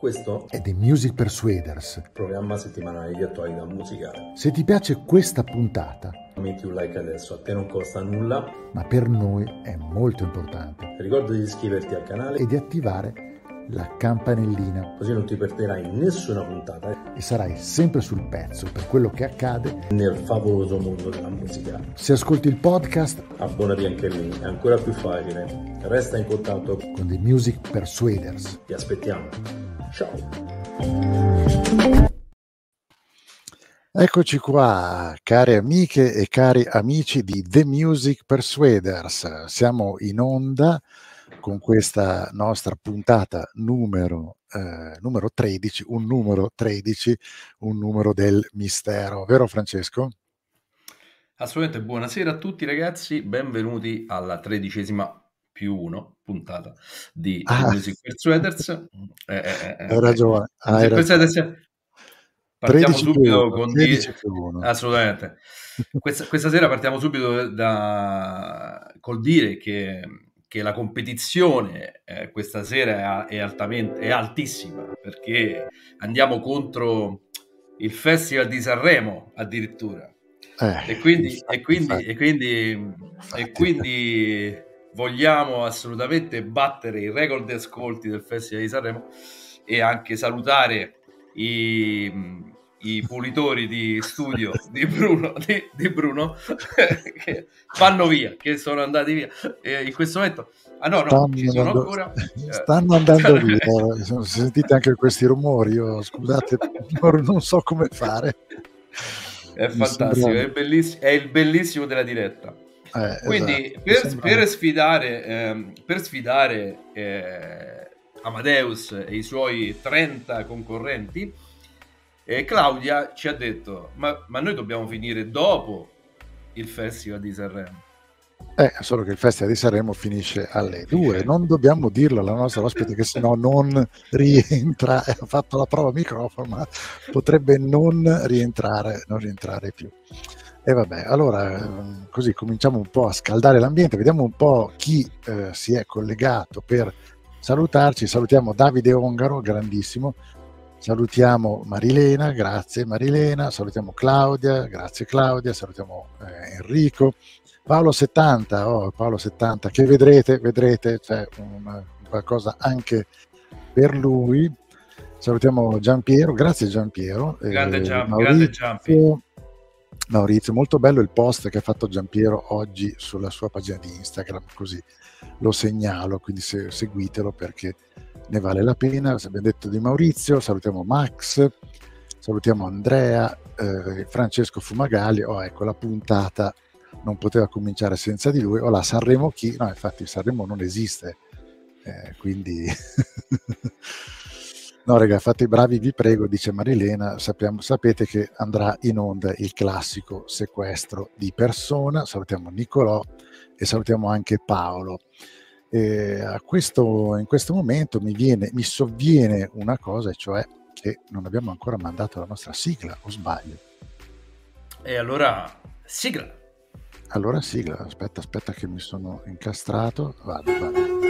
Questo è The Music Persuaders. programma settimanale di attualità musicale. Se ti piace questa puntata, Metti un like adesso, a te non costa nulla. ma per noi è molto importante, Ricorda di iscriverti al canale e di attivare la campanellina così non ti perderai nessuna puntata e sarai sempre sul pezzo per quello che accade. nel favoloso mondo della musica. Se ascolti il podcast Abbonati anche lì, è ancora più facile. Resta in contatto, con The Music Persuaders. ti aspettiamo. Ciao! Eccoci qua, care amiche e cari amici di The Music Persuaders. Siamo in onda con questa nostra puntata numero, eh, numero 13, un numero 13, un numero del mistero, vero Francesco? Assolutamente, buonasera a tutti ragazzi, benvenuti alla tredicesima più uno puntata di Ah. Music Persuaders. Eh, eh, eh, eh, Hai ragione, hai Persuaders, Partiamo 13 più subito uno, con 13 di-. Assolutamente. Questa, questa sera partiamo subito da, col dire che, che la competizione eh, questa sera è, altamente, è altissima perché andiamo contro il Festival di Sanremo addirittura. Eh, E quindi, infatti, e quindi, infatti, e quindi, infatti. e quindi vogliamo assolutamente battere il record di ascolti del Festival di Sanremo e anche salutare i, i pulitori di studio di Bruno, di, di Bruno che vanno via, che sono andati via eh, in questo momento. Ah no, no, stanno, ci sono andando, ancora. stanno andando via. Sentite anche questi rumori, io scusate, non- so come fare. È fantastico, è, è il bellissimo della diretta. Eh, Quindi esatto, per, per sfidare, ehm, per sfidare eh, Amadeus e i suoi 30 concorrenti, eh, Claudia ci ha detto: ma, ma noi dobbiamo finire dopo il Festival di Sanremo. Eh, solo che il Festival di Sanremo finisce alle Finisce. 2. Non dobbiamo dirlo alla nostra ospite che sennò non rientra. Ha fatto la prova microfono, ma potrebbe non rientrare, non rientrare più. E vabbè, allora così cominciamo un po' a scaldare l'ambiente, vediamo un po' chi eh, si è collegato per salutarci. Salutiamo Davide Ongaro, grandissimo. Salutiamo Marilena, grazie Marilena. Salutiamo Claudia, grazie Claudia. Salutiamo eh, Enrico. Paolo 70, oh, Paolo 70, che vedrete, vedrete, c'è una- qualcosa anche per lui. Salutiamo Giampiero, grazie Giampiero. Grande Eh, Giampi, grande Giampi. Maurizio, molto bello il post che ha fatto Giampiero oggi sulla sua pagina di Instagram, così lo segnalo, quindi se- seguitelo perché ne vale la pena. Se abbiamo detto di Maurizio, salutiamo Max, salutiamo Andrea, eh, Francesco Fumagalli, oh ecco la puntata non poteva cominciare senza di lui, o la Sanremo chi? No, infatti Sanremo non esiste, eh, quindi... No, raga, fate i bravi, vi prego, dice Marilena. Sappiamo, sapete che andrà in onda il classico sequestro di persona. Salutiamo Nicolò e salutiamo anche Paolo. A questo, in questo momento mi, viene, mi sovviene una cosa, e cioè che non abbiamo ancora mandato la nostra sigla, o sbaglio? E allora, sigla. Allora sigla, aspetta, aspetta che mi sono incastrato. Vado, vado.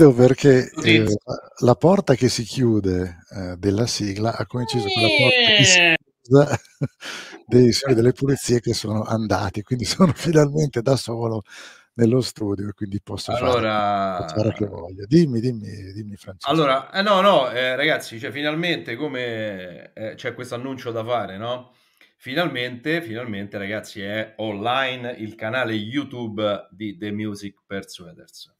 Rido perché eh, la porta che si chiude eh, della sigla ha coinciso con la porta che si chiusa dei signori delle pulizie che sono andati, quindi sono finalmente da solo nello studio e quindi posso fare, Allora, fare che voglio. Dimmi, dimmi, dimmi Francesco. allora, eh, no, no, eh, ragazzi, cioè, finalmente come eh, c'è questo annuncio da fare, no? Finalmente, finalmente, ragazzi, è online il canale YouTube di The Music Persuaders.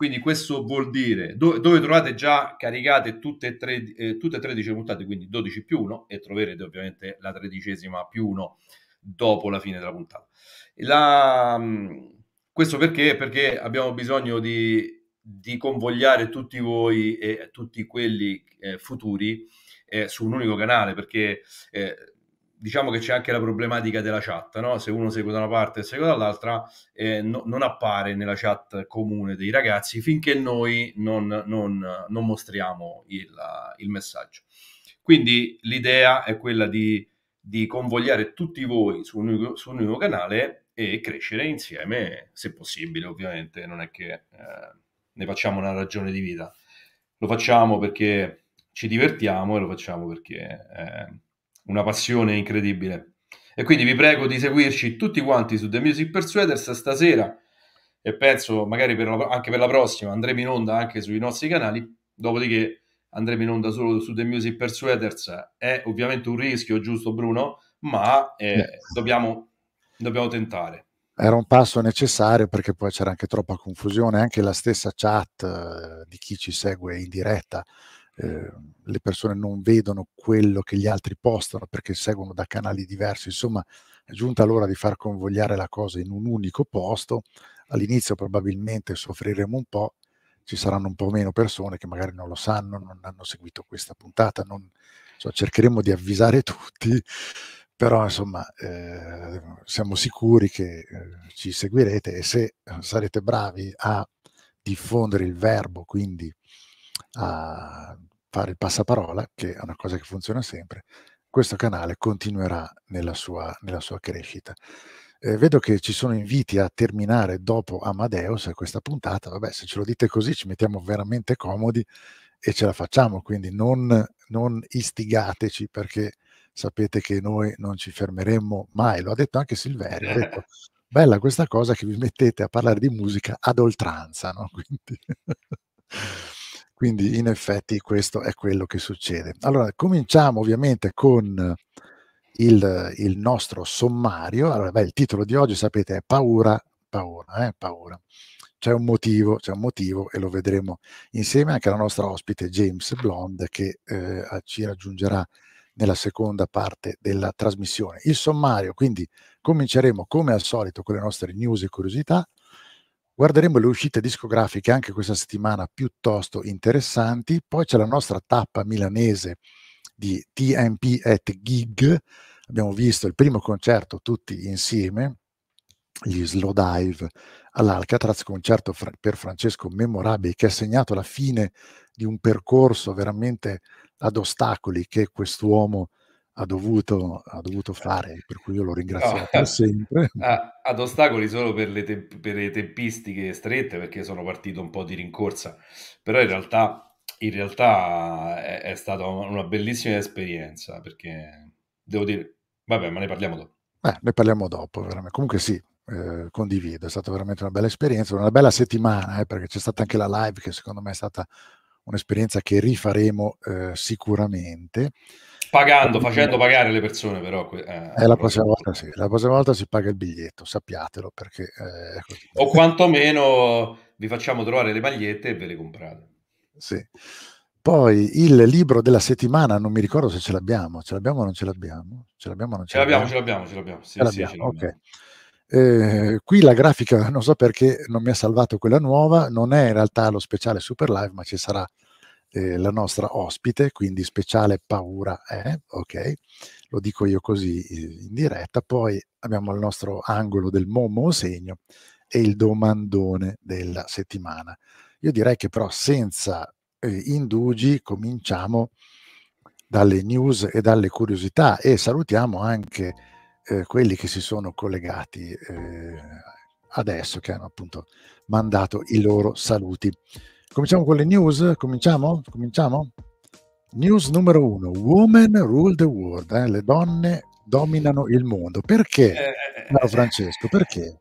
Quindi questo vuol dire do- dove trovate già caricate tutte e, tre, eh, tutte e 13 puntate, quindi 12 più 1 e troverete ovviamente la tredicesima più 1 dopo la fine della puntata. La, mh, questo perché? Perché abbiamo bisogno di, di convogliare tutti voi e tutti quelli eh, futuri eh, su un unico canale, perché eh, diciamo che c'è anche la problematica della chat, no? se uno segue da una parte e segue dall'altra, eh, no- non appare nella chat comune dei ragazzi finché noi non, non- non mostriamo il, il messaggio. Quindi l'idea è quella di, di convogliare tutti voi su un, su un unico canale e crescere insieme, se possibile ovviamente, non è che eh, ne facciamo una ragione di vita, lo facciamo perché ci divertiamo e lo facciamo perché è una passione incredibile. E quindi vi prego di seguirci tutti quanti su The Music Persuaders stasera e penso magari per la- anche per la prossima andremo in onda anche sui nostri canali, dopodiché andremo in onda solo su The Music Persuaders. È ovviamente un rischio, giusto Bruno? Ma eh, dobbiamo, dobbiamo tentare. Era un passo necessario perché poi c'era anche troppa confusione, anche la stessa chat eh, di chi ci segue in diretta, le persone non vedono quello che gli altri postano perché seguono da canali diversi, insomma è giunta l'ora di far convogliare la cosa in un unico posto, all'inizio probabilmente soffriremo un po', ci saranno un po' meno persone che magari non lo sanno, non hanno seguito questa puntata, non, insomma, cercheremo di avvisare tutti, però insomma eh, siamo sicuri che eh, ci seguirete e se sarete bravi a diffondere il verbo, quindi a fare il passaparola, che è una cosa che funziona sempre, questo canale continuerà nella sua, nella sua crescita. Eh, vedo che ci sono inviti a terminare dopo Amadeus questa puntata, vabbè se ce lo dite così ci mettiamo veramente comodi e ce la facciamo, quindi non, non istigateci perché sapete che noi non ci fermeremmo mai, lo ha detto anche Silverio, ha detto bella questa cosa che vi mettete a parlare di musica ad oltranza, no? Quindi, quindi in effetti questo è quello che succede. Allora, cominciamo ovviamente con il, il nostro sommario. Allora, beh, il titolo di oggi, sapete, è Paura, paura, eh, paura. C'è un motivo, c'è un motivo e lo vedremo insieme anche alla nostra ospite James Blonde che eh, ci raggiungerà nella seconda parte della trasmissione. Il sommario, quindi cominceremo come al solito con le nostre news e curiosità, guarderemo le uscite discografiche anche questa settimana piuttosto interessanti, poi c'è la nostra tappa milanese di TMP at Gig, abbiamo visto il primo concerto tutti insieme, gli Slow Dive all'Alcatraz, concerto fra- per Francesco memorabile che ha segnato la fine di un percorso veramente ad ostacoli che quest'uomo ha dovuto, ha dovuto fare, per cui io lo ringrazio No. per sempre. Ah, ad ostacoli solo per le, temp- per le tempistiche strette perché sono partito un po' di rincorsa però in realtà, in realtà è, è stata una bellissima esperienza perché devo dire vabbè ma ne parliamo dopo Beh, ne parliamo dopo, veramente. Comunque sì, eh, condivido, è stata veramente una bella esperienza, una bella settimana, eh, perché c'è stata anche la live che secondo me è stata un'esperienza che rifaremo eh, sicuramente. Pagando, facendo pagare le persone però eh, Eh, la prossima volta sì, la prossima volta si paga il biglietto, sappiatelo, perché eh, o quantomeno vi facciamo trovare le magliette e ve le comprate Sì. Poi il libro della settimana, non mi ricordo se ce l'abbiamo, ce l'abbiamo o non ce l'abbiamo? Ce l'abbiamo o non ce, ce l'abbiamo, ce l'abbiamo, ce l'abbiamo sì, Ce sì, l'abbiamo, ce l'abbiamo. ok. Eh, qui la grafica, non so perché non mi ha salvato quella nuova, non è in realtà lo speciale Super Live, ma ci sarà eh, la nostra ospite, quindi speciale paura è, ok, lo dico io così eh, in diretta. Poi abbiamo il nostro angolo del Momo segno e il domandone della settimana. Io direi che però senza eh, indugi cominciamo dalle news e dalle curiosità e salutiamo anche eh, quelli che si sono collegati eh, adesso, che hanno appunto mandato i loro saluti. Cominciamo con le news? Cominciamo? Cominciamo? News numero uno. Women rule the world. Eh? Le donne dominano il mondo. Perché? Eh, Francesco, perché?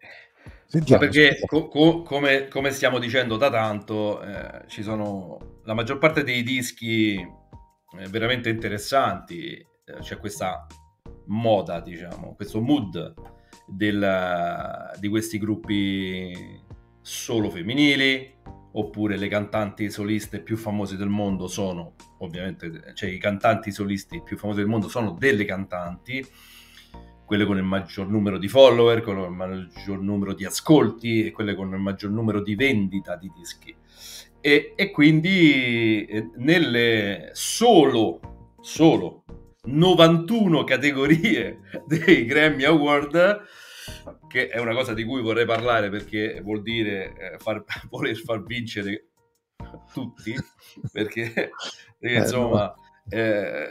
Sentiamo. perché co- co- come, come stiamo dicendo da tanto, eh, ci sono la maggior parte dei dischi eh, veramente interessanti, eh, c'è questa moda, diciamo, questo mood del- di questi gruppi solo femminili, oppure le cantanti soliste più famose del mondo sono, ovviamente, cioè i cantanti solisti più famosi del mondo sono delle cantanti, quelle con il maggior numero di follower, con il maggior numero di ascolti e quelle con il maggior numero di vendita di dischi. E, e quindi eh, nelle solo, solo 91 categorie dei Grammy Award, che è una cosa di cui vorrei parlare perché vuol dire eh, far, voler far vincere tutti, perché, Eh, insomma, eh,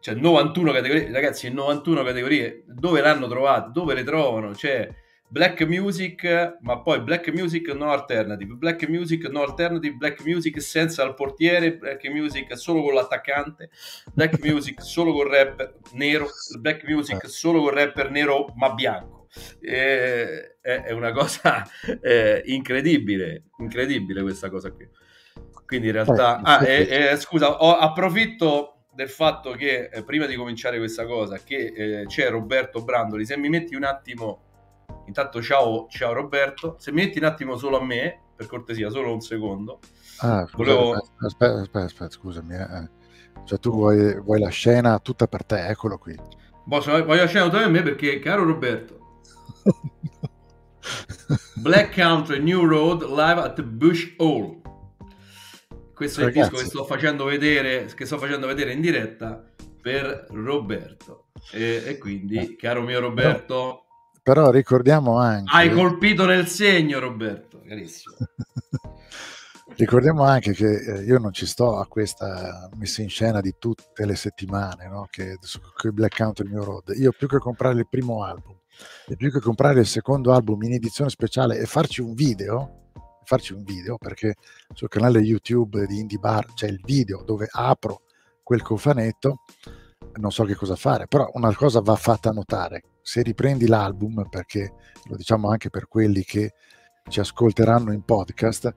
cioè 91 categorie, ragazzi, 91 categorie, dove l'hanno trovato? Dove le trovano? C'è black music, ma poi black music no alternative, black music no alternative, black music senza il portiere, black music solo con l'attaccante, black music solo con rapper nero, black music solo con rapper nero ma bianco. Eh, è, una cosa eh, incredibile, incredibile questa cosa qui. Quindi in realtà, Eh, ah, sì, eh, eh, scusa, ho- approfitto del fatto che prima di cominciare questa cosa, che c'è Roberto Brandoli. Se mi metti un attimo, intanto ciao, ciao Roberto. Se mi metti un attimo solo a me, per cortesia, solo un secondo. Ah, scusa, Volevo- aspetta, aspetta, aspetta, scusami. eh. Cioè tu vuoi, vuoi la scena tutta per te, eccolo qui. Boh, se- voglio lasciare a me perché, caro Roberto, Black Country New Road live at Bush Hall. Questo è il Ragazzi. disco che sto facendo vedere, che sto facendo vedere in diretta per Roberto. E, e quindi, caro mio Roberto, Però ricordiamo anche... hai colpito nel segno, Roberto, carissimo. Ricordiamo anche che eh, io non ci sto a questa messa in scena di tutte le settimane, no? che su i Black Country New Road. Io più che comprare il primo album e più che comprare il secondo album in edizione speciale e farci un video, farci un video perché sul canale YouTube di Indie Bar c'è il video dove apro quel cofanetto, non so che cosa fare, però una cosa va fatta notare. Se riprendi l'album, perché lo diciamo anche per quelli che ci ascolteranno in podcast,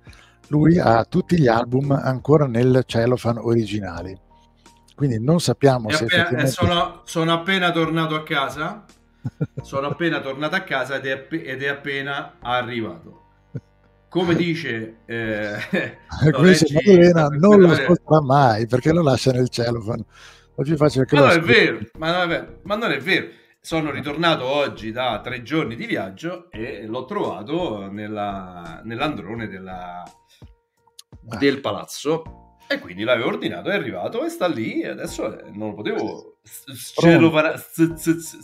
lui ha tutti gli album ancora nel cellophane originali. Quindi non sappiamo E se appena- effettivamente... sono, sono appena tornato a casa. Sono appena tornato a casa ed è, app- ed è appena arrivato. Come dice eh, leggi- Maddalena, non lo Maddalena- ascolterà mai perché lo lascia nel cellophane. È più facile che Ma non è vero, ma non è vero, ma non è vero. Sono ritornato oggi da tre giorni di viaggio e l'ho trovato nella- nell'androne della- Ah. del palazzo e quindi l'avevo ordinato, è arrivato e sta lì e adesso eh, non lo potevo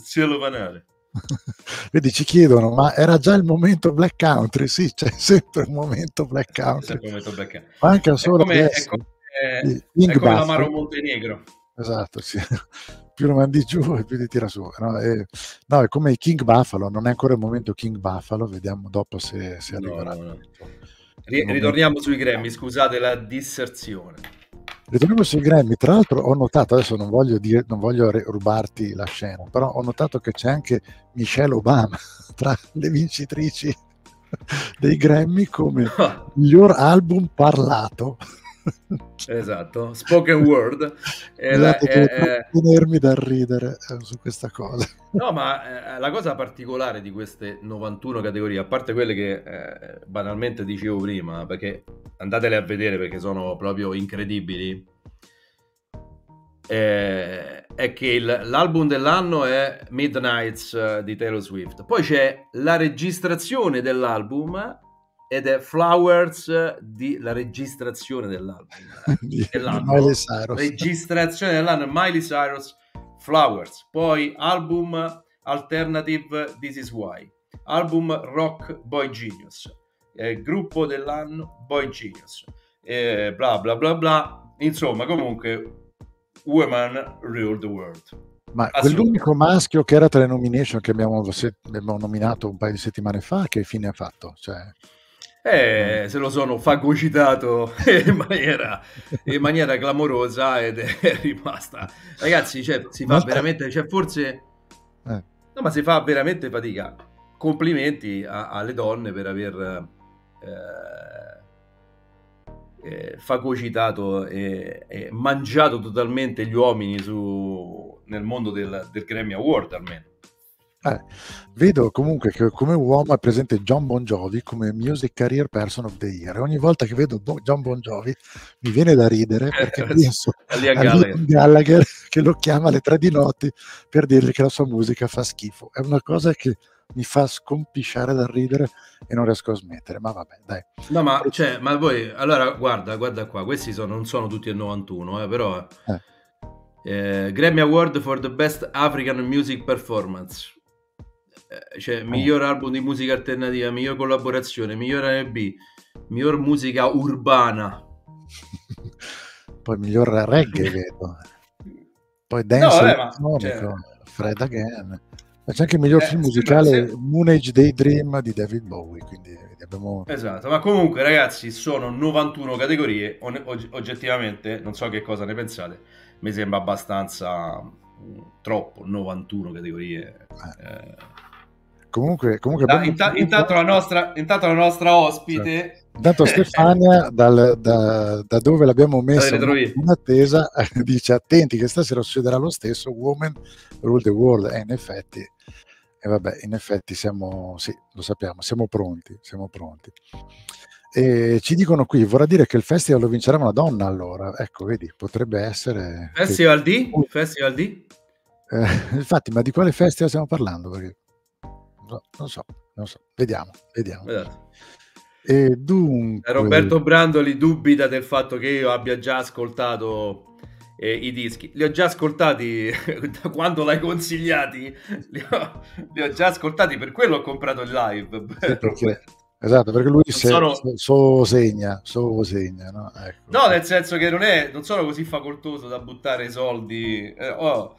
cellovanare. Vedi, ci chiedono, ma era già il momento Black Country? Sì, c'è sempre un momento Black Country. Come Black Country. Manca È solo come, è come- è King come l'amaro Montenegro. Esatto, sì. più lo mandi giù e più ti tira su. No, E- no, è come i King Buffalo, non è ancora il momento King Buffalo, vediamo dopo se, se No, arriverà. no, no. Ri- ritorniamo sui Grammy, scusate la disserzione. Ritorniamo sui Grammy, tra l'altro ho notato, adesso non voglio, dire, non voglio rubarti la scena, però ho notato che c'è anche Michelle Obama tra le vincitrici dei Grammy come miglior album parlato. Esatto, spoken word. Che eh, tenermi dal ridere eh, su questa cosa. no, ma eh, la cosa particolare di queste 91 categorie, a parte quelle che eh, banalmente dicevo prima, perché andatele a vedere perché sono proprio incredibili, eh, è che il- l'album dell'anno è Midnights di Taylor Swift. Poi c'è la registrazione dell'album ed è Flowers di la registrazione dell'album. Cyrus. registrazione dell'anno Miley Cyrus Flowers. Poi album alternative This Is Why. Album rock Boy Genius. Eh, gruppo dell'anno Boy Genius. Eh, bla bla bla bla. Insomma comunque Women Rule the World. Ma quell'unico maschio che era tra le nomination che abbiamo, abbiamo nominato un paio di settimane fa, che fine ha fatto? Cioè, Eh, se lo sono fagocitato in maniera, in maniera clamorosa ed è rimasta. Ragazzi, cioè, si fa veramente, cioè, forse... Eh. No, ma si fa veramente fatica. Complimenti a- alle donne per aver eh, eh, fagocitato e, e mangiato totalmente gli uomini su, nel mondo del, del Grammy Award almeno. Eh, vedo comunque che come uomo è presente John Bon Jovi come Music Career Person of the Year. Ogni volta che vedo Bo- John Bon Jovi mi viene da ridere perché penso a Liam Gallagher. Gallagher che lo chiama alle tre di notte per dirgli che la sua musica fa schifo. È una cosa che mi fa scompisciare dal ridere e non riesco a smettere. Ma vabbè, dai. No, ma, cioè, ma voi, allora, guarda, guarda qua, questi sono, non sono tutti del 91, eh, però... Eh. eh, Grammy Award for the Best African Music Performance. Eh, cioè, miglior album di musica alternativa, miglior collaborazione, miglior R&B, miglior musica urbana. Poi miglior reggae vedo. Poi No, dance ma, elettronico, cioè- Fred Again. Ma c'è anche il miglior Eh, film musicale se- Moon Age Daydream di David Bowie. Quindi abbiamo Esatto, ma comunque ragazzi sono 91 categorie, og- oggettivamente non so che cosa ne pensate, mi sembra abbastanza mm, troppo, 91 categorie. Eh, Comunque, comunque Da- inta- intanto, la nostra, intanto la nostra ospite Intanto Stefania, dal- da, da dove l'abbiamo messa in attesa, dice attenti che stasera succederà lo stesso, Woman Rule the World. E in effetti, e vabbè, in effetti siamo, sì, lo sappiamo, siamo pronti, siamo pronti. E ci dicono qui, vorrà dire che il festival lo vincerà una donna allora. Ecco, vedi, potrebbe essere... che- Festival D? Festival D? eh, infatti, ma di quale festival stiamo parlando? Perché, non so, non so, vediamo, vediamo. E dunque... Eh, Roberto Brandoli dubita del fatto che io abbia già ascoltato eh, i dischi. Li ho già ascoltati da quando l'hai consigliati. Li ho, li ho già ascoltati, per quello ho comprato il live. Sì, perché- Esatto, perché lui se, sono- se- so segna, so segna, no? Ecco. No, nel senso che non, è, non sono così facoltoso da buttare soldi. Eh, ho,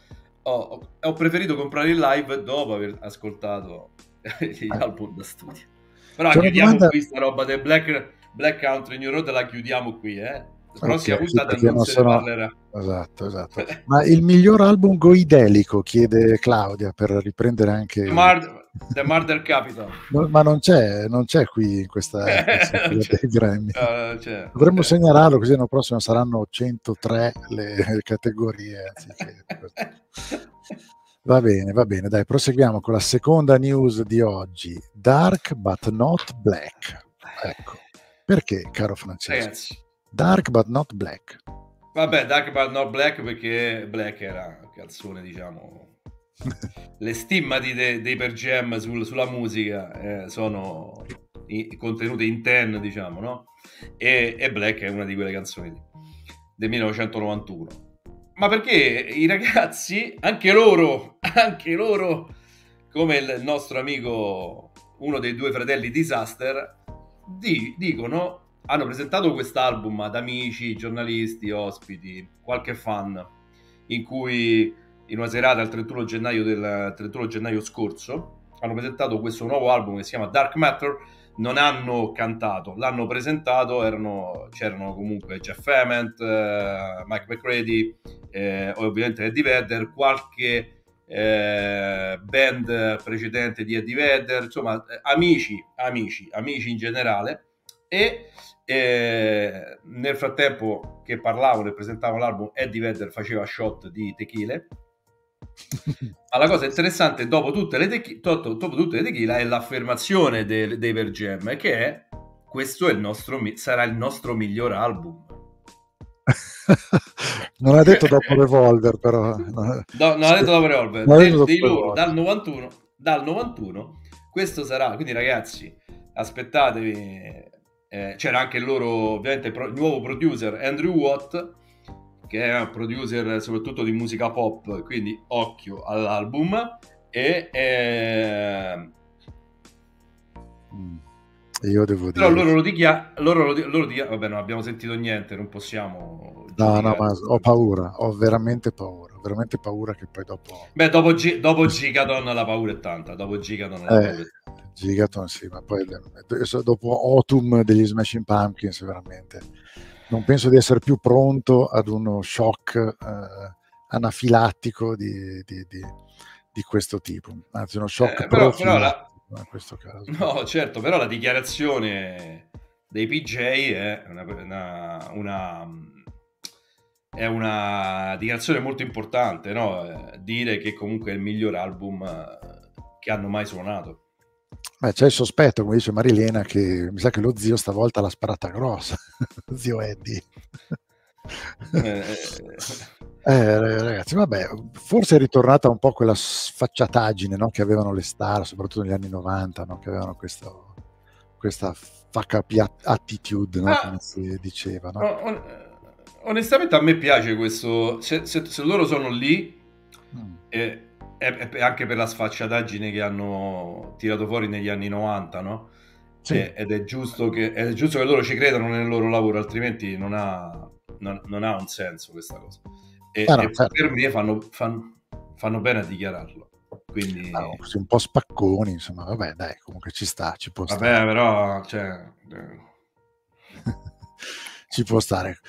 ho- ho preferito comprare il live dopo aver ascoltato gli Ah. album da studio. Però C'è chiudiamo domanda- qui sta roba del Black, Black Country New Road, la chiudiamo qui, eh. La prossima Ok, sì, puntata non, non se sono- parlerà. Esatto, esatto. Ma il miglior album goidelico, chiede Claudia, per riprendere anche... Mur- The Murder Capital. No, ma non c'è, non c'è qui in questa, in questa dei Grammy. Cioè, Dovremmo eh, segnalarlo così l'anno prossimo saranno 103 le, le categorie. Va bene, va bene, dai, proseguiamo con la seconda news di oggi. Dark but not black. Ecco, perché, caro Francesco? Ragazzi, Dark but not black. vabbè, Dark but not Black perché Black era una canzone, diciamo, le stimmati de- dei Per Jam sul- sulla musica eh, sono contenute in ten, diciamo, no? E, e Black è una di quelle canzoni del 1991. Ma perché i ragazzi, anche loro, anche loro, come il nostro amico, uno dei due fratelli Disaster, di- dicono, hanno presentato quest'album ad amici, giornalisti, ospiti, qualche fan, in cui in una serata il 31 gennaio, del, 31 gennaio scorso hanno presentato questo nuovo album che si chiama Dark Matter, non hanno cantato, l'hanno presentato, erano, c'erano comunque Jeff Ament, eh, Mike McCready, eh, ovviamente Eddie Vedder, qualche eh, band precedente di Eddie Vedder, insomma eh, amici, amici, amici in generale. E eh, nel frattempo che parlavano e presentavano l'album Eddie Vedder faceva shot di tequila ma la cosa interessante dopo tutte le, techi- dopo, tutte le tequila è l'affermazione del- dei Per Jam che è questo è il nostro, sarà il nostro miglior album non ha detto dopo Revolver, però. no. No, non ha detto dopo Revolver, del- dei loro, dal 91, dal 91, questo sarà, quindi ragazzi, aspettatevi, eh, c'era anche il loro, ovviamente, pro- nuovo producer Andrew Watt, che è un producer soprattutto di musica pop, quindi occhio all'album, e eh. Io devo dire. però loro lo dichiarano, loro lo, loro dichia- vabbè non abbiamo sentito niente, non possiamo... No, no, ma ho paura, ho veramente paura, ho veramente paura che poi dopo... Beh, dopo, G- dopo Gigadon la paura è tanta, dopo Gigadon la Eh, paura è tanta. Gigaton, sì, ma poi dopo Autumn degli Smashing Pumpkins, veramente non penso di essere più pronto ad uno shock eh, anafilattico di, di, di, di, questo tipo, anzi uno shock eh, però, però la... in questo caso. No, certo, però la dichiarazione dei PJ è una, una, una è una dichiarazione molto importante, no? Eh, dire che comunque è il miglior album eh, che hanno mai suonato. Beh, c'è il sospetto, come dice Marilena, che mi sa che lo zio stavolta l'ha sparata grossa, zio Eddie. Eh, eh, ragazzi, vabbè, forse è ritornata un po' quella sfacciataggine no? che avevano le star, soprattutto negli anni 90, no? che avevano questo, questa fuck attitude, no? ah, come si diceva. On, onestamente a me piace questo, se, se, se loro sono lì, mm. e è, anche per la sfacciataggine che hanno tirato fuori negli anni 90, no? Sì. E, ed è giusto, che, è giusto, che, loro ci credano nel loro lavoro, altrimenti non ha, non, non ha un senso questa cosa. E, ah, no, e certo. per me fanno, fanno, fanno, bene a dichiararlo. Quindi... Ah, un po' spacconi, insomma, vabbè, dai, comunque ci sta, ci può vabbè, stare. però, cioè... Ci può stare.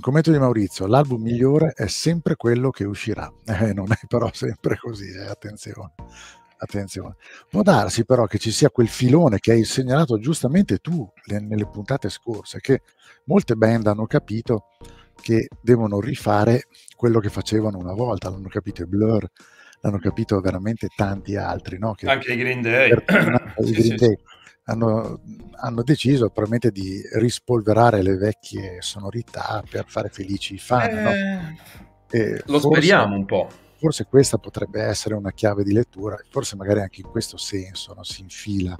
Commento di Maurizio, l'album migliore è sempre quello che uscirà. Eh, non è però sempre così, eh, attenzione. Attenzione. Può darsi però che ci sia quel filone che hai segnalato giustamente tu le, nelle puntate scorse, che molte band hanno capito che devono rifare quello che facevano una volta, l'hanno capito i Blur, l'hanno capito veramente tanti altri. No? Che Anche i Green Day. Per, i Green Day hanno, hanno, deciso probabilmente di rispolverare le vecchie sonorità per fare felici i fan. Eh, no? lo forse, speriamo un po'. Forse questa potrebbe essere una chiave di lettura, forse magari anche in questo senso no? si infila.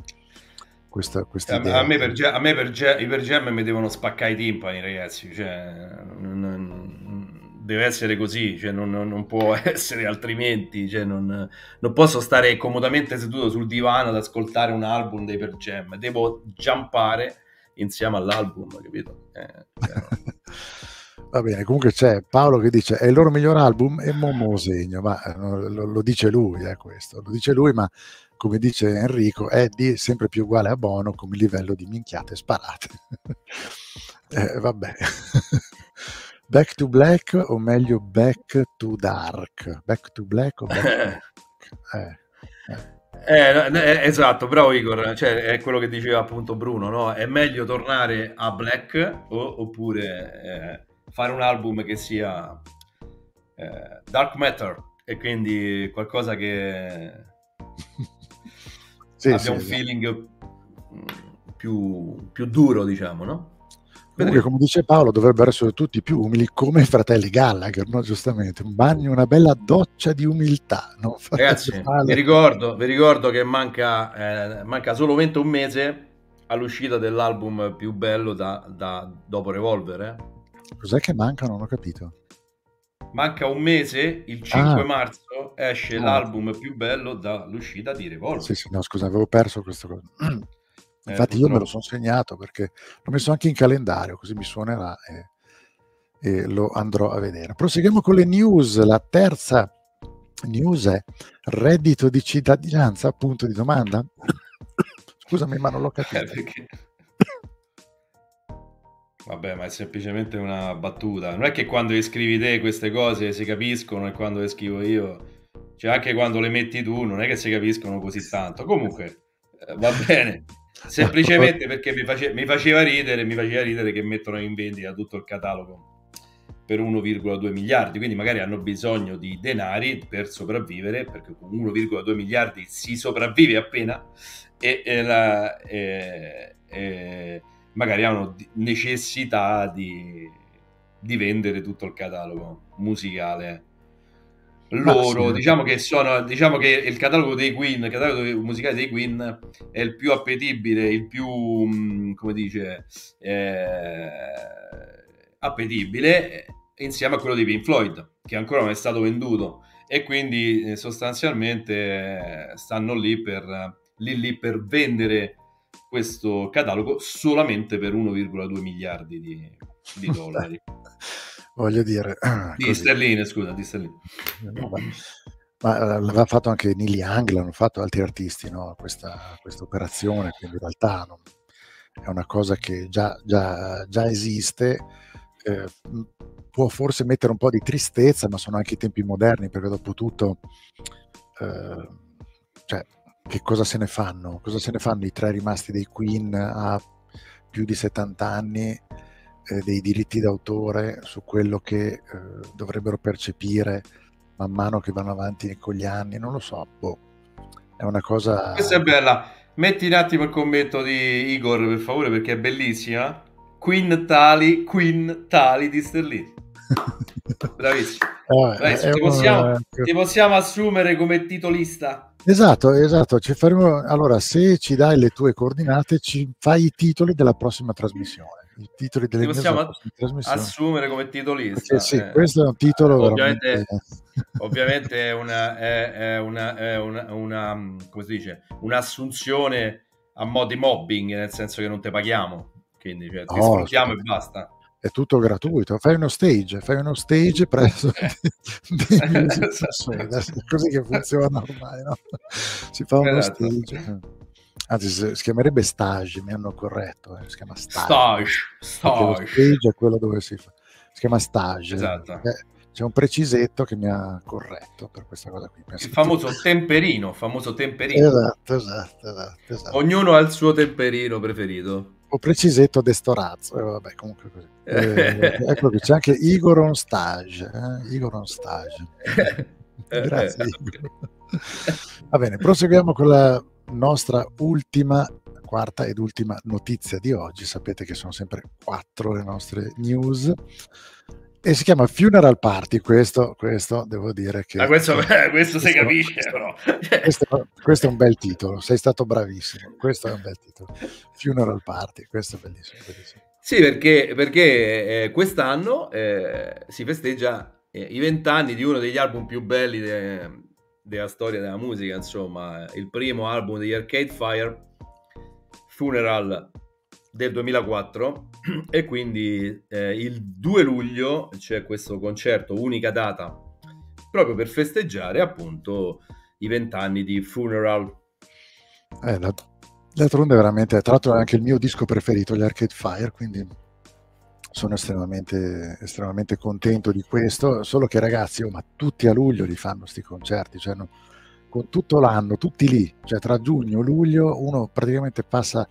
Questa, questa a, a, me per, a me per, i per Gem mi devono spaccare i timpani, ragazzi. Cioè, non, non, deve essere così, cioè non, non, può essere altrimenti, cioè non, non, posso stare comodamente seduto sul divano ad ascoltare un album dei Per Jam, devo jumpare insieme all'album, capito? Eh, Va bene, comunque c'è Paolo che dice è il loro miglior album e Momo segno, ma eh, lo, lo, dice lui, eh, questo, lo dice lui, ma come dice Enrico, è di sempre più uguale a Bono come livello di minchiate sparate. eh, vabbè. Back to Black o meglio Back to Dark? Back to Black o Back to Dark? Eh, eh. Eh, esatto, bravo Igor, cioè, è quello che diceva appunto Bruno, no? È meglio tornare a Black o, oppure eh, fare un album che sia eh, Dark Matter e quindi qualcosa che sì, abbia sì, un sì. feeling più, più duro, diciamo, no? Comunque, come dice Paolo, dovrebbero essere tutti più umili come i fratelli Gallagher, no? giustamente. Un bagno, una bella doccia di umiltà. No? Ragazzi, vi ricordo, vi ricordo, che manca, eh, manca solamente un mese all'uscita dell'album più bello da, da dopo Revolver. Eh? Cos'è che manca? Non ho capito. Manca un mese, il 5 ah. marzo esce ah. l'album più bello dall'uscita di Revolver. Sì, sì, no, scusa, avevo perso questa cosa. Eh, Infatti io me lo sono segnato perché l'ho messo anche in calendario, così mi suonerà e, e lo andrò a vedere. Proseguiamo con le news. La terza news è reddito di cittadinanza, punto di domanda. Scusami, ma non l'ho capito. Eh, perché... Vabbè, ma è semplicemente una battuta. Non è che quando scrivi te queste cose si capiscono e quando le scrivo io, cioè anche quando le metti tu, non è che si capiscono così tanto. Comunque, eh, va bene. Semplicemente perché mi, face, mi, faceva ridere, mi faceva ridere che mettono in vendita tutto il catalogo per 1,2 miliardi, quindi magari hanno bisogno di denari per sopravvivere, perché con 1,2 miliardi si sopravvive appena e, e, la, e, e magari hanno necessità di, di vendere tutto il catalogo musicale loro, sì. diciamo che sono, diciamo che il catalogo dei Queen, il catalogo musicale dei Queen è il più appetibile, il più, mm, come dice, eh, appetibile insieme a quello di Pink Floyd, che ancora non è stato venduto e quindi eh, sostanzialmente eh, stanno lì per, lì, lì per vendere questo catalogo solamente per 1,2 miliardi di, di dollari. Voglio dire... Di così. sterline, scusa, di sterline. Ma eh, l'aveva fatto anche Neil Young, l'hanno fatto altri artisti, no? questa, questa operazione, quindi in realtà non, è una cosa che già, già, già esiste, eh, può forse mettere un po' di tristezza, ma sono anche i tempi moderni, perché dopo tutto, eh, cioè, che cosa se ne fanno? Cosa se ne fanno i tre rimasti dei Queen a più di 70 anni eh, dei diritti d'autore su quello che eh, dovrebbero percepire man mano che vanno avanti con gli anni? Non lo so, boh. È una cosa... Questa è bella. Metti un attimo il commento di Igor, per favore, perché è bellissima. Quintali, quintali di sterline. Bravissimo. Eh, Bravissimo. Ti, possiamo, una... ti, possiamo, assumere come titolista? Esatto, esatto. Ci faremo... Allora, se ci dai le tue coordinate, ci fai i titoli della prossima trasmissione i titoli delle Ti possiamo assumere come titolista. Sì, eh. questo è un titolo ovviamente, veramente... ovviamente è, una, è, è, una, è una, una, come si dice, un'assunzione a mo' di mobbing, nel senso che non te paghiamo, quindi cioè, ti sfruttiamo e basta è tutto gratuito. Fai uno stage, fai uno stage presso eh. dei è così che funziona ormai, no? Si fa uno esatto. stage. Anzi, si chiamerebbe stage, mi hanno corretto, eh. si chiama stage. Stage, stage. è quello dove si fa. Si chiama stage. Esatto. Eh, c'è un precisetto che mi ha corretto per questa cosa qui. Il famoso temperino, famoso temperino. Esatto, esatto, esatto, esatto. Ognuno ha il suo temperino preferito o precisetto destorazzo. Eh, vabbè, comunque così. Eh, ecco qui, c'è anche Igor on stage. Eh? Igor on stage. Grazie. Igor. Va bene, proseguiamo con la nostra ultima, quarta ed ultima notizia di oggi. Sapete che sono sempre quattro le nostre news e si chiama Funeral Party, questo, questo devo dire che... Ma questo, questo, questo si capisce però. Questo, questo, è un bel titolo, sei stato bravissimo, questo è un bel titolo. Funeral Party, questo è bellissimo. bellissimo. Sì, perché, perché eh, quest'anno eh, si festeggia eh, i vent'anni di uno degli album più belli de, della storia della musica, insomma, il primo album degli Arcade Fire, Funeral del 2004 e quindi eh, il 2 luglio c'è questo concerto, unica data, proprio per festeggiare appunto i vent'anni di Funeral. Eh, d'altronde veramente, tra l'altro è anche il mio disco preferito, gli Arcade Fire, quindi sono estremamente, estremamente contento di questo, solo che ragazzi, oh, ma tutti a luglio li fanno questi concerti, cioè no, con tutto l'anno, tutti lì, cioè tra giugno e luglio uno praticamente passa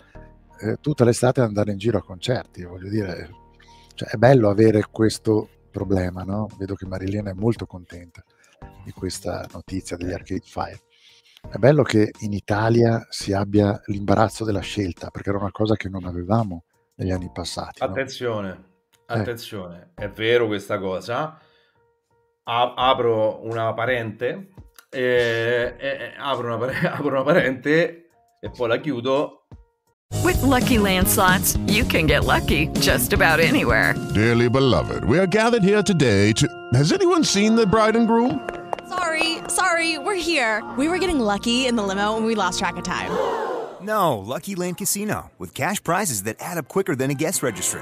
eh, tutta l'estate ad andare in giro a concerti, voglio dire, cioè, è bello avere questo problema, no? Vedo che Marilena è molto contenta di questa notizia degli Arcade Fire. È bello che in Italia si abbia l'imbarazzo della scelta, perché era una cosa che non avevamo negli anni passati. Attenzione, no? Attenzione, eh. è vero questa cosa. A- apro una parente, eh, eh, apro, una, apro una parente e poi la chiudo With lucky landslots, you can get lucky just about anywhere. Dearly beloved, we are gathered here today to. Has anyone seen the bride and groom? Sorry, sorry, we're here. We were getting lucky in the limo and we lost track of time. No, Lucky Land Casino, with cash prizes that add up quicker than a guest registry.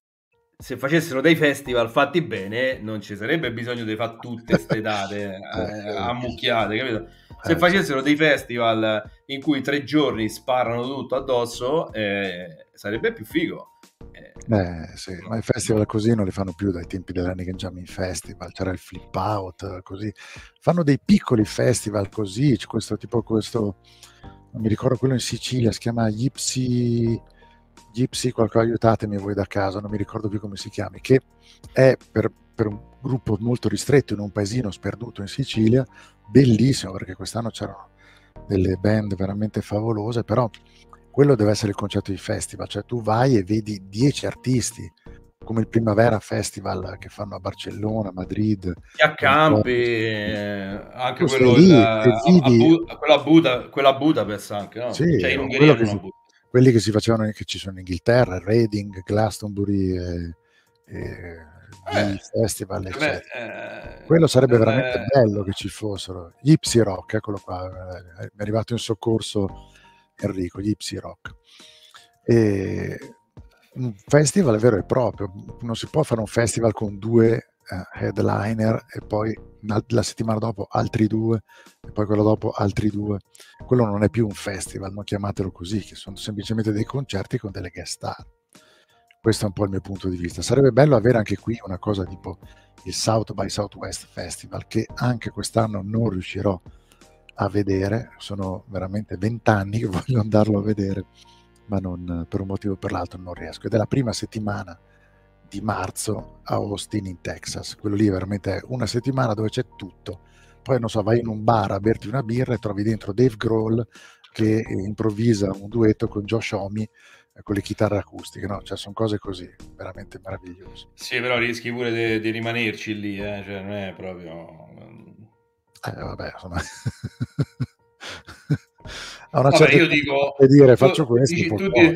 Se facessero dei festival fatti bene, non ci sarebbe bisogno di fare tutte queste date eh, ammucchiate, capito? Se facessero dei festival in cui tre giorni sparano tutto addosso, eh, sarebbe più figo. Eh, sì, ma i festival così non li fanno più dai tempi dell'Annigan Jamming Festival, c'era il flip out, così. Fanno dei piccoli festival così, c'è questo tipo, questo, non mi ricordo quello in Sicilia, si chiama Gypsy, Gypsy qualcosa, aiutatemi voi da casa, non mi ricordo più come si chiami, che è per, per un gruppo molto ristretto in un paesino sperduto in Sicilia, bellissimo perché quest'anno c'erano delle band veramente favolose, però quello deve essere il concetto di festival, cioè tu vai e vedi 10 artisti come il Primavera Festival che fanno a Barcellona, Madrid. Gli accampi, eh, anche quello, lì, il, a, a, quella, Buda, quella Budapest anche, no? Sì, cioè in Ungheria che si, quelli che si facevano, che ci sono in Inghilterra, Reading, Glastonbury e, e eh, festival, beh, eh, quello sarebbe eh, veramente bello che ci fossero. Gli Ipsy Rock, eccolo qua, eh, mi è arrivato in soccorso Enrico, gli Ipsy Rock. E un festival vero e proprio, non si può fare un festival con due headliner e poi la settimana dopo altri due e poi quello dopo altri due. Quello non è più un festival, non chiamatelo così, che sono semplicemente dei concerti con delle guest star. Questo è un po' il mio punto di vista. Sarebbe bello avere anche qui una cosa tipo il South by Southwest Festival, che anche quest'anno non riuscirò a vedere. Sono veramente vent'anni che voglio andarlo a vedere ma non, per un motivo o per l'altro non riesco. Ed è la prima settimana di marzo a Austin in Texas. Quello lì veramente è una settimana dove c'è tutto. Poi non so, vai in un bar a berti una birra e trovi dentro Dave Grohl che improvvisa un duetto con Josh Homme eh, con le chitarre acustiche, no? Cioè sono cose così, veramente meravigliose. Sì, però rischi pure di rimanerci lì, eh? cioè non è proprio... Eh, vabbè, insomma... a una Vabbè, io dico, dire faccio questo. Dici, tu, di,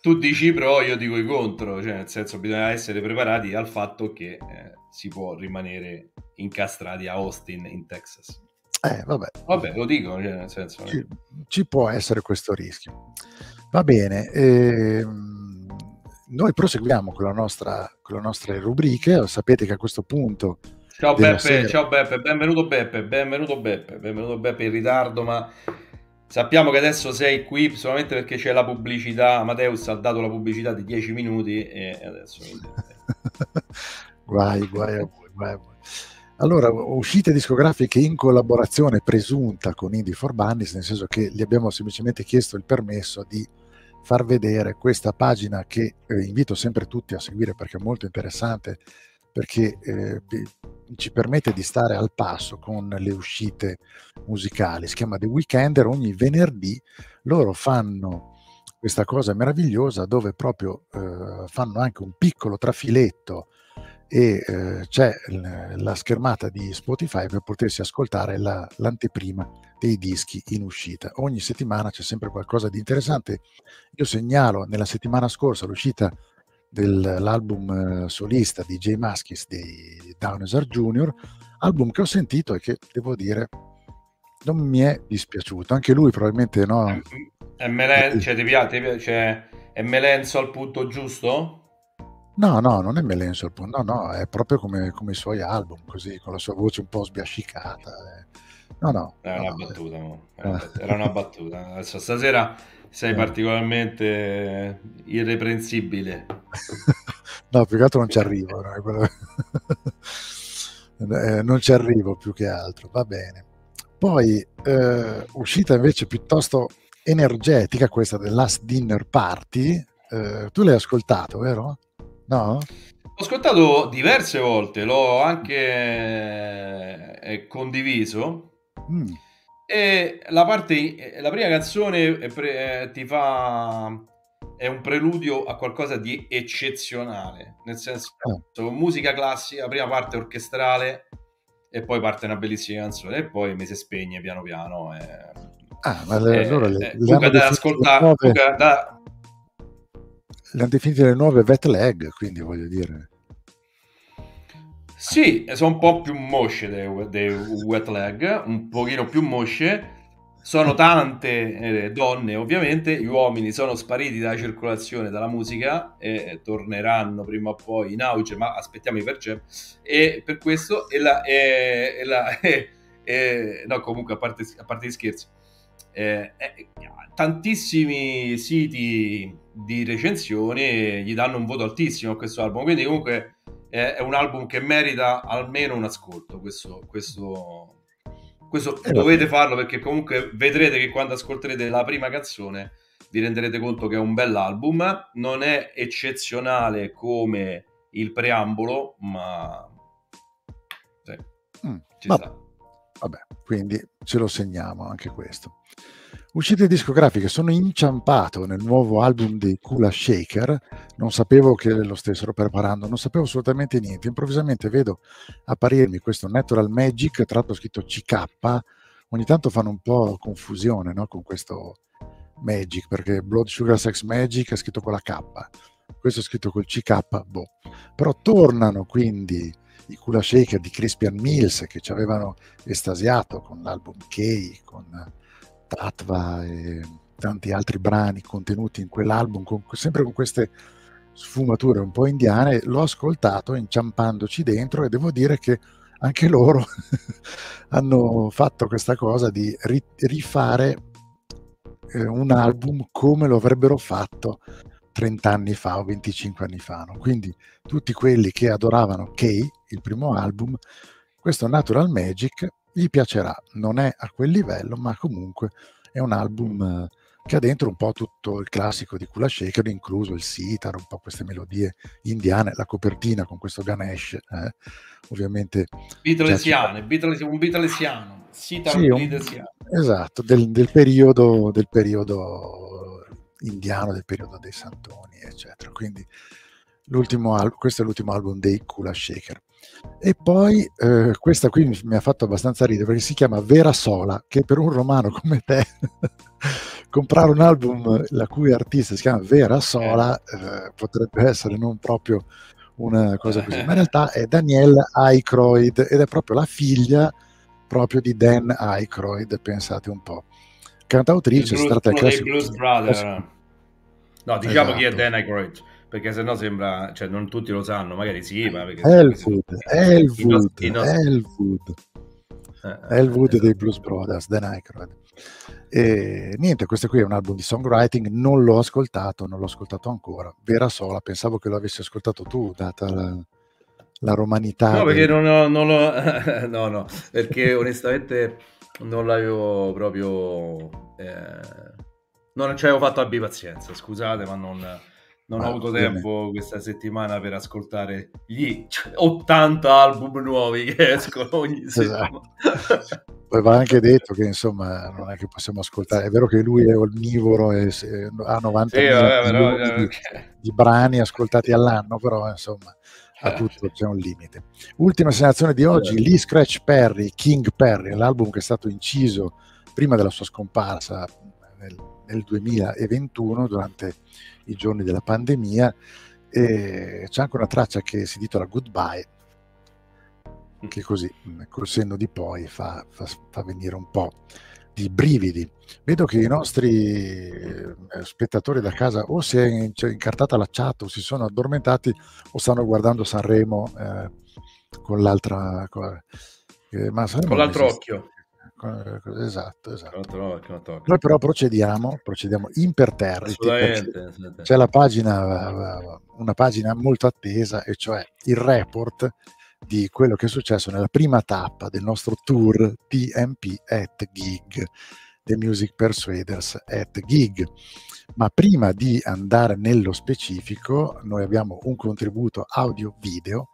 tu, dici pro, io dico i contro, cioè nel senso bisogna essere preparati al fatto che eh, si può rimanere incastrati a Austin in Texas. Eh, vabbè. vabbè, lo dico, cioè, nel senso... Ci, ci, può essere questo rischio. Va bene, ehm, noi proseguiamo con, la nostra, con le nostre rubriche, sapete che a questo punto... Ciao Beppe, sera... ciao Beppe, benvenuto Beppe, benvenuto Beppe, benvenuto Beppe in ritardo, ma Sappiamo che adesso sei qui solamente perché c'è la pubblicità. Amadeus ha dato la pubblicità di 10 minuti e adesso. guai, guai a voi, guai a voi. Allora, uscite discografiche in collaborazione presunta con Indie for Bunnies, nel senso che gli abbiamo semplicemente chiesto il permesso di far vedere questa pagina che eh, invito sempre tutti a seguire perché è molto interessante perché eh, ci permette di stare al passo con le uscite musicali. Si chiama The Weekender, ogni venerdì loro fanno questa cosa meravigliosa dove proprio eh, fanno anche un piccolo trafiletto e eh, c'è la schermata di Spotify per potersi ascoltare la, l'anteprima dei dischi in uscita. Ogni settimana c'è sempre qualcosa di interessante. Io segnalo nella settimana scorsa l'uscita dell'album eh, solista di Jay Maskis di Downeser Jr., album che ho sentito e che devo dire non mi è dispiaciuto. Anche lui probabilmente no. È, è, melen- cioè, ti piace, cioè, è melenzo al punto giusto? No, no, non è melenzo al punto, no, no, è proprio come, come, i suoi album, così, con la sua voce un po' sbiascicata. Eh. No, no. Era una no, battuta, eh. era una battuta. Adesso stasera sei eh. particolarmente irreprensibile. no, più che altro non ci arrivo. eh, non ci arrivo più che altro, va bene. Poi, eh, uscita invece piuttosto energetica, questa del Last Dinner Party. Eh, tu l'hai ascoltato, vero? No? Ho ascoltato diverse volte, l'ho anche eh, condiviso. Mm e la parte, la prima canzone pre, eh, ti fa è un preludio a qualcosa di eccezionale, nel senso oh. musica classica, prima parte orchestrale e poi parte una bellissima canzone e poi mi si spegne piano piano. E, ah, ma le, eh, allora le, eh, le da ascoltare. Nuove, da... Le hanno definite le nuove vet leg, quindi voglio dire. Sì, sono un po' più mosce dei, dei wet leg, un pochino più mosce. Sono tante eh, donne, ovviamente, gli uomini sono spariti dalla circolazione dalla musica e torneranno prima o poi in auge, ma aspettiamo i percep. E per questo, e la, e, e la, e, no, comunque, a parte, a parte gli scherzi, eh, eh, tantissimi siti di recensioni gli danno un voto altissimo a questo album, quindi comunque è un album che merita almeno un ascolto. Questo, questo, questo eh, dovete farlo perché comunque vedrete che quando ascolterete la prima canzone vi renderete conto che è un bell'album. Non è eccezionale come il preambolo, ma sì, mm, ci vabbè. sta. Vabbè, quindi ce lo segniamo anche questo. Uscite discografiche, sono inciampato nel nuovo album di Kula Shaker, non sapevo che lo stessero preparando, non sapevo assolutamente niente, improvvisamente vedo apparirmi questo Natural Magic, tra l'altro scritto CK, ogni tanto fanno un po' confusione no? con questo Magic, perché Blood Sugar Sex Magic è scritto con la K, questo è scritto col CK, boh. Però tornano quindi i Kula Shaker di Crispian Mills che ci avevano estasiato con l'album K, con Tatva e tanti altri brani contenuti in quell'album, con, sempre con queste sfumature un po' indiane, l'ho ascoltato inciampandoci dentro e devo dire che anche loro hanno fatto questa cosa di ri- rifare eh, un album come lo avrebbero fatto 30 anni fa o 25 anni fa. No? Quindi tutti quelli che adoravano Kay, il primo album, questo Natural Magic gli piacerà. Non è a quel livello, ma comunque è un album eh, che ha dentro un po' tutto il classico di Kula Shaker, incluso il sitar, un po' queste melodie indiane, la copertina con questo Ganesh, eh, ovviamente... Beatlesiane, Beatles, un Beatlesiano, sitar sì, un, esatto, del, del, periodo, del periodo indiano, del periodo dei santoni, eccetera. Quindi questo è l'ultimo album dei Kula Shaker. E poi eh, questa qui mi ha fatto abbastanza ridere perché si chiama Vera Sola, che per un romano come te comprare un album la cui artista si chiama Vera Sola eh, potrebbe essere non proprio una cosa così, ma in realtà è Danielle Aykroyd ed è proprio la figlia proprio di Dan Aykroyd, pensate un po'. Cantautrice, è stata Brother. No, diciamo esatto. chi è Dan Aykroyd perché sennò sembra, cioè non tutti lo sanno, magari sì, ma perché... Elwood, Elwood, Elwood. Elwood dei Blues Brothers, Dan Aykroyd. E niente, questo qui è un album di songwriting, non l'ho ascoltato, non l'ho ascoltato ancora. Vera sola, pensavo che lo avessi ascoltato tu, data la, la romanità. No, perché non, ho, non l'ho... no, no, perché onestamente non l'avevo proprio... Eh... Non ci avevo fatto abbi pazienza, scusate, ma non non ho avuto tempo questa settimana per ascoltare gli 80 album nuovi che escono ogni esatto. settimana. Poi va anche detto che insomma non è che possiamo ascoltare, è vero che lui è onnivoro e ha 90 sì, vabbè, però, di, okay. di, brani ascoltati all'anno, però insomma a eh. tutto c'è un limite. Ultima segnalazione di oggi, Lee Scratch Perry, King Perry, l'album che è stato inciso prima della sua scomparsa nel, nel 2021 durante i giorni della pandemia e c'è anche una traccia che si titola Goodbye che così col senno di poi fa, fa, fa venire un po' di brividi. Vedo che i nostri eh, spettatori da casa o si è incartata la chat o si sono addormentati o stanno guardando Sanremo eh, con l'altra... Eh, ma Sanremo con l'altro occhio. Esatto, esatto. Noi però procediamo, procediamo imperterriti. C'è la pagina, una pagina molto attesa, e cioè il report di quello che è successo nella prima tappa del nostro tour TMP at Gig, The Music Persuaders at Gig. Ma prima di andare nello specifico, noi abbiamo un contributo audio-video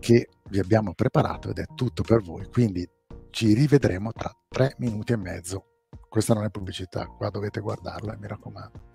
che vi abbiamo preparato ed è tutto per voi. Quindi ci rivedremo tra tre minuti e mezzo. Questa non è pubblicità, qua dovete guardarla, mi raccomando.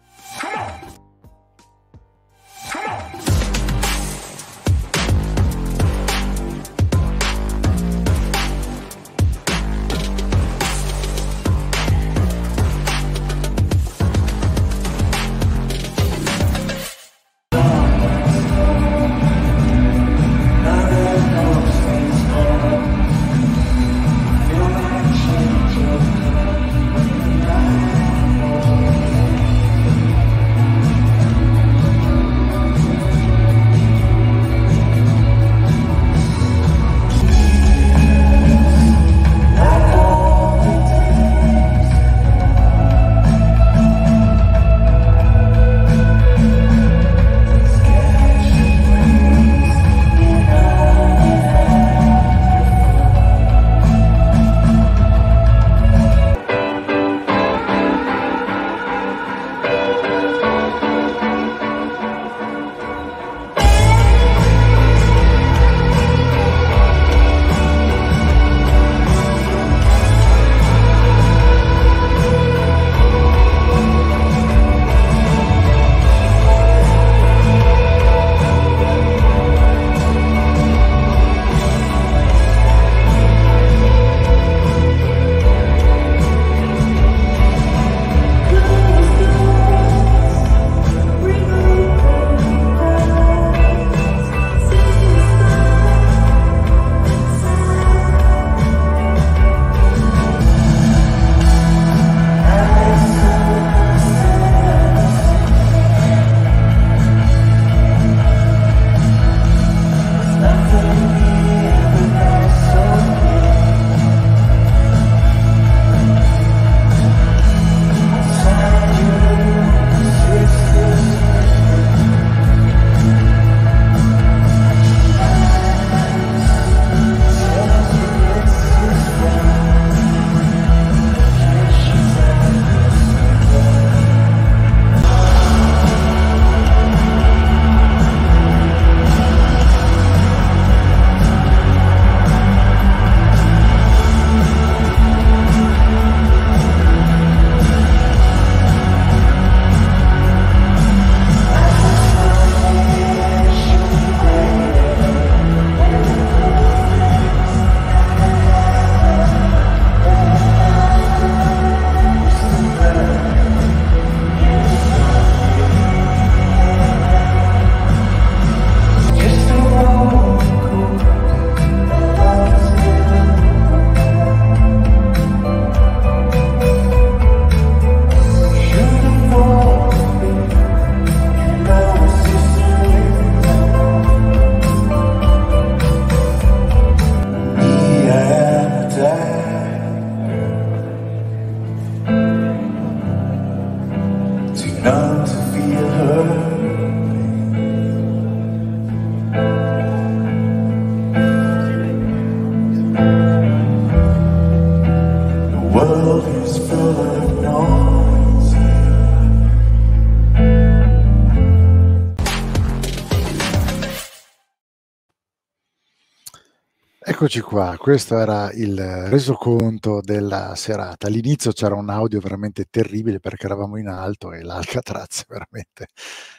Eccoci qua, questo era il resoconto della serata. All'inizio c'era un audio veramente terribile perché eravamo in alto e l'Alcatraz veramente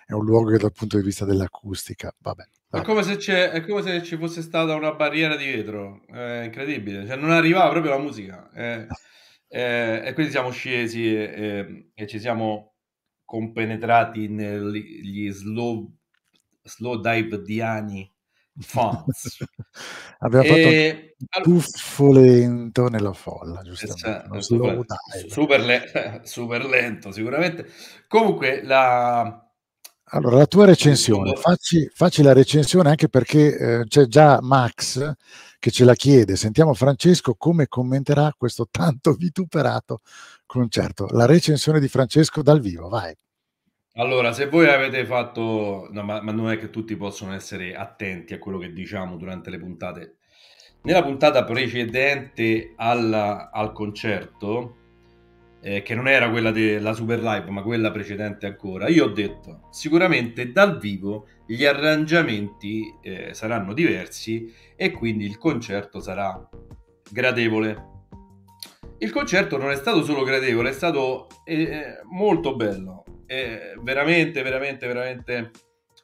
è un luogo che dal punto di vista dell'acustica, vabbè. È come, se c'è, è come se ci fosse stata una barriera di vetro, è incredibile, cioè non arrivava proprio la musica. eh, e quindi siamo scesi e, e- e ci siamo compenetrati negli slow, slow dive diani fans. Abbiamo E- fatto un tuffo lento nella folla, giustamente. cioè, super, super le- super lento sicuramente. Comunque la... Allora, la tua recensione, facci, facci la recensione anche perché eh, c'è già Max che ce la chiede. Sentiamo Francesco come commenterà questo tanto vituperato concerto. La recensione di Francesco dal vivo, vai. Allora, se voi avete fatto, no, ma, ma non è che tutti possono essere attenti a quello che diciamo durante le puntate. Nella puntata precedente alla- al concerto, eh, che non era quella della Super Live, ma quella precedente ancora, io ho detto sicuramente dal vivo gli arrangiamenti eh, saranno diversi e quindi il concerto sarà gradevole. Il concerto non è stato solo gradevole, è stato eh, molto bello, è veramente, veramente, veramente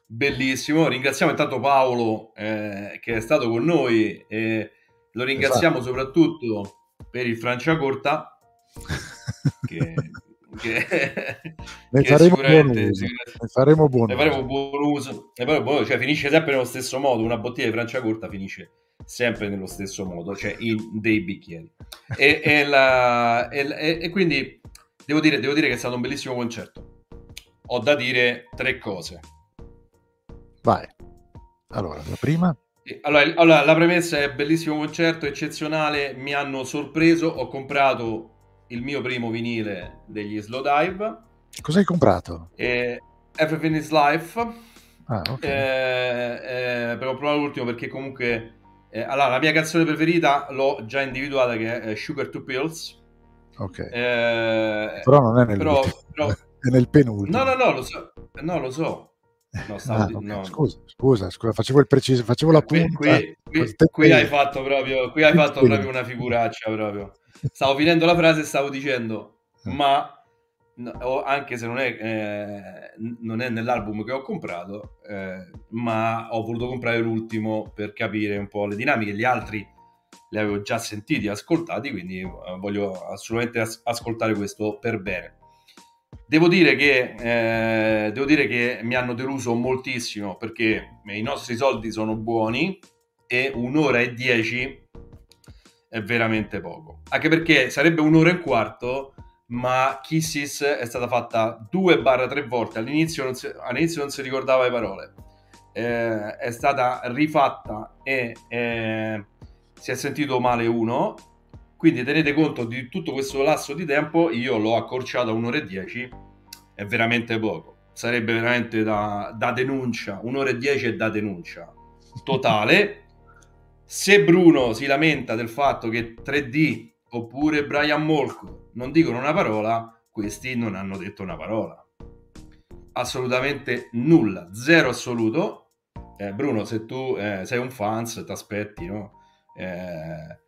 bellissimo. Ringraziamo intanto Paolo eh, che è stato con noi e lo ringraziamo soprattutto per il Franciacorta che, che, Ne che faremo buon sicuramente- uso. sicuramente- Ne faremo buon ne uso. faremo buon uso. Ne faremo buon uso. Cioè, finisce sempre nello stesso modo. Una bottiglia di Franciacorta finisce sempre nello stesso modo, cioè in dei bicchieri. E, e la- e- e quindi devo dire, devo dire che è stato un bellissimo concerto. Ho da dire tre cose. Vai. Allora, la prima, Allora, allora, la premessa è bellissimo concerto, eccezionale, mi hanno sorpreso, ho comprato il mio primo vinile degli Slow Dive, cosa hai comprato? e Everything is Life, Ah, ok. eh, eh, però ho provato l'ultimo perché comunque eh, allora, la mia canzone preferita l'ho già individuata che è eh, Sugar to Pills ok. Eh, Però non è nel però- però- è nel penultimo. no no no lo so. No lo so. No, stavo Ah, di- no. Scusa, scusa, scusa, facevo il preciso, facevo la qui, punta. qui- qui- col tempo qui hai fatto proprio qui hai Qui fatto proprio una figuraccia proprio. Stavo finendo la frase e stavo dicendo ma no, anche se non è, eh, non è nell'album che ho comprato eh, ma ho voluto comprare l'ultimo per capire un po' le dinamiche. Gli altri li avevo già sentiti ascoltati quindi eh, voglio assolutamente as- ascoltare questo per bene Devo dire, che, eh, devo dire che mi hanno deluso moltissimo perché i nostri soldi sono buoni e un'ora e dieci è veramente poco. Anche perché sarebbe un'ora e un quarto, ma Kisses è stata fatta 2-3 volte. All'inizio non, si, all'inizio non si ricordava le parole. Eh, è stata rifatta e eh, si è sentito male uno. Quindi tenete conto di tutto questo lasso di tempo. Io l'ho accorciato a un'ora e dieci. È veramente poco. Sarebbe veramente da, da denuncia. Un'ora e dieci è da denuncia totale. Se Bruno si lamenta del fatto che 3D oppure Brian Molko non dicono una parola, questi non hanno detto una parola. Assolutamente nulla, zero assoluto. Eh, Bruno, se tu eh, sei un fans, ti aspetti, no? Eh,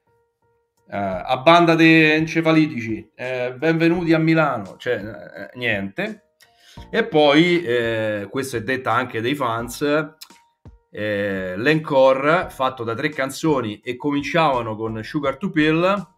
eh, a banda di encefalitici, eh, benvenuti a Milano, cioè eh, niente. E poi, eh, questo è detta anche dei fans, eh, l'encore fatto da tre canzoni e cominciavano con Sugar to Pill.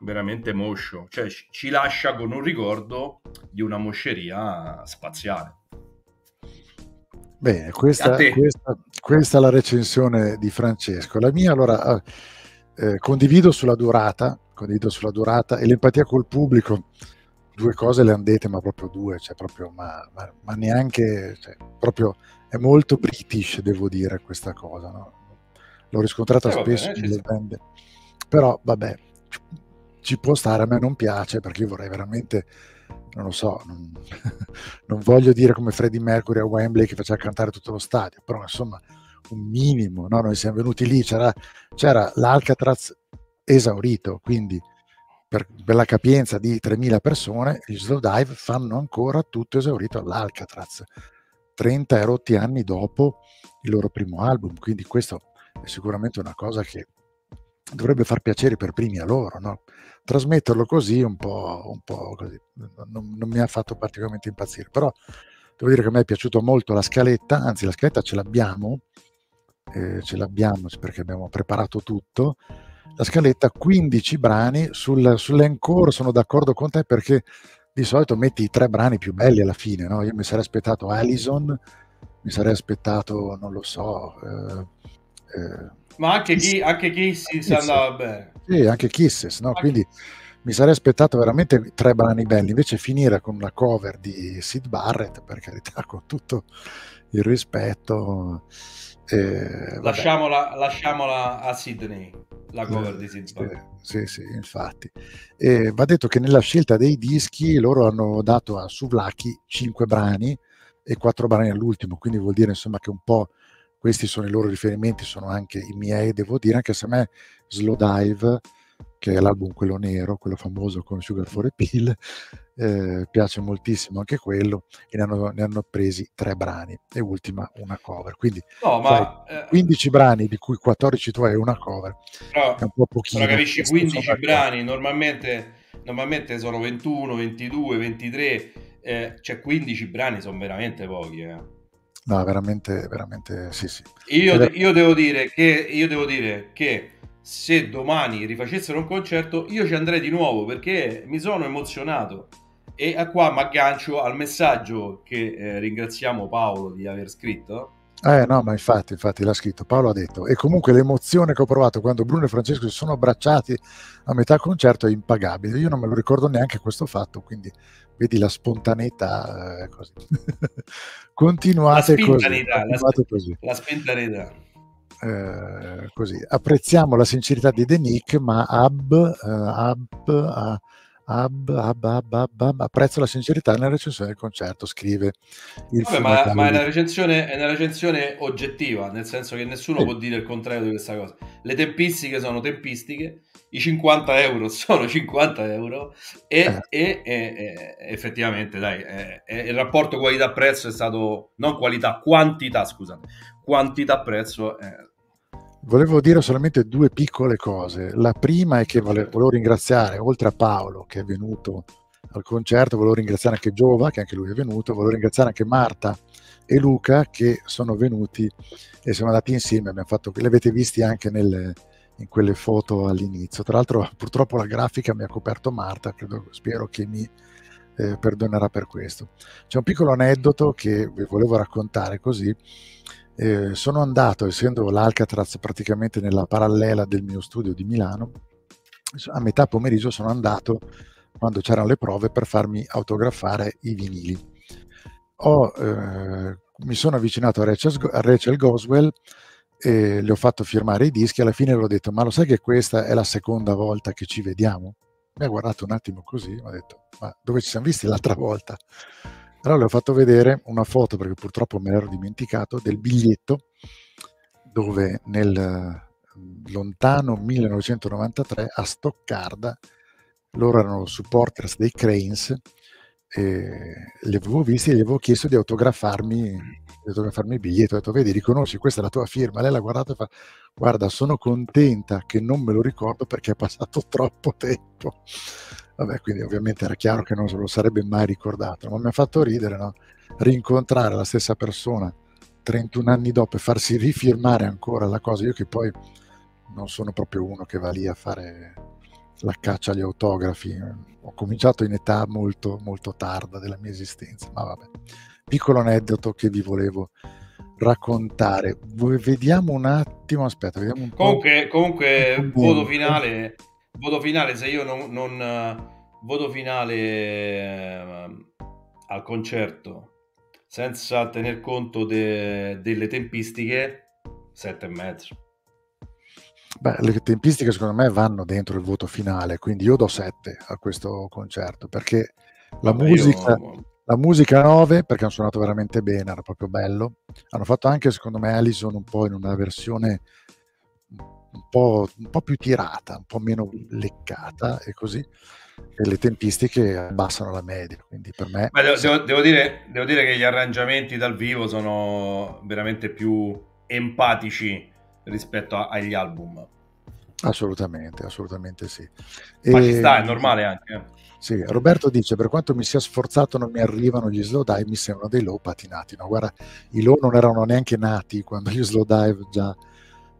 veramente moscio, cioè ci- ci lascia con un ricordo di una mosceria spaziale. Bene, questa, questa- questa è la recensione di Francesco. La mia, allora, eh, eh, condivido sulla durata, condivido sulla durata e l'empatia col pubblico. Due cose le han dette, ma proprio due, cioè proprio, ma, ma- ma neanche, cioè, proprio, è molto british, devo dire, questa cosa, no? L'ho riscontrata Eh, spesso ci nelle band, però vabbè, ci- può stare, a me non piace perché io vorrei veramente, non lo so, non, non voglio dire come Freddie Mercury a Wembley che faceva cantare tutto lo stadio, però insomma un minimo, no? noi siamo venuti lì, c'era, c'era l'Alcatraz esaurito, quindi per, per la capienza di 3.000 persone gli slow dive fanno ancora tutto esaurito all'Alcatraz, 30 e rotti anni dopo il loro primo album, quindi questo è sicuramente una cosa che dovrebbe far piacere per primi a loro, no? Trasmetterlo così un po', un po' così, non, non mi ha fatto particolarmente impazzire, però devo dire che a me è piaciuto molto la scaletta, anzi la scaletta ce l'abbiamo, eh, ce l'abbiamo perché abbiamo preparato tutto, la scaletta 15 brani, sul, sull'encore sono d'accordo con te perché di solito metti i tre brani più belli alla fine, no? io mi sarei aspettato Allison, mi sarei aspettato, non lo so, eh, eh, Ma anche chi, anche chi si Sì, andava bene. Sì, anche Kisses, no? quindi mi sarei aspettato veramente tre brani belli, invece finire con una cover di Sid Barrett, per carità, con tutto il rispetto. eh. Lasciamola, lasciamola a Sydney, la cover Eh, di Sid Barrett. Sì, sì, infatti. E va detto che nella scelta dei dischi loro hanno dato a Suvlaki 5 brani e 4 brani all'ultimo, quindi vuol dire insomma che un po' questi sono i loro riferimenti, sono anche i miei, devo dire, anche se a me Slow Dive, che è l'album quello nero, quello famoso con Sugar for a Pill, eh, piace moltissimo anche quello e ne hanno, ne hanno presi tre brani e ultima una cover. Quindi No, sai, ma eh, 15 brani di cui 14 tu hai una cover, però, è un po' pochino. però capisci, questo sono 15 d'accordo. brani normalmente, normalmente sono 21, 22, 23, eh, cioè 15 brani sono veramente pochi. eh. No, veramente, veramente sì, sì. Io, io devo dire che io devo dire che se domani rifacessero un concerto io ci andrei di nuovo perché mi sono emozionato. E a qua mi aggancio al messaggio che eh, ringraziamo Paolo di aver scritto. Eh no, ma infatti, infatti l'ha scritto, Paolo ha detto, e comunque l'emozione che ho provato quando Bruno e Francesco si sono abbracciati a metà concerto è impagabile, io non me lo ricordo neanche questo fatto, quindi vedi la spontaneità eh, così. continuate la così, la, continuate sp- così. la spintanità Eh, così. Apprezziamo la sincerità di The Nick, ma Ab, eh, Ab, ah, Ab, Ab, Ab, Ab, Ab, apprezzo la sincerità nella recensione del concerto, scrive il Vabbè, ma, ma è, una recensione, è una recensione oggettiva, nel senso che nessuno Sì. può dire il contrario di questa cosa. Le tempistiche sono tempistiche, i 50 euro sono 50 euro e, Eh. e- e- e- effettivamente dai, il rapporto qualità-prezzo è stato, non qualità, quantità, scusate, quantità-prezzo. eh, Volevo dire solamente due piccole cose. La prima è che vole- volevo ringraziare, oltre a Paolo che è venuto al concerto, volevo ringraziare anche Giova, che anche lui è venuto, volevo ringraziare anche Marta e Luca che sono venuti e siamo andati insieme. Abbiamo fatto, li avete visti anche nelle- in quelle foto all'inizio. Tra l'altro, purtroppo la grafica mi ha coperto Marta, credo, spero che mi eh, perdonerà per questo. C'è un piccolo aneddoto che vi volevo raccontare così. Eh, sono andato, essendo l'Alcatraz praticamente nella parallela del mio studio di Milano, a metà pomeriggio sono andato quando c'erano le prove per farmi autografare i vinili. Ho, eh, mi sono avvicinato a Rachel, a Rachel Goswell e le ho fatto firmare i dischi. Alla fine le ho detto: Ma lo sai che questa è la seconda volta che ci vediamo? mi ha guardato un attimo così, mi ha detto, ma dove ci siamo visti l'altra volta? Allora le ho fatto vedere una foto, perché purtroppo me l'ero dimenticato, del biglietto dove nel eh, lontano 1993 a Stoccarda loro erano supporters dei Cranes e li avevo visti e gli avevo chiesto di autografarmi, di autografarmi il biglietto. Ho detto, vedi, riconosci, questa è la tua firma. Lei l'ha guardata e fa, guarda, sono contenta che non me lo ricordo perché è passato troppo tempo. Vabbè, quindi ovviamente era chiaro che non se lo sarebbe mai ricordato, ma mi ha fatto ridere, no? Rincontrare la stessa persona 31 anni dopo e farsi rifirmare ancora la cosa. Io che poi non sono proprio uno che va lì a fare la caccia agli autografi. Ho cominciato in età molto, molto tarda della mia esistenza, ma vabbè. Piccolo aneddoto che vi volevo raccontare. Vediamo un attimo, aspetta, vediamo un Comunque, po'. comunque voto finale, voto finale, se io non, non voto finale eh, al concerto senza tener conto de- delle tempistiche, sette e mezzo. Beh, le tempistiche secondo me vanno dentro il voto finale, quindi io do 7 a questo concerto perché la Vabbè, musica, io- la musica 9 perché hanno suonato veramente bene, era proprio bello. Hanno fatto anche secondo me Allison un po' in una versione un po', un po' più tirata, un po' meno leccata e così. E le tempistiche abbassano la media, quindi per me devo, devo- devo dire, devo dire che gli arrangiamenti dal vivo sono veramente più empatici rispetto a- agli album. assolutamente, assolutamente sì. Ma ci E- sta, è normale anche. eh. Sì, Roberto dice: Per quanto mi sia sforzato, non mi arrivano gli slow dive, mi sembrano dei low patinati. No, guarda, i low non erano neanche nati quando gli slow dive già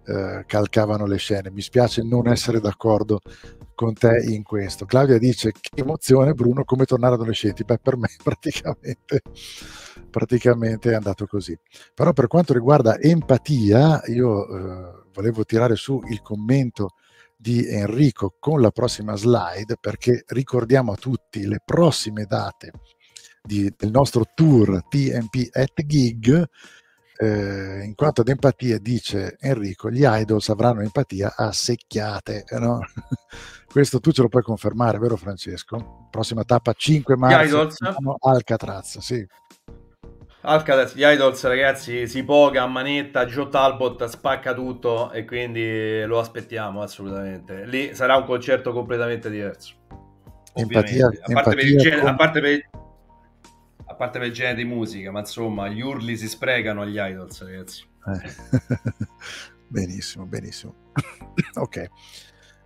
eh, calcavano le scene. Mi spiace non essere d'accordo con te in questo. Claudia dice: Che emozione, Bruno, come tornare adolescenti. Beh, per me praticamente, praticamente è andato così. Però per quanto riguarda empatia, io eh, volevo tirare su il commento di Enrico con la prossima slide perché ricordiamo a tutti le prossime date di- del nostro tour TMP at Gig. eh, in quanto ad empatia, dice Enrico, gli idols avranno empatia a secchiate. no? Questo tu ce lo puoi confermare, vero Francesco? Prossima tappa 5 marzo Alcatraz, sì. Alcatraz, gli Idols, ragazzi, si poga a manetta, Joe Talbot spacca tutto e quindi lo aspettiamo assolutamente. Lì sarà un concerto completamente diverso. Empatia, Ovviamente. A parte, per il empatia genere, con- a, parte per, a parte per il genere di musica, ma insomma, gli urli si sprecano agli Idols, ragazzi. Eh. benissimo, benissimo. ok.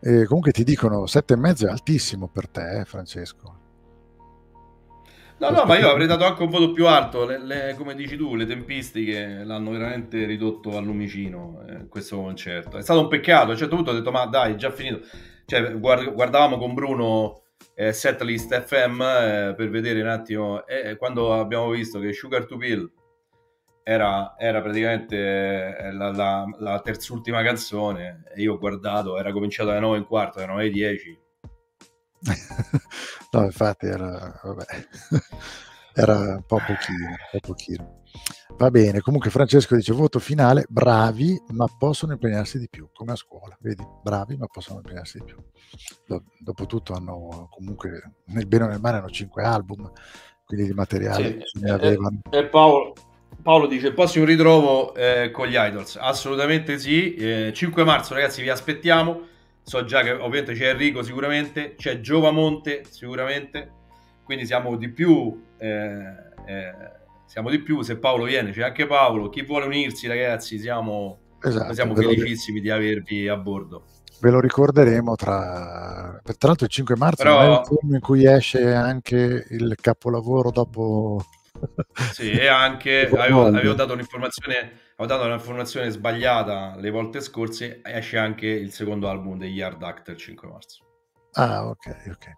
Eh, comunque ti dicono sette e mezzo è altissimo per te, eh, Francesco. No, no, ma io avrei dato anche un voto più alto. Le- le- come dici tu, le tempistiche l'hanno veramente ridotto al lumicino eh, questo concerto. È stato un peccato. A un certo punto ho detto, ma dai, è già finito. Cioè, guard- guardavamo con Bruno eh, Setlist FM eh, per vedere un attimo. E quando abbiamo visto che Sugar to Pill era, era praticamente eh, la, la- la terzultima canzone, e io ho guardato, era cominciato alle 9 e un quarto, erano le 10. no, infatti era, vabbè, era un po' pochino, un po' pochino. Va bene, comunque Francesco dice voto finale, bravi, ma possono impegnarsi di più, come a scuola, vedi, bravi, ma possono impegnarsi di più. Do- dopotutto hanno comunque, nel bene o nel male, hanno cinque album, quindi di materiale Sì, ne eh, avevano. E Paolo, Paolo dice il prossimo ritrovo eh, con gli Idols. Assolutamente sì. Eh, 5 marzo, ragazzi, vi aspettiamo. So già che ovviamente c'è Enrico sicuramente, c'è Giovamonte sicuramente. Quindi siamo di più. eh, eh, siamo di più. Se Paolo viene, c'è anche Paolo. Chi vuole unirsi, ragazzi, siamo, Esatto, siamo lo- felicissimi di avervi a bordo. Ve lo ricorderemo tra... Tra l'altro il 5 marzo Però- è il giorno in cui esce anche il capolavoro dopo... Sì, e anche avevo, avevo dato un'informazione, avevo dato un'informazione sbagliata le volte scorse. Esce anche il secondo album degli Hard Act il 5 marzo. Ah, ok, ok.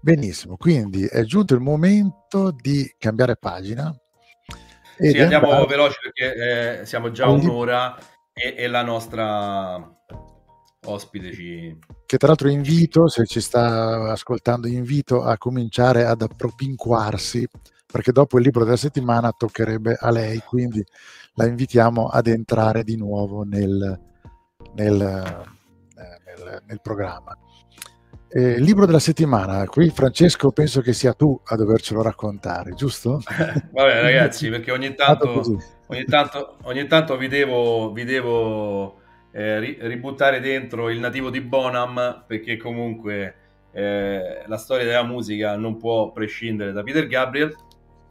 Benissimo, quindi è giunto il momento di cambiare pagina. Sì, di andiamo andare- veloci perché eh, siamo già Quindi- un'ora e, e la nostra ospite ci... Che tra l'altro invito, se ci sta ascoltando, invito a cominciare ad appropinquarsi, perché dopo il libro della settimana toccherebbe a lei, quindi la invitiamo ad entrare di nuovo nel, nel, eh, nel- nel programma. Eh, libro della settimana, qui Francesco penso che sia tu a dovercelo raccontare, giusto? Vabbè ragazzi, perché ogni tanto, ogni tanto, ogni tanto vi devo, vi devo eh, ri- ributtare dentro il nativo di Bonham, perché comunque eh, la storia della musica non può prescindere da Peter Gabriel,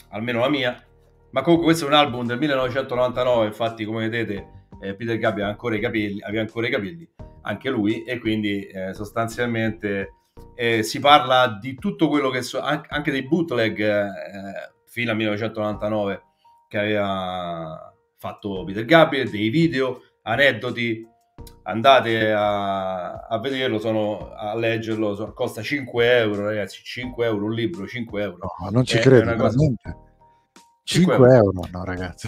almeno la mia. Ma comunque questo è un album del 1999, infatti come vedete eh, Peter Gabriel ha ancora i capelli, aveva ancora i capelli, anche lui, e quindi eh, sostanzialmente eh, si parla di tutto quello che so, an- anche dei bootleg eh, fino al 1999 che aveva fatto Peter Gabriel, dei video, aneddoti, andate a, a vederlo, sono, a leggerlo, so- costa 5 euro ragazzi, 5 euro un libro, 5 euro. No, non ci È- è credo, una cosa- veramente. 5 5 euro. no ragazzi.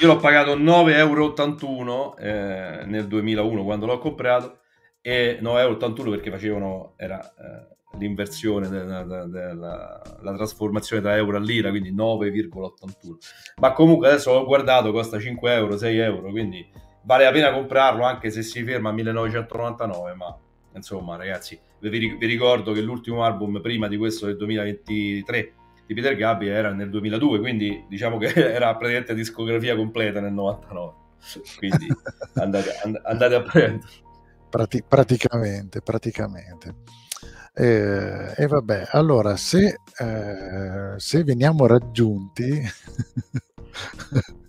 Io l'ho pagato 9,81 euro eh, nel 2001 quando l'ho comprato e 9,81 euro perché facevano era eh, l'inversione della, della- della- la trasformazione da euro a lira quindi 9,81 ma comunque adesso l'ho guardato costa 5 euro 6 euro quindi vale la pena comprarlo anche se si ferma a 1999 ma insomma ragazzi vi, vi ricordo che l'ultimo album prima di questo del 2023 di Peter Gabriel era nel 2002, quindi diciamo che era praticamente discografia completa nel 99. Quindi andate, and- andate a prendere. Prati- praticamente, praticamente. Eh, E vabbè, allora se, eh, se veniamo raggiunti,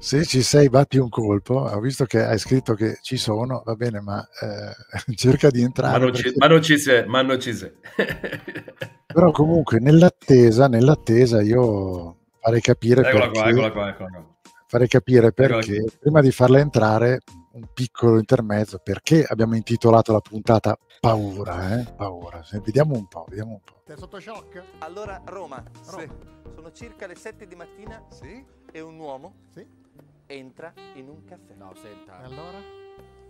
se ci sei batti un colpo, ho visto che hai scritto che ci sono, va bene, ma eh, cerca di Ma entrare. non, ci, perché- ma non ci sei, ma non ci sei. Però comunque nell'attesa, nell'attesa io farei capire eccola perché, qua, eccola qua, eccola qua. farei capire Eccola perché prima di farla entrare un piccolo intermezzo perché abbiamo intitolato la puntata paura eh? paura vediamo un po' vediamo un po' Sei sotto shock? Allora, Roma. Sì. Sono circa le 7 di mattina Sì? e un uomo Sì? Entra in un caffè. No, senta. E allora?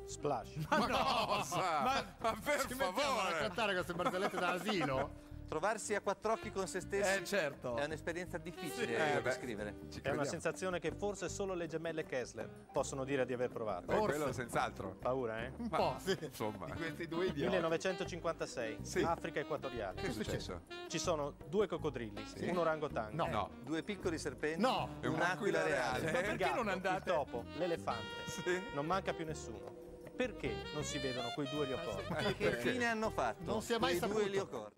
Splash. Ma no, sa, ma per ci mettiamo a favore. cantare queste barzellette da asilo? Trovarsi a quattro occhi con se stessi Eh, certo. è un'esperienza difficile Sì. da Eh, descrivere. È una sensazione che forse solo le gemelle Kessler possono dire di aver provato. Beh, quello senz'altro. Paura, eh? Un Ma, po', sì. Insomma, questi due idioti. 1956, Sì. Africa equatoriale. Che è successo? Ci sono due coccodrilli, Sì. un orangotango. No. No. Due piccoli serpenti, No. È un'aquila reale. Il Perché gatto, non andate? Il topo, l'elefante. Sì. Non manca più nessuno. Perché non si vedono quei due leopardi? Che fine hanno fatto? Non si è mai quei due saputo.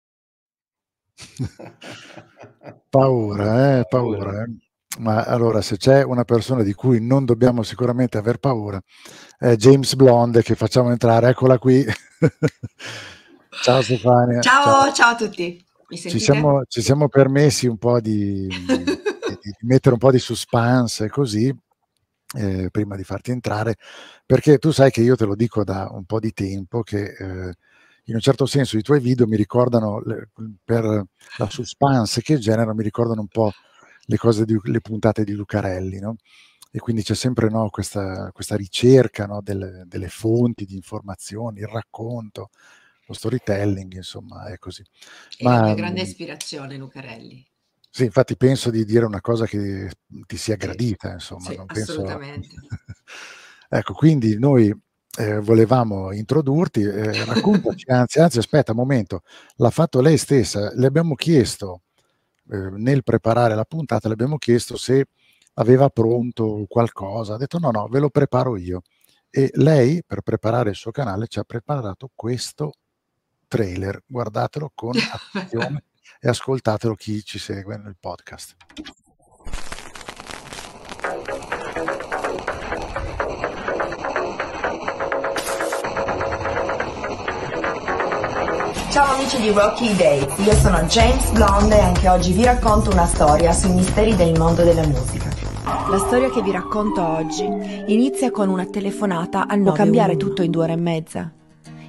paura eh paura. eh. ma allora se c'è una persona di cui non dobbiamo sicuramente aver paura è James Blonde che facciamo entrare eccola qui. Ciao Stefania. Ciao, ciao. a tutti. Ci siamo, ci siamo permessi un po' di, di- di mettere un po' di suspense così eh, prima di farti entrare, perché tu sai che io te lo dico da un po' di tempo che eh, in un certo senso i tuoi video mi ricordano le- per la suspense che generano, mi ricordano un po' le cose di le puntate di Lucarelli, no? E quindi c'è sempre no, questa, questa ricerca no, delle, delle fonti di informazioni, il racconto, lo storytelling, insomma, è così. È una Ma, grande mh, ispirazione, Lucarelli. sì, infatti penso di dire una cosa che ti sia gradita, insomma, Sì, non penso... assolutamente. ecco, quindi noi eh, volevamo introdurti, eh, raccontaci, anzi, anzi, aspetta un momento, l'ha fatto lei stessa, le abbiamo chiesto, eh, nel preparare la puntata, le abbiamo chiesto se aveva pronto qualcosa, ha detto no, no, ve lo preparo io. E lei, per preparare il suo canale, ci ha preparato questo trailer, guardatelo con attenzione e ascoltatelo chi ci segue nel podcast. Ciao amici di Rocky Dates, io sono James Blonde e anche oggi vi racconto una storia sui misteri del mondo della musica. La storia che vi racconto oggi inizia con una telefonata al Può 911. cambiare tutto in due ore e mezza.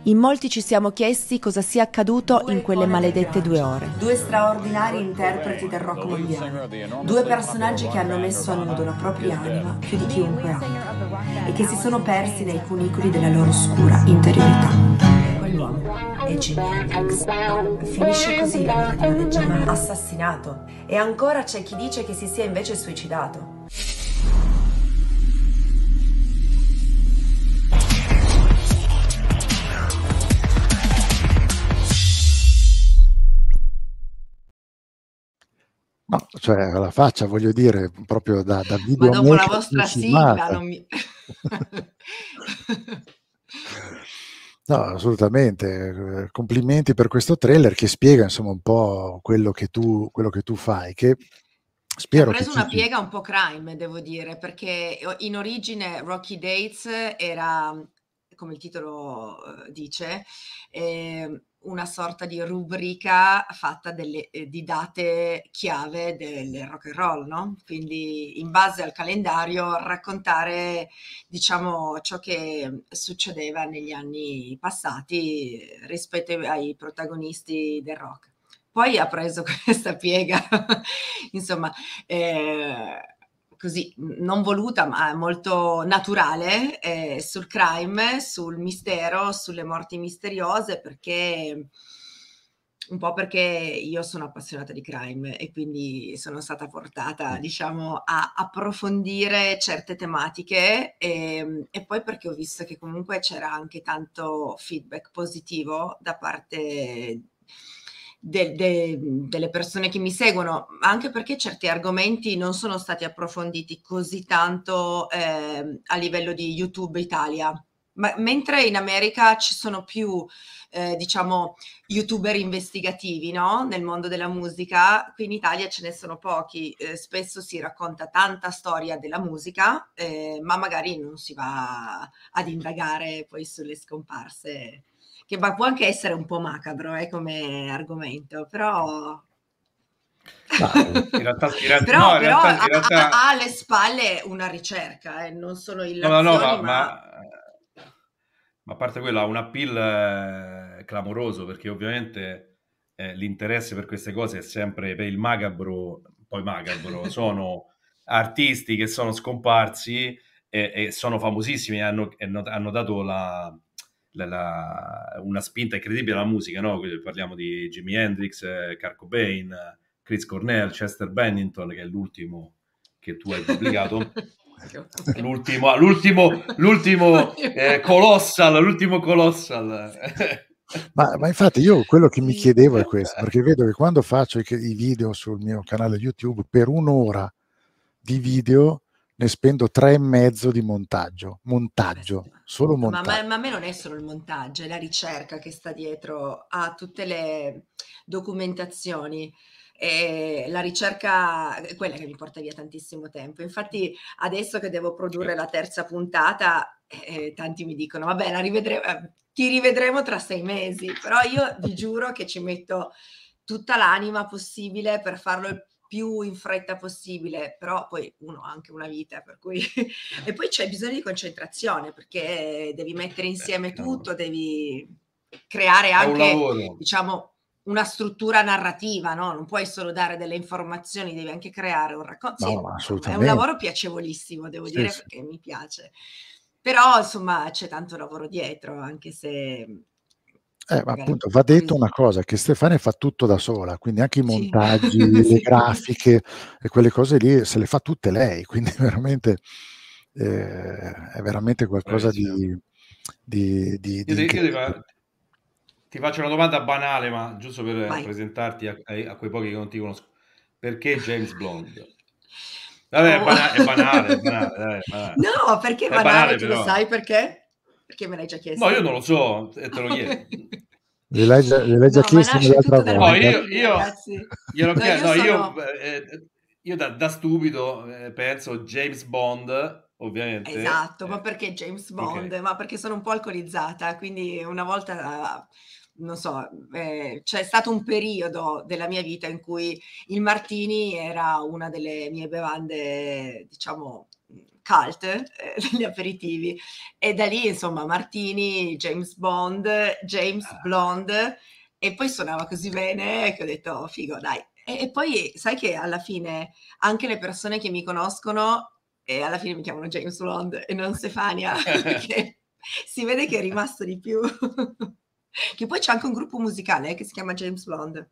In molti ci siamo chiesti cosa sia accaduto in quelle maledette due ore. Due straordinari interpreti del rock mondiale, due personaggi che hanno messo a nudo la propria anima più di chiunque altro e che si sono persi nei cunicoli della loro oscura interiorità dell'uomo e Jimi Finisce così la vita di Jamal, assassinato. E ancora c'è chi dice che si sia invece suicidato. No, cioè la faccia, voglio dire, proprio da, da video. Ma dopo la vostra sigla non mi... No, assolutamente. Eh, Complimenti per questo trailer che spiega insomma un po' quello che tu, quello che tu fai, che Ha spero che preso una tutti... piega un po' crime, devo dire, perché in origine Rocky Dates era, come il titolo eh, dice, eh, una sorta di rubrica fatta delle, eh, di date chiave del rock and roll, no? Quindi in base al calendario raccontare, diciamo, ciò che succedeva negli anni passati rispetto ai protagonisti del rock. Poi ha preso questa piega, insomma, eh, così non voluta, ma molto naturale, eh, sul crime, sul mistero, sulle morti misteriose, perché un po' perché io sono appassionata di crime e quindi sono stata portata, diciamo, a approfondire certe tematiche e, e poi perché ho visto che comunque c'era anche tanto feedback positivo da parte de- de- delle persone che mi seguono, anche perché certi argomenti non sono stati approfonditi così tanto eh, a livello di YouTube Italia. Ma, mentre in America ci sono più, eh, diciamo, youtuber investigativi, no? Nel mondo della musica, qui in Italia ce ne sono pochi. Eh, spesso si racconta tanta storia della musica, eh, ma magari non si va ad indagare poi sulle scomparse che ma può anche essere un po' macabro eh, come argomento, però... In realtà, in realtà, però, no, in però realtà, ha, in realtà- ha- ha alle spalle una ricerca, eh, non solo No, illazioni, no, no, ma, ma... ma- a parte quello ha un appeal eh, clamoroso perché ovviamente eh, l'interesse per queste cose è sempre per il macabro, poi macabro, sono artisti che sono scomparsi e, e sono famosissimi e e hanno- hanno dato la, la- la- una spinta incredibile alla musica, no? Quindi Parliamo di Jimi Hendrix, eh, Kurt Cobain, eh, Chris Cornell, Chester Bennington, che è l'ultimo che tu hai pubblicato. L'ultimo, l'ultimo, l'ultimo eh, colossal, l'ultimo colossal. Ma, ma infatti io quello che mi chiedevo è questo, perché vedo che quando faccio i, i video sul mio canale YouTube, per un'ora di video ne spendo tre e mezzo di montaggio, montaggio, solo Ma, montaggio. ma- ma a me non è solo il montaggio, è la ricerca che sta dietro a tutte le documentazioni. E la ricerca è quella che mi porta via tantissimo tempo. Infatti, adesso che devo produrre la terza puntata, eh, tanti mi dicono: Vabbè, la rivedremo, eh, ti rivedremo tra sei mesi. Però io vi giuro che ci metto tutta l'anima possibile per farlo il più in fretta possibile. Però poi uno ha anche una vita, per cui e poi c'è bisogno di concentrazione perché devi mettere insieme tutto, devi creare un anche, diciamo, una struttura narrativa, no? Non puoi solo dare delle informazioni, devi anche creare un racconto. No, Sì, è un lavoro piacevolissimo, devo Sì, dire, sì. perché mi piace. Però, insomma, c'è tanto lavoro dietro, anche se Eh, ma appunto va detto una cosa, che Stefania fa tutto da sola, quindi anche i Sì. montaggi, le Sì. grafiche e quelle cose lì se le fa tutte lei, quindi veramente eh, è veramente qualcosa di, di, di, Io di ti, faccio una domanda banale, ma giusto per Vai. presentarti a, a quei pochi che non ti conosco. Perché James Bond? Vabbè, è, Oh. è banale, è banale, dai, è banale. No, perché È banale, banale, tu lo sai perché? Perché me l'hai già chiesto. No, io non lo so, e te lo chiedo. Gliel'hai già, gliel'hai già No, ma chiesto tutto dal No, volta? io, io, glielo No, chiedo, io no, io, sono... eh, io da, da stupido eh, penso James Bond, ovviamente. Esatto, ma eh, perché James. Bond? Ma perché sono un po' alcolizzata, quindi una volta, non so, eh, c'è stato un periodo della mia vita in cui il martini era una delle mie bevande, diciamo, cult, eh, degli aperitivi. E da lì, insomma, martini, James Bond, James Ah. Blonde, e poi suonava così bene che ho detto, "Oh, figo, dai. E, e poi sai che alla fine anche le persone che mi conoscono e alla fine mi chiamano James Blonde e non Stefania, perché si vede che è rimasto di più. che poi c'è anche un gruppo musicale eh, che si chiama James Blonde.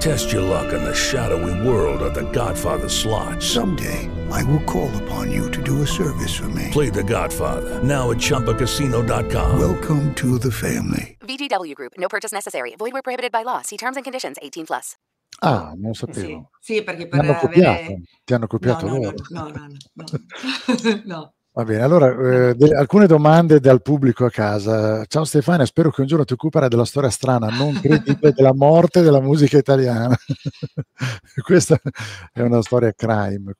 Test your luck in the shadowy world of The Godfather slot. Someday, I will call upon you to do a service for me. Play The Godfather now at ChumbaCasino.com. Welcome to the family. VGW Group. No purchase necessary. Void where prohibited by law. See terms and conditions. 18 plus. Ah, non lo sapevo. Sì, perché Ti per hanno copiato, avere... ti hanno copiato no, no, loro. no, no, no, no. no. Va bene, allora eh, de- alcune domande dal pubblico a casa. Ciao Stefania, spero che un giorno ti occuperai della storia strana, non credibile della morte della musica italiana. Questa è una storia crime.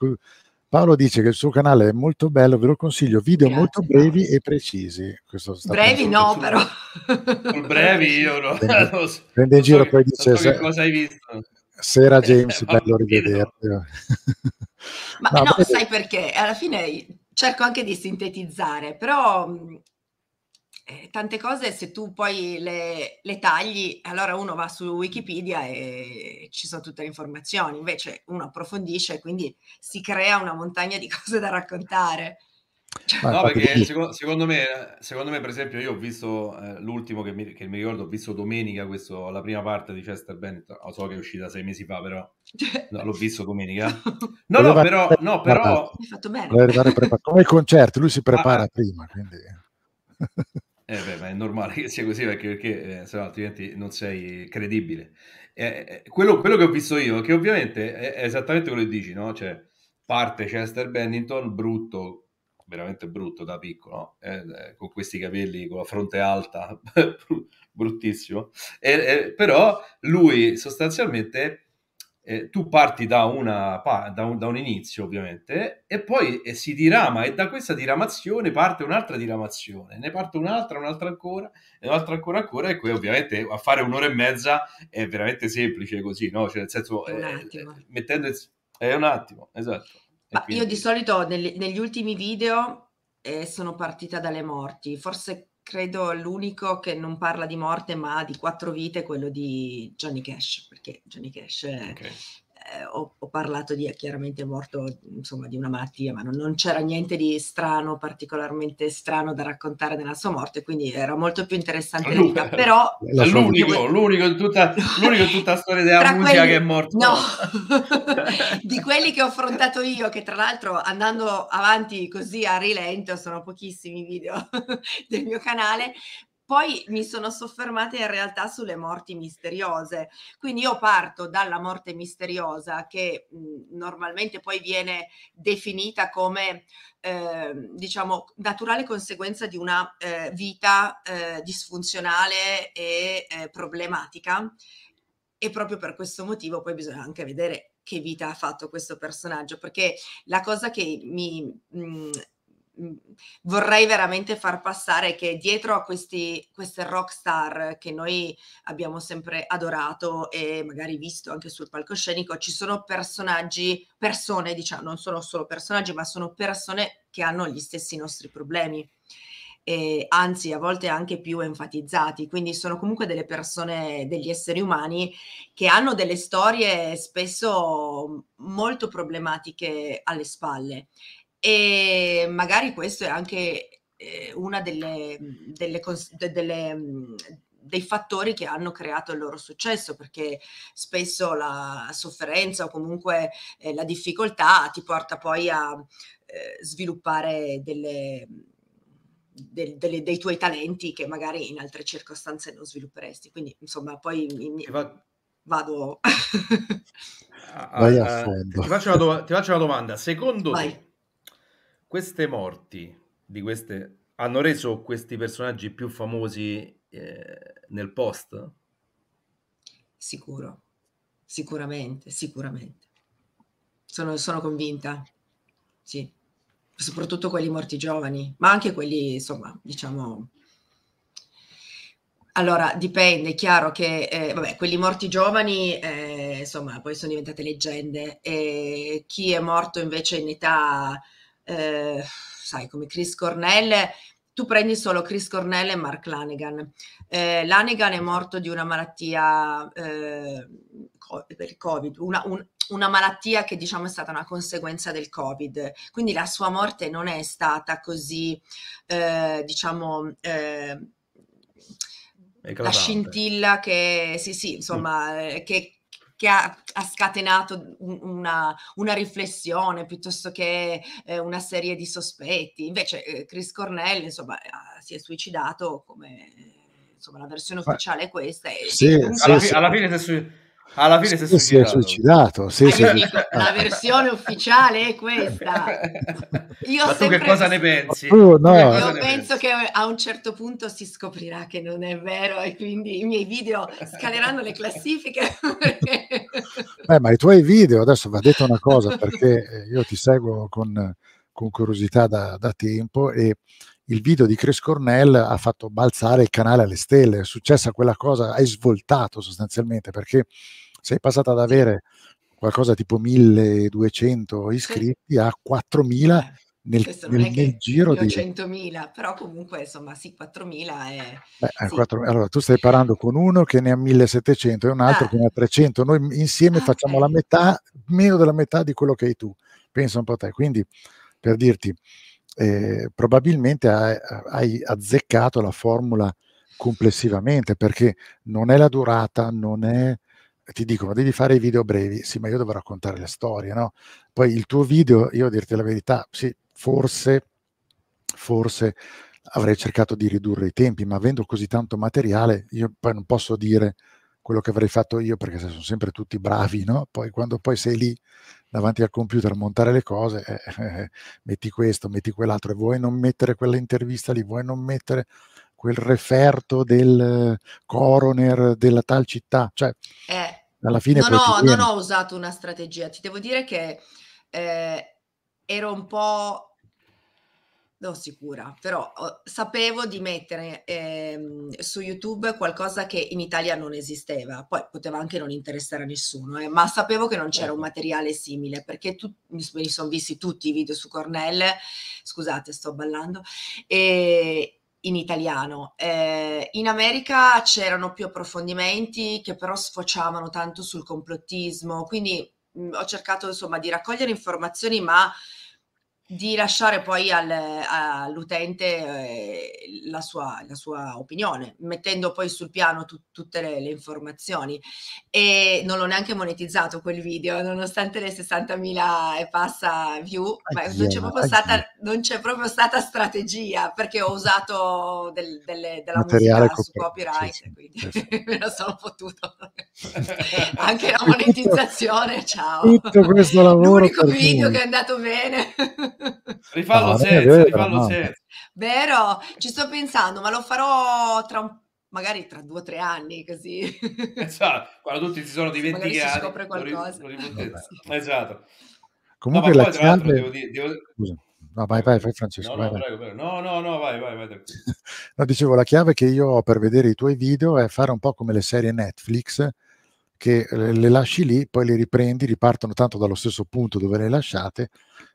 Paolo dice che il suo canale è molto bello, ve lo consiglio, video Grazie, molto brevi e precisi. Questo sta Brevi no, però. Sul brevi io no. Prende- in giro, so che- poi non dice, so che cosa hai visto. Sera James, Eh, bello ma- rivederti. Ma No, no, sai perché? Alla fine cerco anche di sintetizzare, però mh, eh, tante cose se tu poi le, le tagli, allora uno va su Wikipedia e ci sono tutte le informazioni, invece uno approfondisce e quindi si crea una montagna di cose da raccontare. Ma No, infatti perché secondo, secondo me, secondo me, per esempio, io ho visto eh, l'ultimo che mi, che mi ricordo, ho visto domenica, questo, la prima parte di Chester Bennett, lo so che è uscita sei mesi fa, però no, l'ho visto domenica. No, no, però, no, però. Come i concerti, lui si prepara Ah. prima, quindi... Eh beh, ma è normale che sia così perché, perché eh, se no altrimenti non sei credibile. Eh, eh, quello, quello che ho visto io, che ovviamente è, è esattamente quello che dici, no? Cioè, parte Chester Bennington, brutto, veramente brutto da piccolo, eh, eh, con questi capelli, con la fronte alta, bruttissimo. E- e- però lui sostanzialmente eh, tu parti da, una, da, un, da un inizio ovviamente e poi eh, si dirama e da questa diramazione parte un'altra diramazione, ne parte un'altra, un'altra ancora e un'altra ancora ancora e poi ovviamente a fare un'ora e mezza è veramente semplice così, no? Cioè nel senso, È un eh, attimo. mettendo il- è un attimo, esatto. Quindi- io di solito negli, negli ultimi video eh, sono partita dalle morti, forse credo l'unico che non parla di morte ma di quattro vite è quello di Johnny Cash, perché Johnny Cash eh, Ok. Eh, ho, ho parlato di chiaramente morto insomma di una malattia, ma non, non c'era niente di strano, particolarmente strano da raccontare nella sua morte, quindi era molto più interessante la vita. Però l'unico, l'unico in tutta, l'unico in tutta la storia della musica quelli- che è morto. No, di quelli che ho affrontato io, che tra l'altro andando avanti così a rilento, sono pochissimi i video del mio canale, poi mi sono soffermata in realtà sulle morti misteriose. Quindi io parto dalla morte misteriosa che mh, normalmente poi viene definita come eh, diciamo naturale conseguenza di una eh, vita eh, disfunzionale e eh, problematica e proprio per questo motivo poi bisogna anche vedere che vita ha fatto questo personaggio, perché la cosa che mi mh, mh, vorrei veramente far passare che dietro a questi, queste rock star che noi abbiamo sempre adorato e magari visto anche sul palcoscenico, ci sono personaggi, persone, diciamo, non sono solo personaggi, ma sono persone che hanno gli stessi nostri problemi. E anzi a volte anche più enfatizzati, quindi sono comunque delle persone, degli esseri umani che hanno delle storie spesso molto problematiche alle spalle e magari questo è anche eh, una delle, delle, cons- de- delle, mh, dei fattori che hanno creato il loro successo perché spesso la sofferenza o comunque eh, la difficoltà ti porta poi a eh, sviluppare delle del- delle- dei tuoi talenti che magari in altre circostanze non svilupperesti. Quindi, insomma, poi mi- mi- Ti fa- vado. A ah, fondo. Ti faccio, una do- ti faccio una domanda. Secondo Vai. te, queste morti di queste hanno reso questi personaggi più famosi eh, nel post? Sicuro, sicuramente, sicuramente. Sono, sono convinta, sì. Soprattutto quelli morti giovani, ma anche quelli, insomma, diciamo... Allora, dipende, è chiaro che, eh, vabbè, quelli morti giovani, eh, insomma, poi sono diventate leggende. E chi è morto invece in età, eh, sai, come Chris Cornell, tu prendi solo Chris Cornell e Mark Lanegan. Eh, Lanegan è morto di una malattia eh, per il Covid, una, un- una malattia che diciamo è stata una conseguenza del Covid. Quindi la sua morte non è stata così, eh, diciamo, eh, la scintilla che, sì, sì, insomma, eh, che, che ha, ha scatenato un- una, una riflessione piuttosto che eh, una serie di sospetti. Invece eh, Chris Cornell, insomma, si è suicidato come... Insomma, la versione ufficiale è questa. E, Sì, comunque- alla, sì, fi- sì. alla fine si è, sui- alla fine si è Sì, si è suicidato. suicidato. Sì, è dico, suicidato. la versione ufficiale è questa. Io Ma tu che cosa ne pensi? Tu, che no. Io penso che a un certo punto si scoprirà che non è vero e quindi i miei video scaleranno le classifiche. Beh, ma i tuoi video, adesso va detto una cosa, perché eh, io ti seguo con, con curiosità da, da tempo e il video di Chris Cornell ha fatto balzare il canale alle stelle, è successa quella cosa, hai svoltato sostanzialmente, perché sei passata ad avere qualcosa tipo 1200 iscritti a 4000 nel, Questo non nel- è che nel giro di... 100.000, però comunque insomma sì, 4.000 è... Beh, eh, sì. quattro- allora, tu stai parlando con uno che ne ha 1700 e un altro Ah. che ne ha 300. Noi insieme Ah, facciamo ok. la metà, meno della metà di quello che hai tu. Pensa un po' te. Quindi, per dirti, eh, probabilmente hai, hai azzeccato la formula complessivamente perché non è la durata, non è. Ti dico, ma devi fare i video brevi. Sì, ma io devo raccontare le storie, no? Poi il tuo video, io a dirti la verità, sì, forse, forse avrei cercato di ridurre i tempi, ma avendo così tanto materiale, io poi non posso dire quello che avrei fatto io perché sono sempre tutti bravi, no? Poi quando poi sei lì davanti al computer a montare le cose, eh, eh, metti questo, metti quell'altro e vuoi non mettere quell'intervista lì, vuoi non mettere quel referto del coroner della tal città, cioè Eh, alla fine non ho, non ho usato una strategia, ti devo dire che eh, ero un po' non sicura, però oh, sapevo di mettere ehm, su YouTube qualcosa che in Italia non esisteva, poi poteva anche non interessare a nessuno, eh, ma sapevo che non c'era un materiale simile perché tu, mi, mi sono visti tutti i video su Cornell, scusate sto ballando, e in italiano. Eh, in America c'erano più approfondimenti che però sfociavano tanto sul complottismo, quindi mh, ho cercato insomma di raccogliere informazioni, ma di lasciare poi al- all'utente eh, la, sua, la sua opinione, mettendo poi sul piano tu- tutte le, le informazioni. E non l'ho neanche monetizzato quel video, nonostante le 60.000 e passa view, ma non c'è, stata, non c'è proprio stata strategia perché ho usato del- delle- della Materiale musica su coperto, copyright, sì, quindi sì, me la sono fottuto. Anche la monetizzazione, ciao. tutto questo lavoro L'unico video nulla. che è andato bene. Rifallo No, senza, vero, rifallo no. senza. Vero? Ci sto pensando, ma lo farò tra un- magari tra due o tre anni, così. Esatto, quando tutti si sono Magari si dimenticati. scopre qualcosa. lo. Esatto. Comunque no, la poi tra l'altro chiave... devo dire... Devo... Scusa. No, vai, vai, vai Francesco, No, vai, no, vai. prego, prego. No, no, no, vai, vai, vai. No, dicevo, la chiave che io ho per vedere i tuoi video è fare un po' come le serie Netflix, che le lasci lì, poi le riprendi, ripartono tanto dallo stesso punto dove le lasciate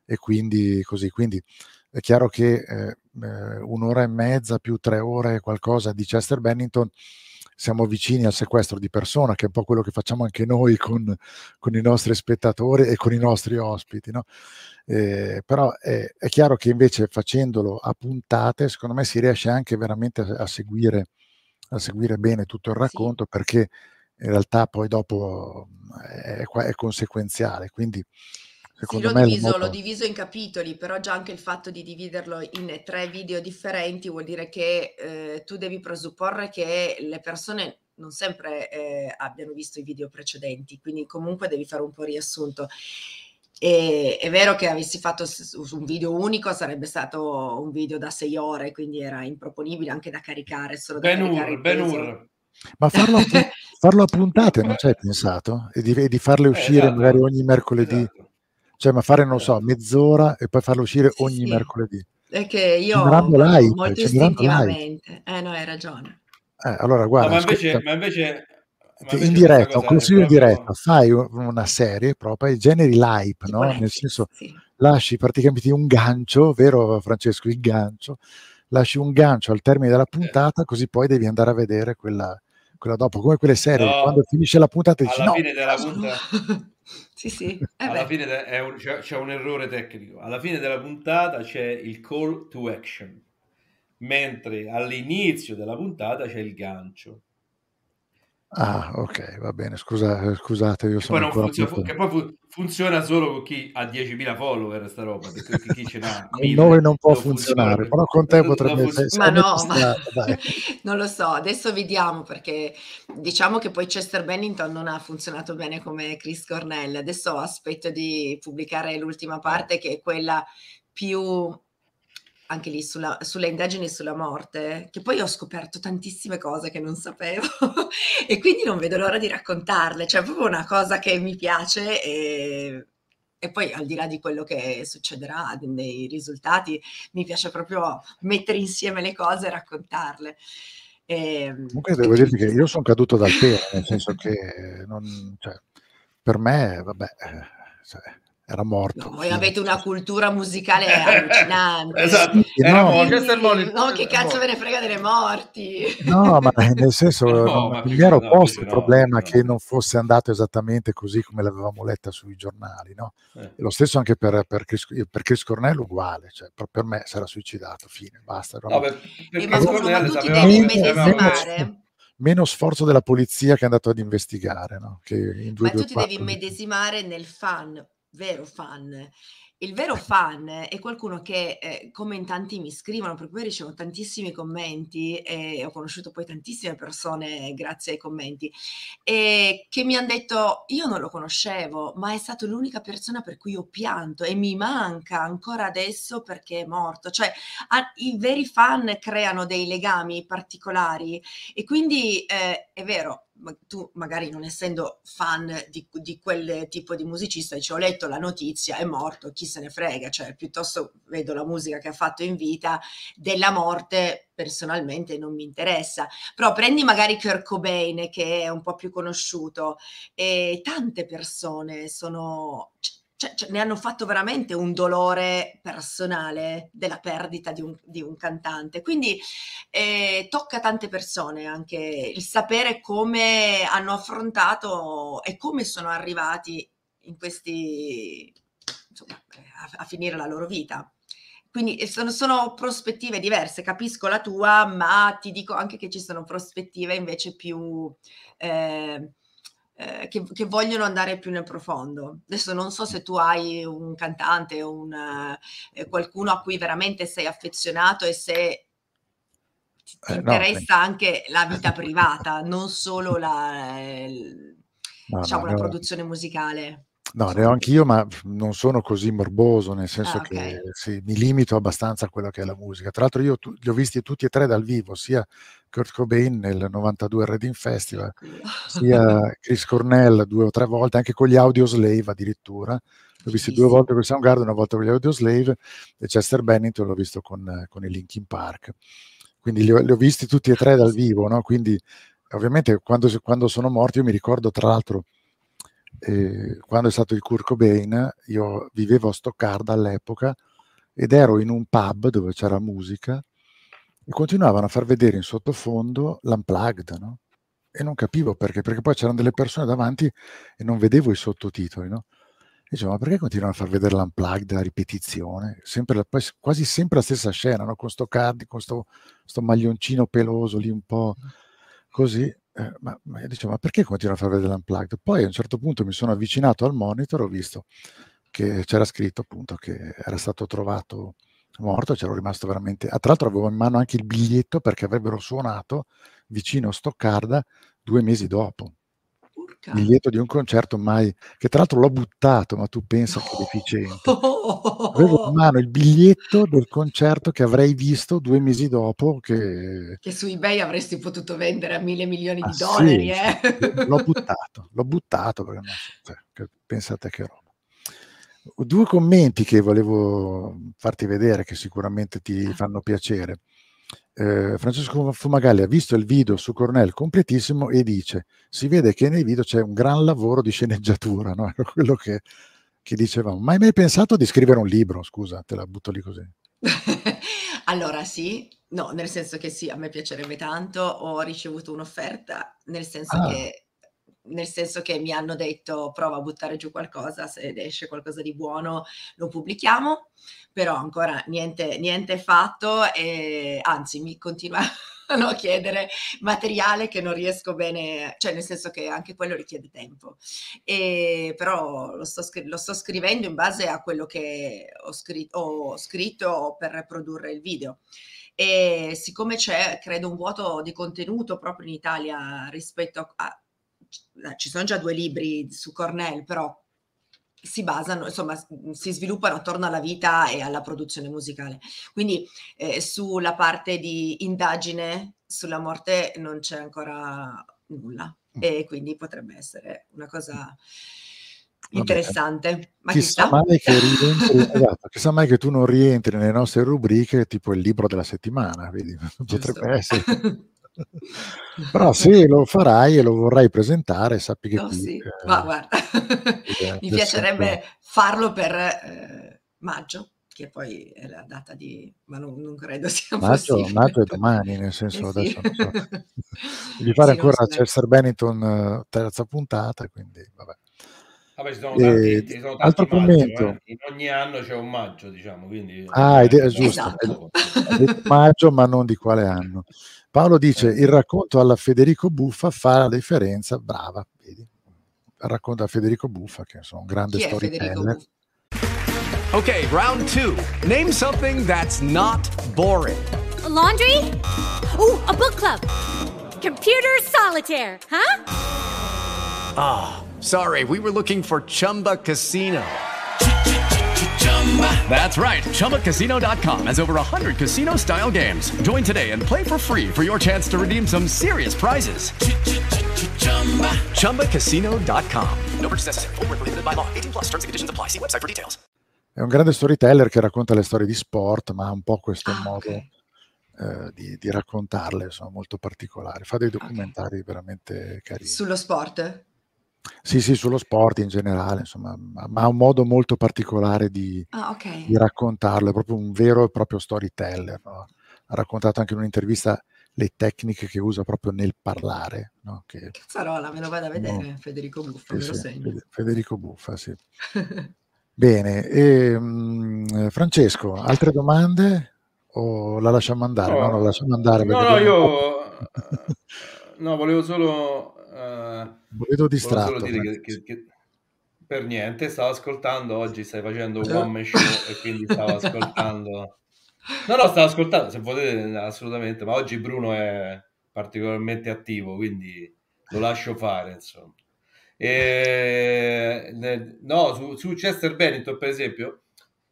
e quindi così. Quindi è chiaro che eh, eh, un'ora e mezza più tre ore qualcosa di Chester Bennington siamo vicini al sequestro di persona, che è un po' quello che facciamo anche noi con, con i nostri spettatori e con i nostri ospiti, no? Eh, però è, è chiaro che invece facendolo a puntate, secondo me si riesce anche veramente a, a seguire, a seguire bene tutto il racconto perché in realtà poi dopo è, qua- è conseguenziale. Quindi Sì, secondo l'ho me è diviso, molto- l'ho diviso in capitoli, però già anche il fatto di dividerlo in tre video differenti vuol dire che eh, tu devi presupporre che le persone non sempre eh, abbiano visto i video precedenti, quindi comunque devi fare un po' riassunto. E, è vero che avessi fatto un video unico sarebbe stato un video da sei ore, quindi era improponibile anche da caricare, solo da Ben caricare il Ben. Hur. Ma farlo farlo a puntate non ci hai pensato? E di, e di farle uscire esatto, magari ogni mercoledì? Cioè, ma fare, non so, Esatto. mezz'ora e poi farlo uscire ogni sì. mercoledì. È che io live, molto istintivamente. Eh no, hai ragione. Eh, allora, No, guarda, ma invece, ascolta, ma invece, ma invece in diretta, un consiglio in diretta, fai una serie proprio e generi l'hype, no? Nel senso, sì. lasci praticamente un gancio, vero Francesco, il gancio, lasci un gancio al termine della puntata, così poi devi andare a vedere quella, quella dopo, come quelle serie, No, quando finisce la puntata dici alla no, fine della puntata... Sì, sì. Eh Alla beh. fine de- è un- c'è, c'è un errore tecnico. Alla fine della puntata c'è il call to action, mentre all'inizio della puntata c'è il gancio. Ah, ok, va bene, scusa, scusate, io Che sono poi, non ancora funziona, che poi funziona solo con chi ha 10.000 follower, sta roba, perché chi ce n'ha Con 1000 noi non può non funziona funzionare, per- però con te potrebbe funziona. essere... Ma no, ma strada, non lo so, adesso vediamo perché diciamo che poi Chester Bennington non ha funzionato bene come Chris Cornell. Adesso aspetto di pubblicare l'ultima parte che è quella più anche lì sulla, sulle indagini sulla morte, che poi ho scoperto tantissime cose che non sapevo e quindi non vedo l'ora di raccontarle, cioè è proprio una cosa che mi piace e, e poi al di là di quello che succederà nei risultati, mi piace proprio mettere insieme le cose e raccontarle. Ehm, Comunque devo dirti che io sono caduto dal pelo, nel senso che non, cioè, per me, vabbè, eh, cioè, era morto. No, voi avete una cultura musicale allucinante. Esatto, Sì, era no. morto. No, che cazzo ve ne frega delle morti? No, ma nel senso, No, non, mi ero posto il problema no. che non fosse andato esattamente così come l'avevamo letta sui giornali, no? Eh. Lo stesso anche per, per, Chris, per Chris Cornell uguale, cioè, per, per me si era suicidato, fine, basta. No, per, per Eh, ma scusa, ma tu ti devi immedesimare? meno sforzo della polizia che è andato ad investigare, no? Che in Ma tu ti 224 devi immedesimare nel fan, vero fan. Il vero fan è qualcuno che, eh, come in tanti mi scrivono, perché poi ricevo tantissimi commenti e ho conosciuto poi tantissime persone grazie ai commenti, e che mi hanno detto io non lo conoscevo, ma è stato l'unica persona per cui ho pianto e mi manca ancora adesso perché è morto. Cioè a- i veri fan creano dei legami particolari e quindi eh, è vero, tu magari non essendo fan di, di quel tipo di musicista, dici ho letto la notizia, è morto, chi se ne frega, cioè piuttosto vedo la musica che ha fatto in vita, della morte personalmente non mi interessa, però prendi magari Kurt Cobain che è un po' più conosciuto e tante persone sono... cioè, cioè, ne hanno fatto veramente un dolore personale della perdita di un, di un cantante. Quindi eh, tocca tante persone anche il sapere come hanno affrontato e come sono arrivati in questi insomma, a, a finire la loro vita. Quindi sono, sono prospettive diverse, capisco la tua, ma ti dico anche che ci sono prospettive invece più eh, eh, che, che vogliono andare più nel profondo. Adesso non so se tu hai un cantante o un, eh, qualcuno a cui veramente sei affezionato e se ti, ti Eh, no, interessa anche la vita privata, non solo la, il- No, diciamo, no, la produzione musicale. No, ne ho anch'io, ma non sono così morboso, nel senso Ah, che ok. sì, mi limito abbastanza a quello che è la musica. Tra l'altro io tu- li ho visti tutti e tre dal vivo, sia Kurt Cobain nel 92 Reading Festival, sia Chris Cornell due o tre volte, anche con gli Audioslave addirittura. Li ho visti due volte con Soundgarden, una volta con gli Audioslave e Chester Bennington l'ho visto con, con i Linkin Park. Quindi li ho, li ho visti tutti e tre dal vivo, no? Quindi ovviamente quando, quando sono morti, io mi ricordo tra l'altro eh, quando è stato il Kurt Cobain, io vivevo a Stoccarda all'epoca ed ero in un pub dove c'era musica e continuavano a far vedere in sottofondo l'unplugged, no? E non capivo perché, perché poi c'erano delle persone davanti e non vedevo i sottotitoli, no? E dicevo, ma perché continuano a far vedere l'unplugged a ripetizione? Sempre la- quasi sempre la stessa scena, no? Con sto cardi, con sto, sto maglioncino peloso lì un po' così. Eh, ma, ma io dicevo, ma perché continuano a far vedere l'unplugged? Poi a un certo punto mi sono avvicinato al monitor, ho visto che c'era scritto appunto che era stato trovato morto, c'ero rimasto veramente... Ah, tra l'altro avevo in mano anche il biglietto perché avrebbero suonato vicino a Stoccarda due mesi dopo. Urca. biglietto di un concerto mai, che tra l'altro l'ho buttato, ma tu pensa che deficiente. Avevo in mano il biglietto del concerto che avrei visto due mesi dopo che... Che su eBay avresti potuto vendere a mille milioni Ah, di dollari, sì, eh? l'ho buttato, l'ho buttato perché non so, cioè, pensate che roba. Due commenti che volevo farti vedere che sicuramente ti fanno piacere. Eh, Francesco Fumagalli ha visto il video su Cornell completissimo e dice: Si vede che nei video c'è un gran lavoro di sceneggiatura, no? Quello che, che dicevamo. Ma hai mai pensato di scrivere un libro? Scusa, te la butto lì così. Allora sì, no, nel senso che sì, a me piacerebbe tanto, ho ricevuto un'offerta, nel senso Ah. che nel senso che mi hanno detto prova a buttare giù qualcosa, se esce qualcosa di buono lo pubblichiamo, però ancora niente, niente fatto e anzi mi continuano a chiedere materiale che non riesco bene, cioè nel senso che anche quello richiede tempo. E però lo sto, lo sto scrivendo in base a quello che ho, scri- ho scritto per produrre il video. E siccome c'è, credo, un vuoto di contenuto proprio in Italia rispetto a- ci sono già due libri su Cornell, però si basano, insomma, si sviluppano attorno alla vita e alla produzione musicale. Quindi eh, sulla parte di indagine sulla morte non c'è ancora nulla e quindi potrebbe essere una cosa interessante. Ma chissà, chissà. mai che rientri, esatto, chissà mai che tu non rientri nelle nostre rubriche tipo il libro della settimana, vedi? Potrebbe essere. Però se lo farai e lo vorrai presentare, sappi che Oh, qui, sì. eh, Ma guarda, eh, mi piacerebbe sempre- farlo per eh, maggio, che poi è la data di... ma non, non credo sia Maggio, possibile. maggio è domani, nel senso Eh adesso sì. non so. Devi fare Sì, ancora so. Chester Bennington eh, terza puntata, quindi vabbè. Vabbè, ci sono tanti, ci sono tanti altro maggio, commento. eh. In ogni anno c'è un maggio, diciamo, quindi... Ah, ed è eh, giusto, Esatto. maggio, ma non di quale anno. Paolo dice: Il racconto alla Federico Buffa fa la differenza. Brava, vedi? Il racconto a Federico Buffa, che sono un grande Chi è storyteller. Okay, round two. Name something that's not boring. A laundry? Ooh, a book club. Computer solitaire, huh? Ah, sorry, we were looking for Chumba Casino. That's right. ChumbaCasino.com has over 100 casino style games. Join today and play for free for your chance to redeem some serious prizes. ChumbaCasino.com. No purchase necessary. Void where prohibited by law. 18 plus terms and conditions apply. See website for details. È un grande storyteller che racconta le storie di sport, ma ha un po' questo Ah, modo eh, di, di raccontarle, sono molto particolari. Fa dei documentari veramente carini. Sullo sport? Sì, sì, sullo sport in generale, insomma, ma, ha un modo molto particolare di, Ah, ok. di raccontarlo, è proprio un vero e proprio storyteller. no? Ha raccontato anche in un'intervista le tecniche che usa proprio nel parlare. no? Che- Cazzarola, me lo vado a vedere, No. Federico Buffa, sì, me lo sì, segno. Fede- Federico Buffa, sì. Bene, e, mm, Francesco, altre domande o la lasciamo andare? No, No, no, la lasciamo andare. no, perché no, abbiamo- io... eh, No, volevo solo... eh, Volevo solo dire che, che- che- per niente, stavo ascoltando, oggi stai facendo un Già. one show e quindi stavo ascoltando... No, no, stavo ascoltando, se potete, assolutamente, ma oggi Bruno è particolarmente attivo, quindi lo lascio fare, insomma. E, no, su, su Chester Bennington, per esempio,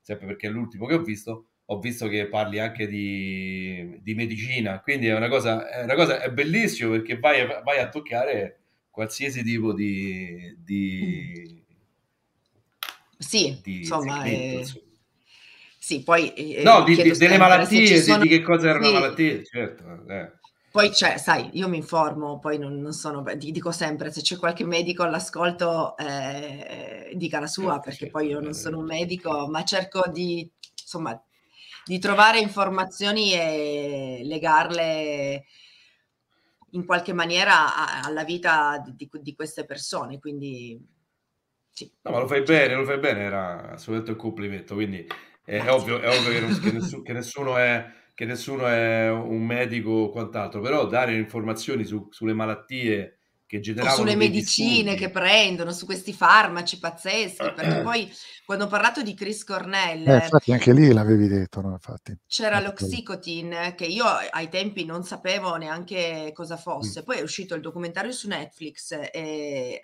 sempre perché è l'ultimo che ho visto, ho visto che parli anche di, di medicina, quindi è una cosa, è una cosa, è bellissimo perché vai, a- vai a toccare qualsiasi tipo di, di, Sì, di insomma, segmento, eh, insomma. sì, poi eh, No, di- delle se malattie, sono- di che cosa era sì, una malattia, certo. eh. Poi c'è, sai, io mi informo, poi non, non sono, dico sempre, se c'è qualche medico all'ascolto, eh, dica la sua, perché poi io non sono un medico, ma cerco di, insomma, di trovare informazioni e legarle in qualche maniera alla vita di, di- queste persone, quindi sì. No, ma lo fai bene, lo fai bene, era assolutamente un complimento, quindi è, è ovvio, è ovvio che, non- che nessu- che nessuno è, che nessuno è un medico o quant'altro, però dare informazioni su- sulle malattie che O generavano sulle dei medicine che prendono, su questi farmaci pazzeschi, perché poi quando ho parlato di Chris Cornell Eh, infatti anche lì l'avevi detto, no? Infatti. c'era l'Oxycontin che io ai tempi non sapevo neanche cosa Mm. fosse. Poi è uscito il documentario su Netflix e eh,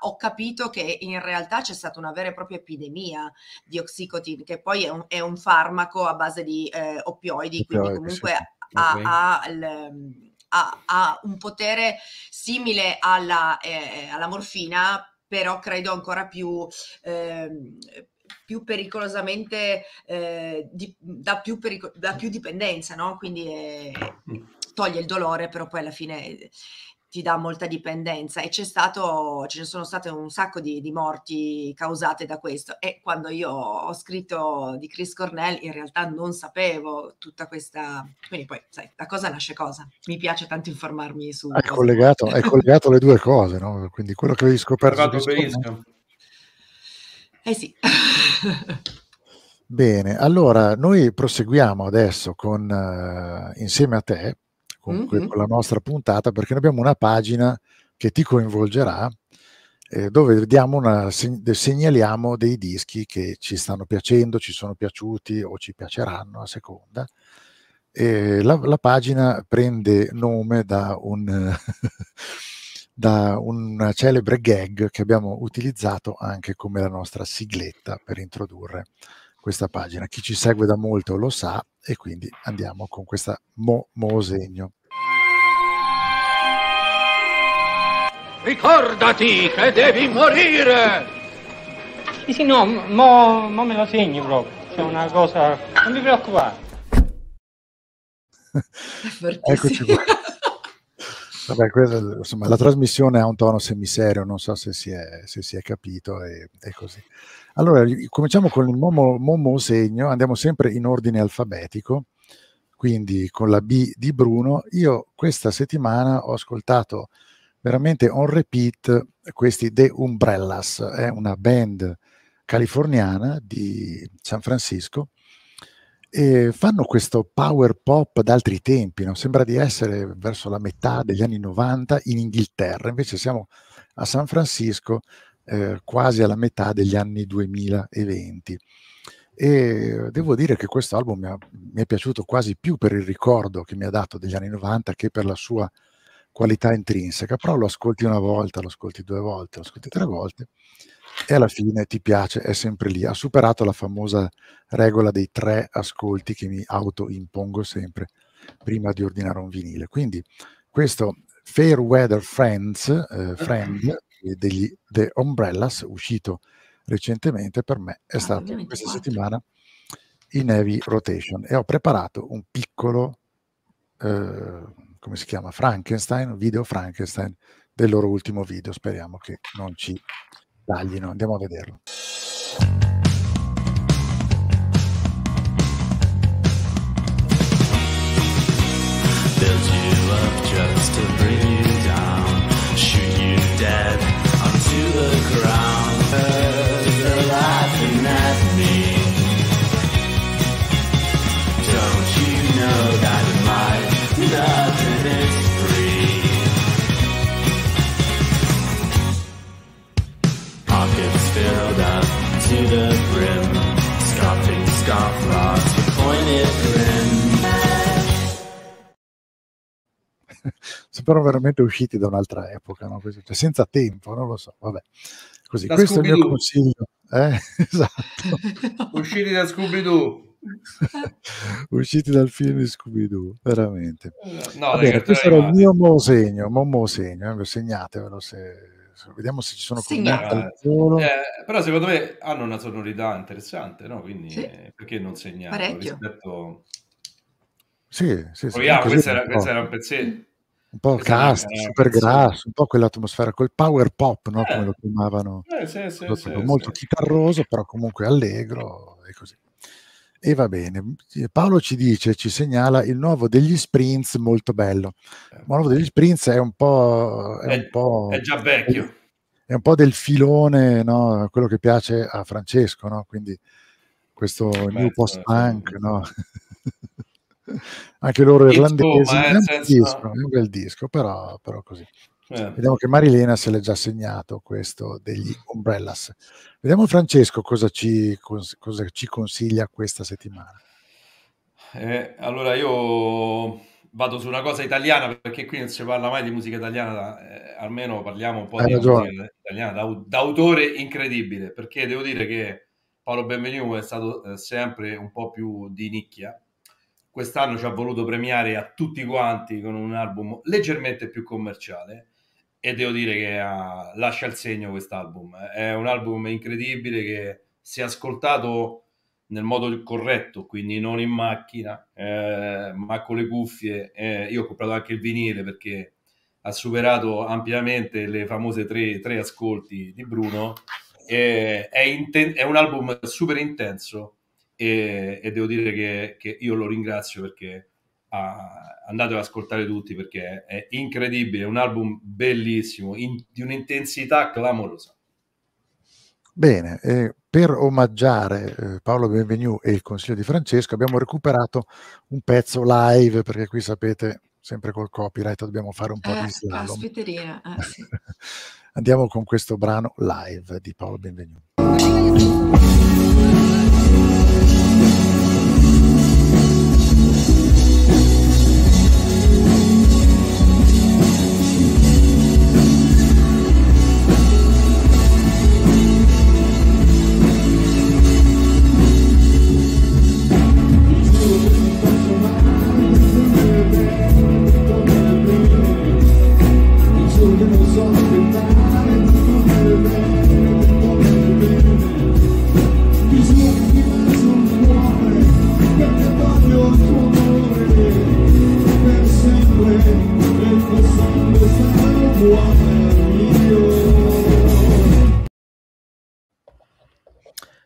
ho capito che in realtà c'è stata una vera e propria epidemia di Oxycontin, che poi è un, è un farmaco a base di eh, oppioidi, quindi Oppioidi, sì, comunque sì. ha, Ok. ha il- ha- ha un potere simile alla, eh, alla morfina, però credo ancora più, ehm, più pericolosamente, eh, di- dà, più perico- dà più dipendenza, no? Quindi eh, toglie il dolore, però poi alla fine eh, ti dà molta dipendenza e c'è stato, ce ne sono state un sacco di, di morti causate da questo e quando io ho scritto di Chris Cornell in realtà non sapevo tutta questa, quindi poi sai, da cosa nasce cosa, mi piace tanto informarmi su Hai collegato, hai collegato le due cose, no? Quindi quello che avevi scoperto. Eh sì. Bene, allora noi proseguiamo adesso con, eh, insieme a te, con, Mhm. con la nostra puntata, perché noi abbiamo una pagina che ti coinvolgerà, eh, dove una, segnaliamo dei dischi che ci stanno piacendo, ci sono piaciuti o ci piaceranno a seconda. La, la pagina prende nome da un, da una celebre gag che abbiamo utilizzato anche come la nostra sigletta per introdurre questa pagina. Chi ci segue da molto lo sa e quindi andiamo con questa mo, mosegno. Ricordati che devi morire! Sì, sì, no, mo, mo me lo segni proprio. C'è una cosa. Non mi preoccupare. Eccoci qua. Vabbè, questa- insomma, la trasmissione ha un tono semiserio, non so se si è, se si è capito e, e così. Allora, cominciamo con il momo, momo segno, andiamo sempre in ordine alfabetico, quindi con la B di Bruno. Io questa settimana ho ascoltato veramente on repeat questi The Umbrellas, è una band californiana di San Francisco e fanno questo power pop d'altri tempi, no? sembra di essere verso la metà degli anni 90 in Inghilterra, invece siamo a San Francisco eh, quasi alla metà degli anni 2020. E devo dire che questo album mi, ha- mi è piaciuto quasi più per il ricordo che mi ha dato degli anni 90 che per la sua qualità intrinseca, però lo ascolti una volta, lo ascolti due volte, lo ascolti tre volte e alla fine ti piace, è sempre lì. Ha superato la famosa regola dei tre ascolti che mi autoimpongo sempre prima di ordinare un vinile. Quindi questo Fair Weather Friends, eh, Friend degli The Umbrellas, uscito recentemente, per me è stato questa settimana in heavy rotation e ho preparato un piccolo, eh, come si chiama, Frankenstein, video Frankenstein del loro ultimo video. Speriamo che non ci taglino. Andiamo a vederlo. Dead onto the ground. Sembrano veramente usciti da un'altra epoca, no? Cioè, senza tempo, non lo so. Vabbè. Così, Da questo è il mio Scooby-Doo. consiglio. Eh? Esatto. Usciti da Scooby-Doo. Usciti dal film di Scooby-Doo, veramente. no, Va dai, bene, cartoni questo era il mio mosegno, mo mosegno, eh, segnatevelo se, vediamo se ci sono volo. Eh, però secondo me hanno una sonorità interessante, no? Quindi eh, perché non Parecchio. rispetto... Sì, sì, sì, Proviamo, questo un era, era un pezzetto. Un po' era cast, una super grasso, un po' quell'atmosfera, quel power pop, no? Eh. come lo chiamavano, Eh, sì, sì, sì, molto chitarroso, però comunque allegro e così. E va bene. Paolo ci dice, ci segnala il nuovo degli Sprints molto bello. Il nuovo degli Sprints è un po'... È, un È- po', è già vecchio. È un po' del filone, no? quello che piace a Francesco, no? quindi questo new post-punk, no? anche loro irlandesi, eh, è un senso- disco, è un bel disco, però, però così. Eh. Vediamo che Marilena se l'è già segnato questo degli Umbrellas. Vediamo Francesco cosa ci, cons- cosa ci consiglia questa settimana. Eh, allora io vado su una cosa italiana perché qui non si parla mai di musica italiana, eh, almeno parliamo un po' Hai di ragione. musica italiana da, da autore incredibile, perché devo dire che Paolo Benvenuto è stato eh, sempre un po' più di nicchia. Quest'anno ci ha voluto premiare a tutti quanti con un album leggermente più commerciale e devo dire che ha- lascia il segno quest'album. È un album incredibile che si è ascoltato nel modo corretto, quindi non in macchina, eh, ma con le cuffie. Eh, io ho comprato anche il vinile perché ha superato ampiamente le famose tre, tre ascolti di Bruno. E è, inten- è un album super intenso e, e devo dire che, che io lo ringrazio perché ah, andate ad ascoltare tutti perché è incredibile, è un album bellissimo, in- di un'intensità clamorosa. Bene, e per omaggiare eh, Paolo Benvenu e il consiglio di Francesco abbiamo recuperato un pezzo live perché qui sapete sempre col copyright dobbiamo fare un po' Eh, di slalom. caspiterina, eh, sì. Andiamo con questo brano live di Paolo Benvenu.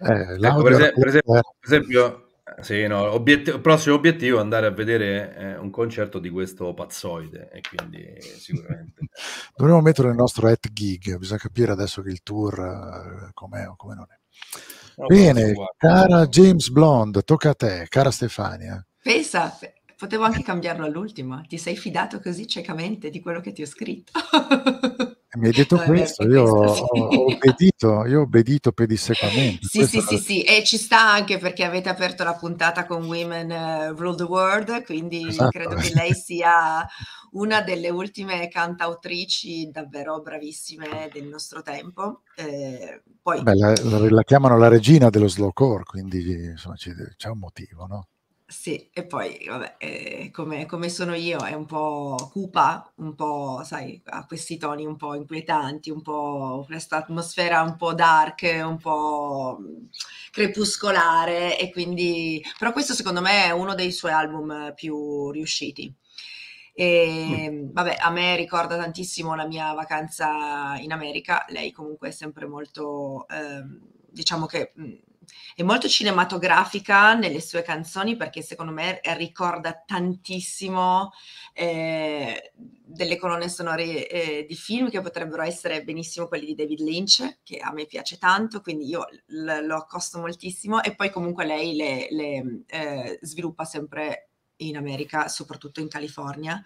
Eh, Ecco, per, esempio, per esempio, per esempio, eh, sì, no, obiet- il prossimo obiettivo è andare a vedere eh, un concerto di questo pazzoide e quindi sicuramente Dovremmo mettere il nostro at gig, bisogna capire adesso che il tour eh, com'è o come non è. No, Bene, guarda. cara James Blonde, tocca a te, cara Stefania. Pensa, potevo anche cambiarlo all'ultimo. Ti sei fidato così ciecamente di quello che ti ho scritto. Mi hai detto No, questo, io questo ho, sì. ho obbedito, io ho obbedito pedissequamente. Sì, Questo sì, sì, sì, e ci sta anche perché avete aperto la puntata con Women eh, Rule the World, quindi Esatto. credo che lei sia una delle ultime cantautrici davvero bravissime del nostro tempo. Eh, poi Beh, la, la- la chiamano la regina dello slowcore, quindi insomma, ci- c'è un motivo, no? Sì, e poi, vabbè, eh, come, come sono io, è un po' cupa, un po', sai, ha questi toni un po' inquietanti, un po' questa atmosfera un po' dark, un po' mh, crepuscolare, e quindi... Però questo secondo me è uno dei suoi album più riusciti. E, vabbè, a me ricorda tantissimo la mia vacanza in America, lei comunque è sempre molto, ehm, diciamo che... è molto cinematografica nelle sue canzoni perché secondo me ricorda tantissimo eh, delle colonne sonore eh, di film che potrebbero essere benissimo quelli di David Lynch, che a me piace tanto, quindi io l- lo accosto moltissimo e poi comunque lei le, le, eh, sviluppa sempre in America, soprattutto in California.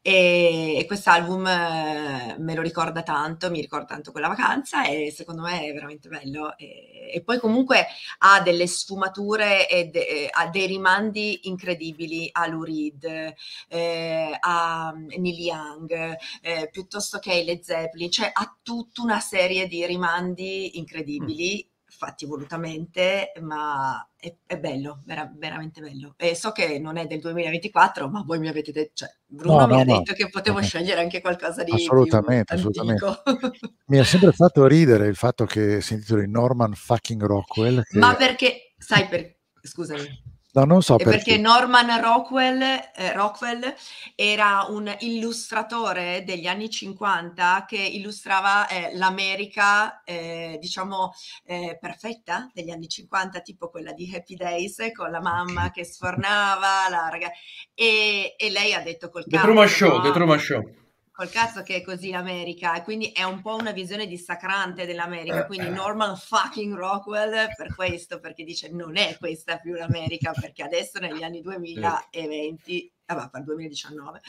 E, e quest'album eh, me lo ricorda tanto, mi ricorda tanto quella vacanza e secondo me è veramente bello. E, e poi comunque ha delle sfumature e de- ha dei rimandi incredibili a Lou Reed, eh, a Neil Young, eh, piuttosto che ai Led Zeppelin, cioè ha tutta una serie di rimandi incredibili. Fatti volutamente, ma è, è bello, vera- veramente bello. E so che non è del 2024, ma voi mi avete detto, cioè Bruno No, mi no, ha no. detto che potevo scegliere anche qualcosa di Assolutamente, più assolutamente. Mi ha sempre fatto ridere il fatto che si intitoli Norman fucking Rockwell. Che... Ma perché, sai, per, scusami, No, non so perché. perché Norman Rockwell, eh, Rockwell era un illustratore degli anni 50 che illustrava eh, l'America, eh, diciamo, eh, perfetta degli anni 50, tipo quella di Happy Days, con la mamma che sfornava, la raga- e, e lei ha detto col The Truman Show, no? The Truman Show. Col cazzo che è così l'America e quindi è un po' una visione dissacrante Eh, dell'America quindi Norman fucking Rockwell per questo perché dice non è questa più l'America perché adesso negli anni 2020 ah, va, per il 2019,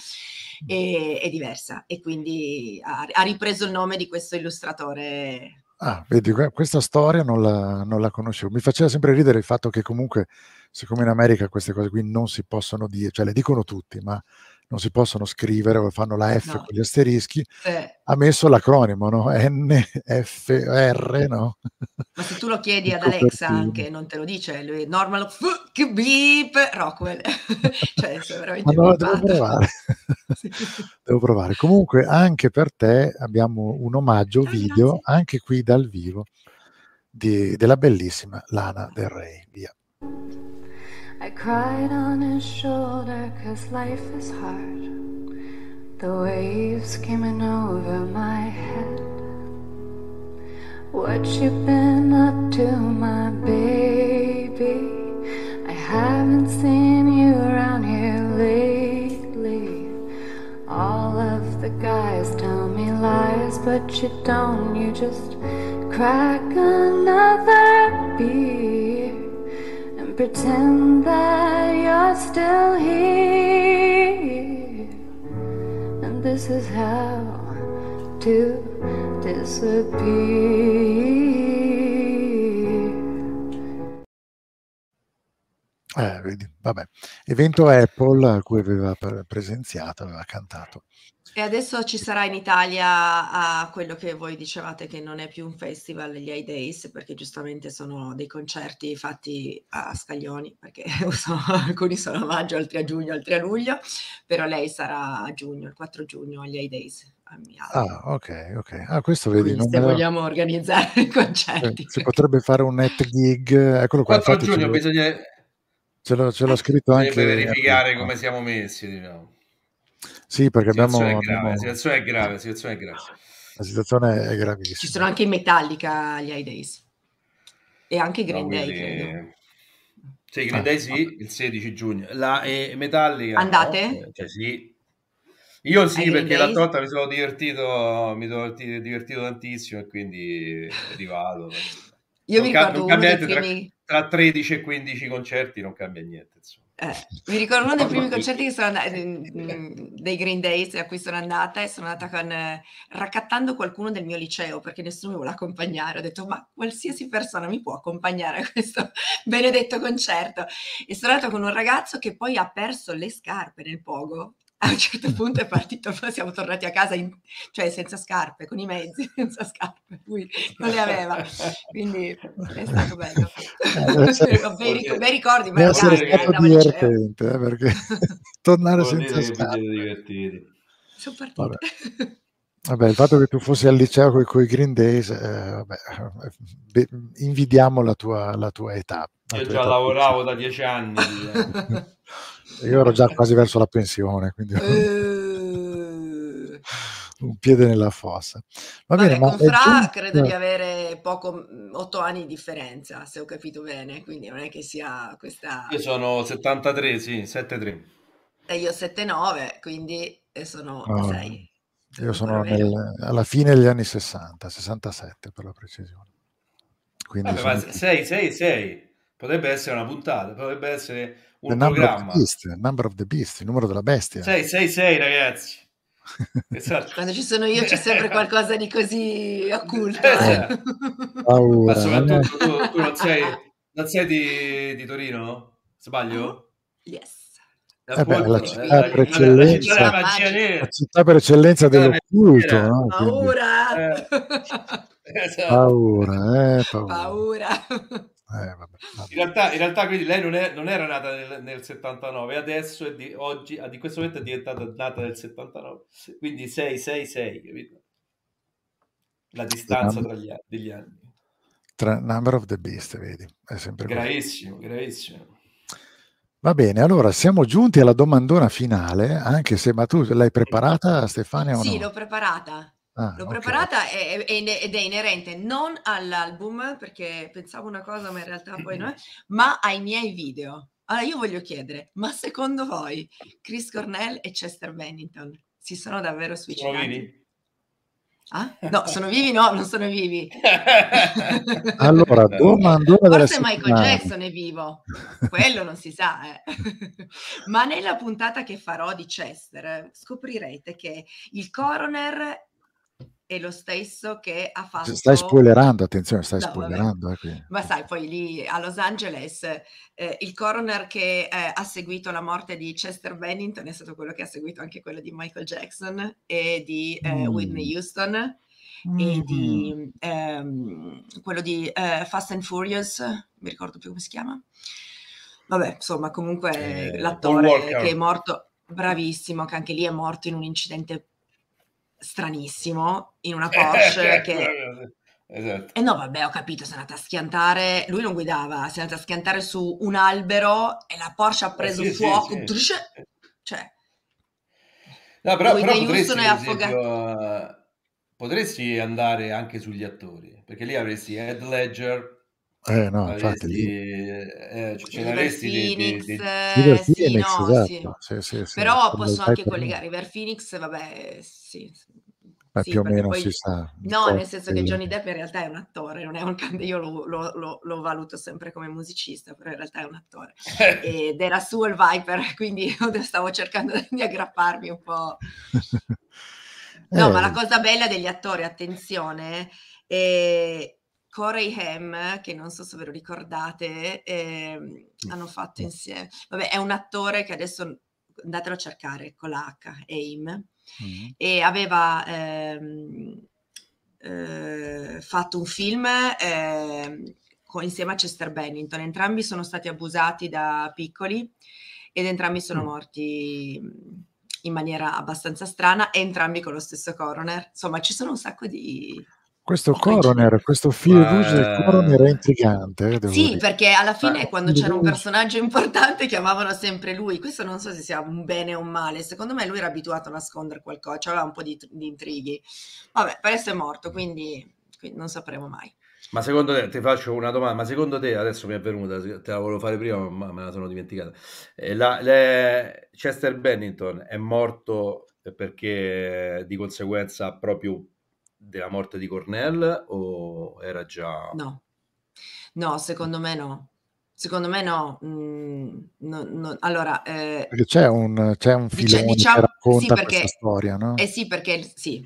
e- è diversa e quindi ha, ha ripreso il nome di questo illustratore. Ah, vedi, que- questa storia non la, non la conoscevo. Mi faceva sempre ridere il fatto che comunque, siccome in America queste cose qui non si possono dire, cioè le dicono tutti, ma non si possono scrivere o fanno la F No. con gli asterischi, Eh, ha messo l'acronimo, no? NFR, no? ma se tu lo chiedi ad Alexa anche non te lo dice, lui normal fuck beep Rockwell, cioè sei veramente no, devo provare. devo provare. Comunque, anche per te abbiamo un omaggio Ah, video, anche qui dal vivo, di- della bellissima Lana Del Rey. Via. I cried on his shoulder cause life is hard. The waves came in over my head. What you been up to, my baby? I haven't seen you around here lately. All of the guys tell me lies, but you don't. You just crack another beer pretend that you're still here. And this is how to disappear. Eh, vedi, vabbè. Evento Apple a cui aveva pre- presenziato, aveva cantato. E adesso ci sarà in Italia a quello che voi dicevate che non è più un festival, gli High Days, perché giustamente sono dei concerti fatti a scaglioni, perché sono- alcuni sono a maggio, altri a giugno, altri a luglio, però lei sarà a giugno, il 4 giugno agli High Days. a Milano. Ah, ok, ok. Ah, questo vedi, Quindi non se me la- vogliamo organizzare i eh, concerti. si potrebbe fare un net gig, eccolo qua, 4 infatti ce giugno l'ho, bisogna ce l'ho- ce l'ho scritto anche. verificare come siamo messi. Diciamo. Sì, perché La abbiamo, situazione è grave, abbiamo- la situazione è grave, la situazione è grave. la situazione è Ci gravissima. sono anche i Metallica agli High Days e anche i Green No, Day, quindi- credo. Sì, Green Ah, Day sì, il 16 giugno. La e Metallica no, Andate? eh, cioè sì. Io sì, Ai Green perché l'altra volta mi sono divertito, mi sono divertito, tantissimo e quindi rivado. Io mi Non ca- ricordo non uno cambia dei niente, primi... tra, tra 13 e 15 concerti non cambia niente. Insomma. Eh, mi ricordo uno dei primi concerti che sono andata, dei Green Days a cui sono andata e sono andata con, eh, raccattando qualcuno del mio liceo perché nessuno mi vuole accompagnare. Ho detto, ma qualsiasi persona mi può accompagnare a questo benedetto concerto. E sono andata con un ragazzo che poi ha perso le scarpe nel pogo. A un certo punto è partito, poi siamo tornati a casa, in- cioè senza scarpe, con i mezzi, senza scarpe, lui non le aveva, quindi è stato bello. Eh, bei, ric- bei ricordi, ma essere stato divertente, eh, perché tornare Vuol senza scarpe. divertiti. Sono partita. Vabbè. Vabbè, il fatto che tu fossi al liceo con i Green Days, eh, vabbè, eh, beh, invidiamo la tua, la tua età. la Io tua già età lavoravo da 10 anni. Io ero già quasi verso la pensione, quindi Eh, un piede nella fossa. Va bene, Vabbè, ma con Fra giunta- credo di avere poco, mm, otto anni di differenza, se ho capito bene, quindi non è che sia questa... Io sono 73, sì, 73. E io 7-9, quindi sono No, 6. io sono nel- alla fine degli anni 60, 67 per la precisione. Quindi Vabbè, ma sono 6, 6, 6. Potrebbe essere una puntata, potrebbe essere un number of programma. the beast, number of the beast, il numero della bestia. 6, 6, 6, ragazzi. Esatto. Quando ci sono io c'è sempre qualcosa di così occulto. Eh. Paura, Ma soprattutto eh. tu, tu non sei, non sei di, di Torino? Sbaglio? Yes. Eh beh, la città eh, la- per la- la città della eccellenza, magia nera. la città per eccellenza dell'occulto, no? Paura! Esatto. paura, eh, paura. Paura! Eh, vabbè, vabbè. In realtà, in realtà quindi lei non, è- non era nata nel, nel 79, adesso è di, oggi, a- di questo momento è diventata nata nel 79, quindi 6, 6, 6, capito? La distanza tra gli, anni- degli anni. Tra number of the beast, vedi, è sempre così. Gravissimo, gravissimo. Va bene, allora siamo giunti alla domandona finale, anche se, ma tu l'hai preparata Stefania o Sì, no? l'ho preparata. Ah, L'ho ok. preparata e- e- ed è inerente non all'album, perché pensavo una cosa, ma in realtà poi no, ma ai miei video. Allora io voglio chiedere, ma secondo voi Chris Cornell e Chester Bennington si sono davvero Sono suicidati? vivi? Ah? No, sono vivi? No, non sono vivi. Allora, domandone della Forse Michael settimana. Jackson è vivo, quello non si sa. eh. Ma nella puntata che farò di Chester scoprirete che il coroner è lo stesso che ha fatto... Stai spoilerando, attenzione, stai No, spoilerando. eh. Ma sai, poi lì a Los Angeles eh, il coroner che eh, ha seguito la morte di Chester Bennington è stato quello che ha seguito anche quello di Michael Jackson e di eh, Mm. Whitney Houston e di ehm, quello di eh, Fast and Furious, mi ricordo più come si chiama. Vabbè, insomma, comunque Eh, l'attore che è morto, bravissimo, che anche lì è morto in un incidente stranissimo, in una Porsche che Esatto. e no, vabbè, ho capito, si è andata a schiantare, lui non guidava, si è andata a schiantare su un albero e la Porsche ha preso sì, sì, fuoco. sì. Trusce- Cioè, No, però, però potresti, esempio, eh, potresti andare anche sugli attori, perché lì avresti Ed Ledger, Eh, no, infatti lì. eh, ce dei- Phoenix, dei- eh, River sì, Phoenix, no, esatto. sì. Sì, sì, sì, Però posso anche collegare River Phoenix, vabbè, sì. Beh, Sì, più o meno poi- si sa. No, nel senso che. Johnny Depp in realtà è un attore, non è un can- io lo, lo- lo- lo valuto sempre come musicista, però in realtà è un attore. Ed era su il Viper, quindi io stavo cercando di aggrapparmi un po'. No, Eh, ma la cosa bella degli attori, attenzione, è Corey Haim, che non so se ve lo ricordate, ehm, hanno fatto insieme. Vabbè, è un attore che adesso andatelo a cercare con la H, Haim, Mm. e aveva ehm, eh, fatto un film ehm, con- insieme a Chester Bennington. Entrambi sono stati abusati da piccoli ed entrambi sono Mm. morti in maniera abbastanza strana, e entrambi con lo stesso coroner. Insomma, ci sono un sacco di... Questo coroner, questo fil Ma- rouge del coroner è intrigante. eh, devo Sì, dire. perché alla fine Ma- quando c'era un personaggio importante chiamavano sempre lui. Questo non so se sia un bene o un male. Secondo me lui era abituato a nascondere qualcosa, aveva un po' di, di intrighi. Vabbè, per essere morto, quindi, quindi non sapremo mai. Ma secondo te, ti faccio una domanda, ma secondo te, adesso mi è venuta, te la volevo fare prima, ma me la sono dimenticata. Eh, la- le- Chester Bennington è morto perché di conseguenza proprio della morte di Cornell o era già... No, no, secondo me no. Secondo me no. Mm, no- no. Allora, eh, Perché c'è un, c'è un dice- filone diciamo che racconta sì, questa perché, storia, no? eh sì, perché sì.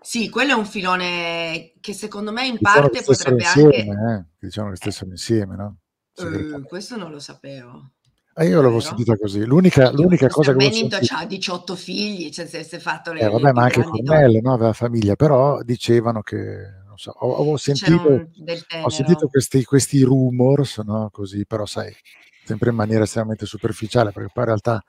Sì, quello è un filone che secondo me in parte potrebbe anche... insieme, eh? che dicevano che stessero insieme, no? Eh, Segretamente. questo non lo sapevo. Eh, io l'avevo sentita così. L'unica, l'unica cosa che Bennington sentito, ha 18 figli, cioè si si è fatto le, eh, le vabbè, più ma anche grandi Cornell no, aveva famiglia, però dicevano che, non so, ho, C'era sentito, ho sentito questi, questi rumors, no? Così, però sai, sempre in maniera estremamente superficiale, perché poi in realtà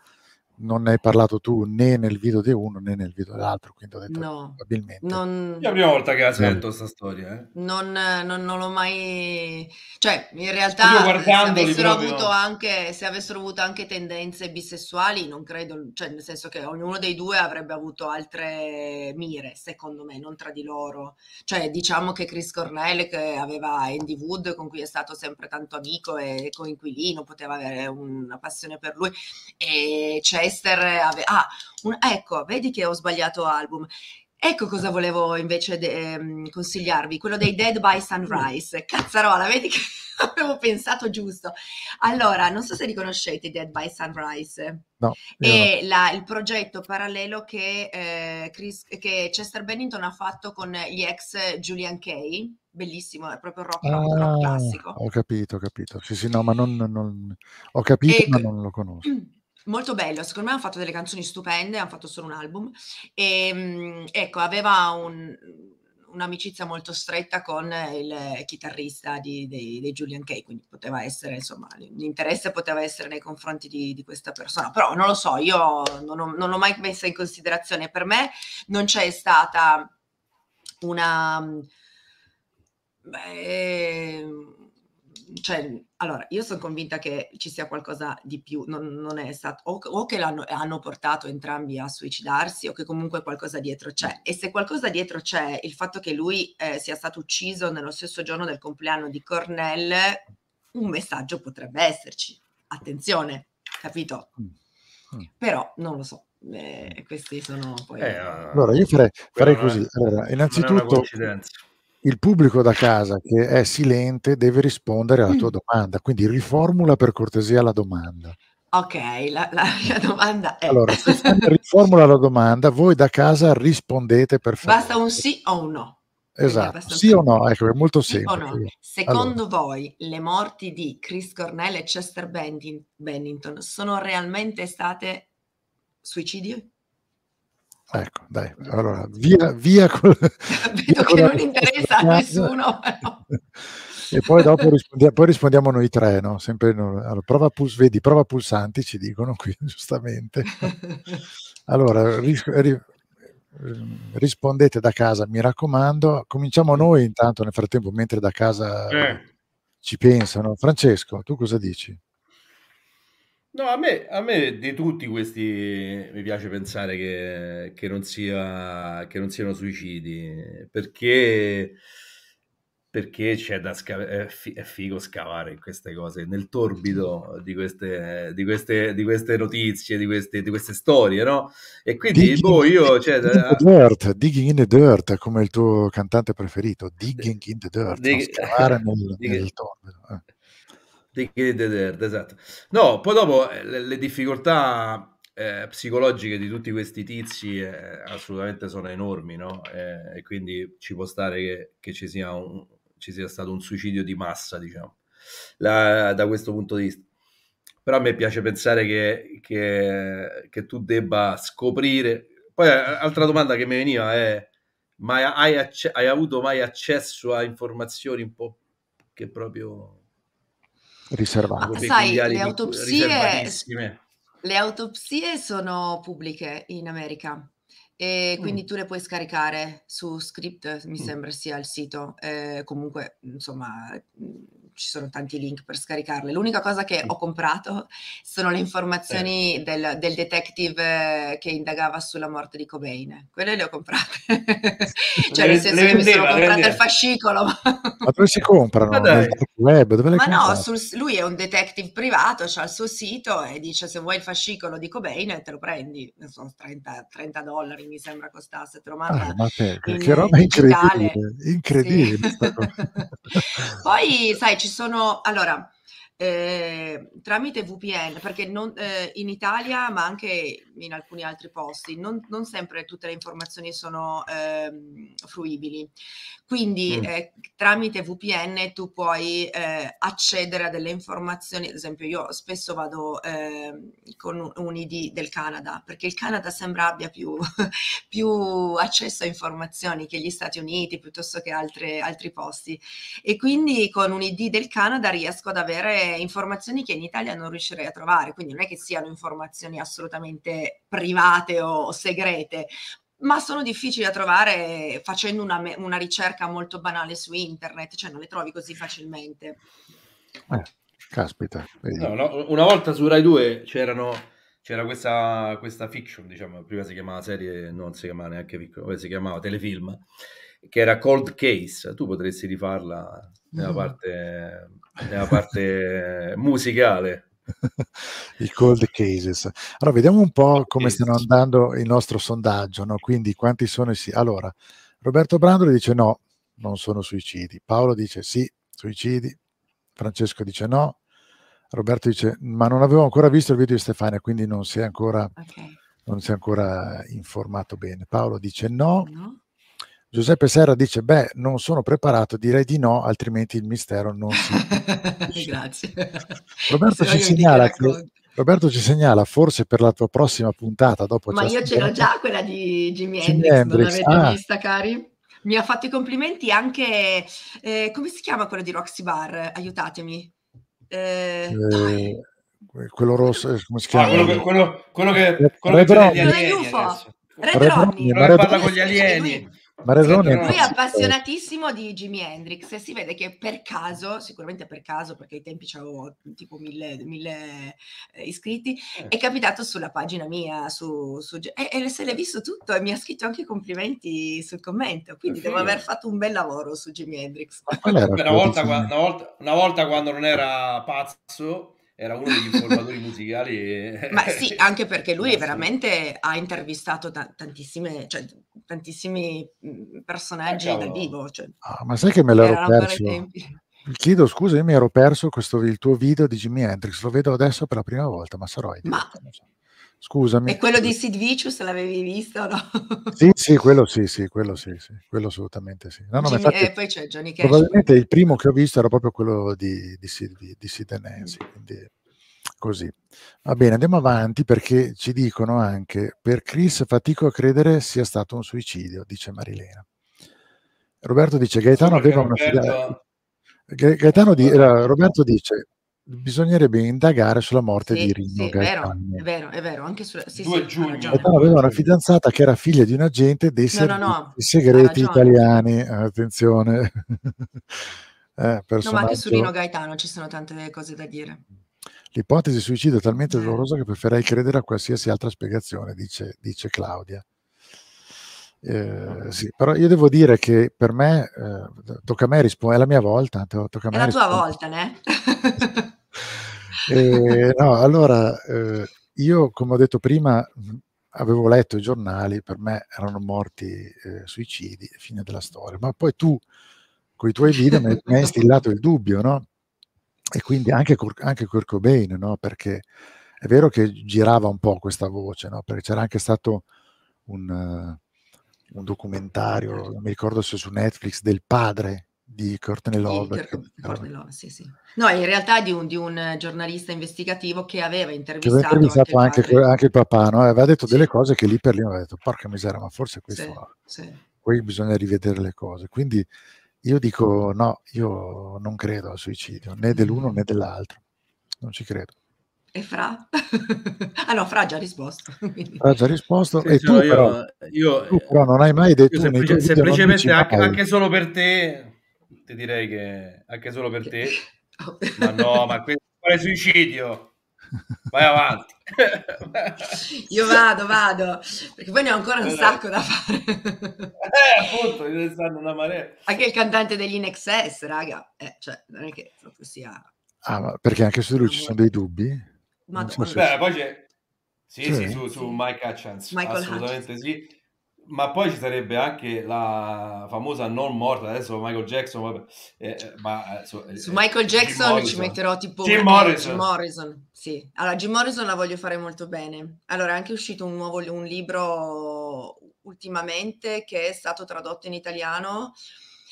non ne hai parlato tu né nel video di uno né nel video dell'altro, quindi ho detto No, probabilmente. non, È la prima volta che la sento sta storia, eh. non, non- non l'ho mai... Cioè, in realtà se avessero, avuto anche, se avessero avuto anche tendenze bisessuali, non credo, cioè nel senso che ognuno dei due avrebbe avuto altre mire, secondo me, non tra di loro. Cioè, diciamo che Chris Cornell, che aveva Andy Wood, con cui è stato sempre tanto amico e coinquilino, poteva avere una passione per lui, e Chester aveva... Ah, un- ecco, vedi che ho sbagliato album. Ecco cosa volevo invece de- ehm, consigliarvi, quello dei Dead by Sunrise. Cazzarola, vedi che avevo pensato giusto. Allora, non so se li conoscete, i Dead by Sunrise. No, no. È la- il progetto parallelo che, eh, Chris- che Chester Bennington ha fatto con gli ex Julian Kay. Bellissimo, è proprio rock, rock, rock Ah, classico. ho capito, ho capito. Sì, sì, no, ma non, non- ho capito, E ma que- non lo conosco. Molto bello, secondo me hanno fatto delle canzoni stupende, hanno fatto solo un album. E mm, ecco, aveva un- un'amicizia molto stretta con il chitarrista di- dei, dei Julian Kay, quindi poteva essere, insomma, l'interesse poteva essere nei confronti di, di questa persona, però non lo so, io non, ho- non l'ho mai messa in considerazione, per me non c'è stata una... Beh, cioè, allora, io sono convinta che ci sia qualcosa di più, non, non è stato, o, o che l'hanno, hanno portato entrambi a suicidarsi, o che comunque qualcosa dietro c'è. E se qualcosa dietro c'è, il fatto che lui eh, sia stato ucciso nello stesso giorno del compleanno di Cornell, un messaggio potrebbe esserci. Attenzione, capito? Però non lo so. Eh, questi sono poi... Eh, Allora, io farei, farei è- così. Allora, innanzitutto. Il pubblico da casa che è silente deve rispondere alla tua domanda, quindi riformula per cortesia la domanda. Ok, la, la mia domanda è... Allora, riformula la domanda, voi da casa rispondete per favore. Basta un sì o un no. Esatto, sì o no? Ecco, è molto Sì semplice. no? Secondo voi le morti di Chris Cornell e Chester Bennington, Bennington sono realmente state suicidi? Ecco, dai, allora via, via con, Vedo che non interessa a nessuno. E poi dopo rispondiamo, poi rispondiamo noi tre, no? Sempre no- allora, prova puls, vedi, prova pulsanti, ci dicono qui, giustamente. Allora, ris- ri- rispondete da casa, mi raccomando. Cominciamo noi intanto nel frattempo, mentre da casa Eh. ci pensano. Francesco, tu cosa dici? No, a me, a me di tutti questi mi piace pensare che, che non sia, che non siano suicidi, perché, perché c'è da sca- è, fi- è figo scavare in queste cose, nel torbido di queste, di queste, di queste notizie, di queste, di queste storie, no? E quindi, Digging, boh, io, cioè, digging in the dirt, digging in the dirt, come il tuo cantante preferito, digging in the dirt, no? Dig- scavare nel, dig- nel torbido. Di Kid Dead, esatto. No, poi dopo eh, le, le difficoltà eh, psicologiche di tutti questi tizi eh, assolutamente sono enormi, no? Eh, e quindi ci può stare che, che ci, sia un- ci sia stato un suicidio di massa, diciamo, la- da questo punto di vista. Però a me piace pensare che, che- che tu debba scoprire. Poi, eh, altra domanda che mi veniva è: ma hai, acce- hai avuto mai accesso a informazioni un po' che proprio Riservato. Ma sai, le autopsie, le autopsie sono pubbliche in America e quindi Mm. tu le puoi scaricare su Script, mi Mm. sembra sia il sito. Eh, comunque, insomma, ci sono tanti link per scaricarle. L'unica cosa che ho comprato sono le informazioni del, del detective che indagava sulla morte di Cobain. Quelle le ho comprate. cioè, Le- nel senso che mi sono vendeva, comprata il vendeva. fascicolo. ma- dove si comprano? Nel web? Dove le Ma no, comprate? sul- lui è un detective privato, ha il suo sito e dice se vuoi il fascicolo di Cobain te lo prendi, non so, 30, 30 dollari mi sembra costasse, te lo manda Ah, ma che, che- in che roba digitale. incredibile, incredibile. Sì. Poi, sai, ci sono, allora, eh, tramite VPN, perché non, eh, in Italia, ma anche in alcuni altri posti, non, non sempre tutte le informazioni sono ehm, fruibili. Quindi Mm. eh, tramite VPN tu puoi eh, accedere a delle informazioni, ad esempio io spesso vado ehm, con un, un ID del Canada, perché il Canada sembra abbia più, più accesso a informazioni che gli Stati Uniti piuttosto che altre- altri posti e quindi con un ID del Canada riesco ad avere informazioni che in Italia non riuscirei a trovare, quindi non è che siano informazioni assolutamente private o segrete, ma sono difficili da trovare facendo una, una ricerca molto banale su internet, cioè non le trovi così facilmente. Eh, caspita. No, no, una volta su Rai 2 c'erano, c'era questa, questa fiction, diciamo, prima si chiamava serie, non si chiamava neanche fiction, poi si chiamava telefilm, che era Cold Case. Tu potresti rifarla nella parte, nella parte musicale. I cold cases. Allora, vediamo un po' come stanno andando il nostro sondaggio, no? Quindi quanti sono i sì. Allora, Roberto Brandoli dice no, non sono suicidi. Paolo dice sì, suicidi. Francesco dice no. Roberto dice ma non avevo ancora visto il video di Stefania, quindi non si è ancora, non si è ancora informato bene. Paolo dice no. Giuseppe Serra dice beh, non sono preparato, direi di no, altrimenti il mistero non si Grazie. Roberto ci, segnala che, Roberto ci segnala, forse per la tua prossima puntata, dopo Ma io ce l'ho già quella di Jimi Jimi Hendrix, non Hendrix, l'avete ah. vista, cari? Mi ha fatto i complimenti anche, eh, come si chiama quello di Roxy Bar? Aiutatemi. Eh, eh, quello rosso, eh, come si Ah, chiama? quello, che, quello, quello che, quello Red che. Red Red Quello ma parla con gli alieni. Ma Red Ronnie è Lui è appassionatissimo di Jimi Hendrix e si vede che per caso, sicuramente per caso, perché ai tempi c'avevo tipo mille, mille, eh, iscritti, è capitato sulla pagina mia su, su- e, e se l'è visto tutto e mi ha scritto anche complimenti sul commento, quindi devo aver fatto un bel lavoro su Jimi Hendrix. Una, volta, una, volta, una volta quando non era pazzo, era uno degli informatori musicali. Ma sì, anche perché lui veramente ha intervistato ta- tantissime, cioè, tantissimi mh, personaggi cavolo. dal vivo. Cioè, Ah, ma sai che me l'ero perso? Chiedo scusa, io mi ero perso questo, il tuo video di Jimi Hendrix, lo vedo adesso per la prima volta, ma sarò idiota, Ma non so. Scusami. e quello di Sid Vicious l'avevi visto no? Sì, sì, quello sì, sì, quello sì, sì, quello assolutamente sì. No, no, Jimmy- infatti e poi c'è Johnny Cash. probabilmente il primo che ho visto era proprio quello di, di, Sid, di Sid e Nancy, quindi così. Va bene, andiamo avanti perché ci dicono anche per Chris fatico a credere sia stato un suicidio, dice Marilena. Roberto dice Gaetano Perché aveva una. Roberto- Ga- Gaetano di- era- Roberto dice bisognerebbe indagare sulla morte di Sì, Rino sì, è vero, Gaetano. è vero, è vero, anche su, sì, 2 sì, giugno. Gaetano aveva una fidanzata che era figlia di un agente dei No, no, servizi no, segreti italiani. Attenzione, eh, No, ma anche su personaggio. Rino Gaetano ci sono tante cose da dire. L'ipotesi di suicidio è Eh. talmente dolorosa che preferirei credere a qualsiasi altra spiegazione, dice, dice Claudia. Eh, sì, però io devo dire che per me, eh, tocca a me rispondere, è la mia volta, to- tocca a È me la tua volta, né? Eh, no, allora, eh, io come ho detto prima, avevo letto i giornali, per me erano morti eh, suicidi, fine della storia, ma poi tu con i tuoi video mi, mi hai instillato il dubbio, no? E quindi anche, anche Kurt Cobain, no? Perché è vero che girava un po' questa voce, no? Perché c'era anche stato un, eh, un documentario, non mi ricordo se su Netflix, del padre di Courtney Love. Che- Courtney Love, sì, sì. No, in realtà di un, di un giornalista investigativo che aveva che aveva intervistato, intervistato anche anche, il anche il papà, no? aveva detto delle cose che lì per lì aveva detto porca miseria, ma forse questo Sì, sì. poi bisogna rivedere le cose. Quindi io dico no, io non credo al suicidio, né dell'uno né dell'altro, non ci credo. E Fra? ah no, Fra ha già risposto. quindi- Ha già risposto Sì, e tu l'ho però, io, io, tu però non hai mai detto io semplice- semplicemente anche, anche solo per te, ti direi che anche solo per te, ma no, ma questo è suicidio. Vai avanti. Io vado, vado, perché poi ne ho ancora un Eh, sacco da fare. Eh, appunto, ne stanno una marea. Anche il cantante degli INXS, raga, eh, cioè, non è che proprio sia... Ah, ma perché anche su di lui ci sono dei dubbi? Non so se- Beh, poi c'è... Sì, Sì? sì, su, su Mike Hutchins, Michael assolutamente sì. Ma poi ci sarebbe anche la famosa non morta, adesso Michael Jackson, vabbè, eh, eh, ma eh, su, eh, Su Michael Jim Jackson ci metterò tipo Jim eh, Morrison. Jim Morrison, sì. Allora, Jim Morrison la voglio fare molto bene. Allora, è anche uscito un nuovo un libro ultimamente che è stato tradotto in italiano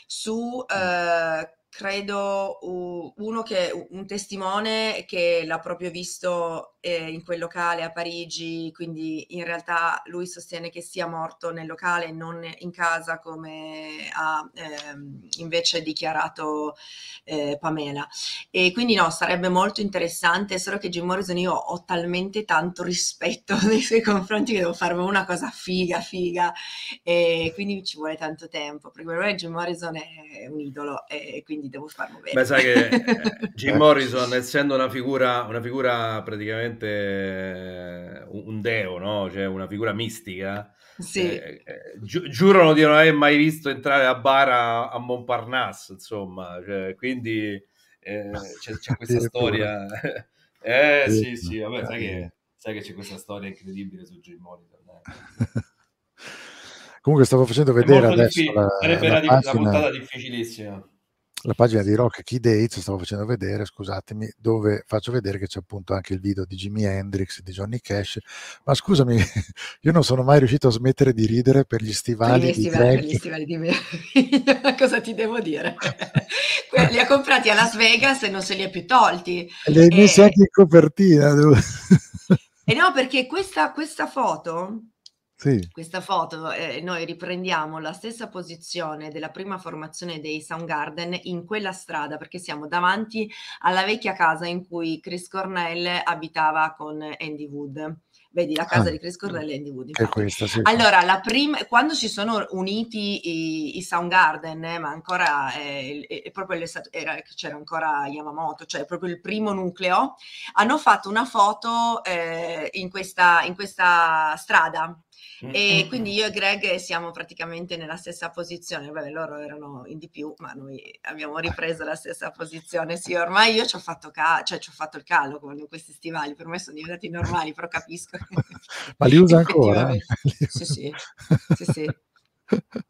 su, eh, credo, uno che, un testimone che l'ha proprio visto eh, in quel locale a Parigi, quindi in realtà lui sostiene che sia morto nel locale non in casa come ha ehm, invece dichiarato eh, Pamela. E quindi no, sarebbe molto interessante, solo che Jim Morrison io ho talmente tanto rispetto nei suoi confronti che devo fare una cosa figa, figa, e quindi ci vuole tanto tempo, perché per me Jim Morrison è un idolo e quindi devo farlo bene. Beh, sai che eh, Jim Morrison, essendo una figura, una figura praticamente eh, un deo, no? Cioè una figura mistica, Sì. eh, eh, giu- giurano di non aver mai visto entrare a bar a, Montparnasse, insomma, cioè, quindi eh, c'è, c'è questa storia. eh sì, sì, vabbè, sai che, sai che c'è questa storia incredibile su Jim Morrison. eh. Comunque stavo facendo vedere molto adesso difficile, la, sarebbe la la, la puntata difficilissima. La pagina di Rock Key Dates, stavo facendo vedere, scusatemi, dove faccio vedere che c'è appunto anche il video di Jimi Hendrix, di Johnny Cash, ma scusami, io non sono mai riuscito a smettere di ridere per gli Per stivali miei di stivali, per gli stivali di me. Cosa ti devo dire? Li ha comprati a Las Vegas e non se li ha più tolti. Li hai messi anche in copertina. E no, perché questa, questa foto, sì, questa foto, eh, noi riprendiamo la stessa posizione della prima formazione dei Soundgarden in quella strada, perché siamo davanti alla vecchia casa in cui Chris Cornell abitava con Andy Wood. Vedi, la casa Ah, di Chris Cornell e Andy Wood. questa, sì. Allora, la prima, quando si sono uniti i, i Soundgarden, eh, ma ancora eh, il- è proprio le- era- c'era ancora Yamamoto, cioè proprio il primo nucleo, hanno fatto una foto eh, in, questa, in questa strada E quindi io e Greg siamo praticamente nella stessa posizione. Vabbè, loro erano in di più, ma noi abbiamo ripreso la stessa posizione. Sì, ormai io ci ho fatto, ca- cioè, ci ho fatto il callo con questi stivali, per me sono diventati normali, però capisco. Ma li usa ancora? Sì, sì, sì, sì.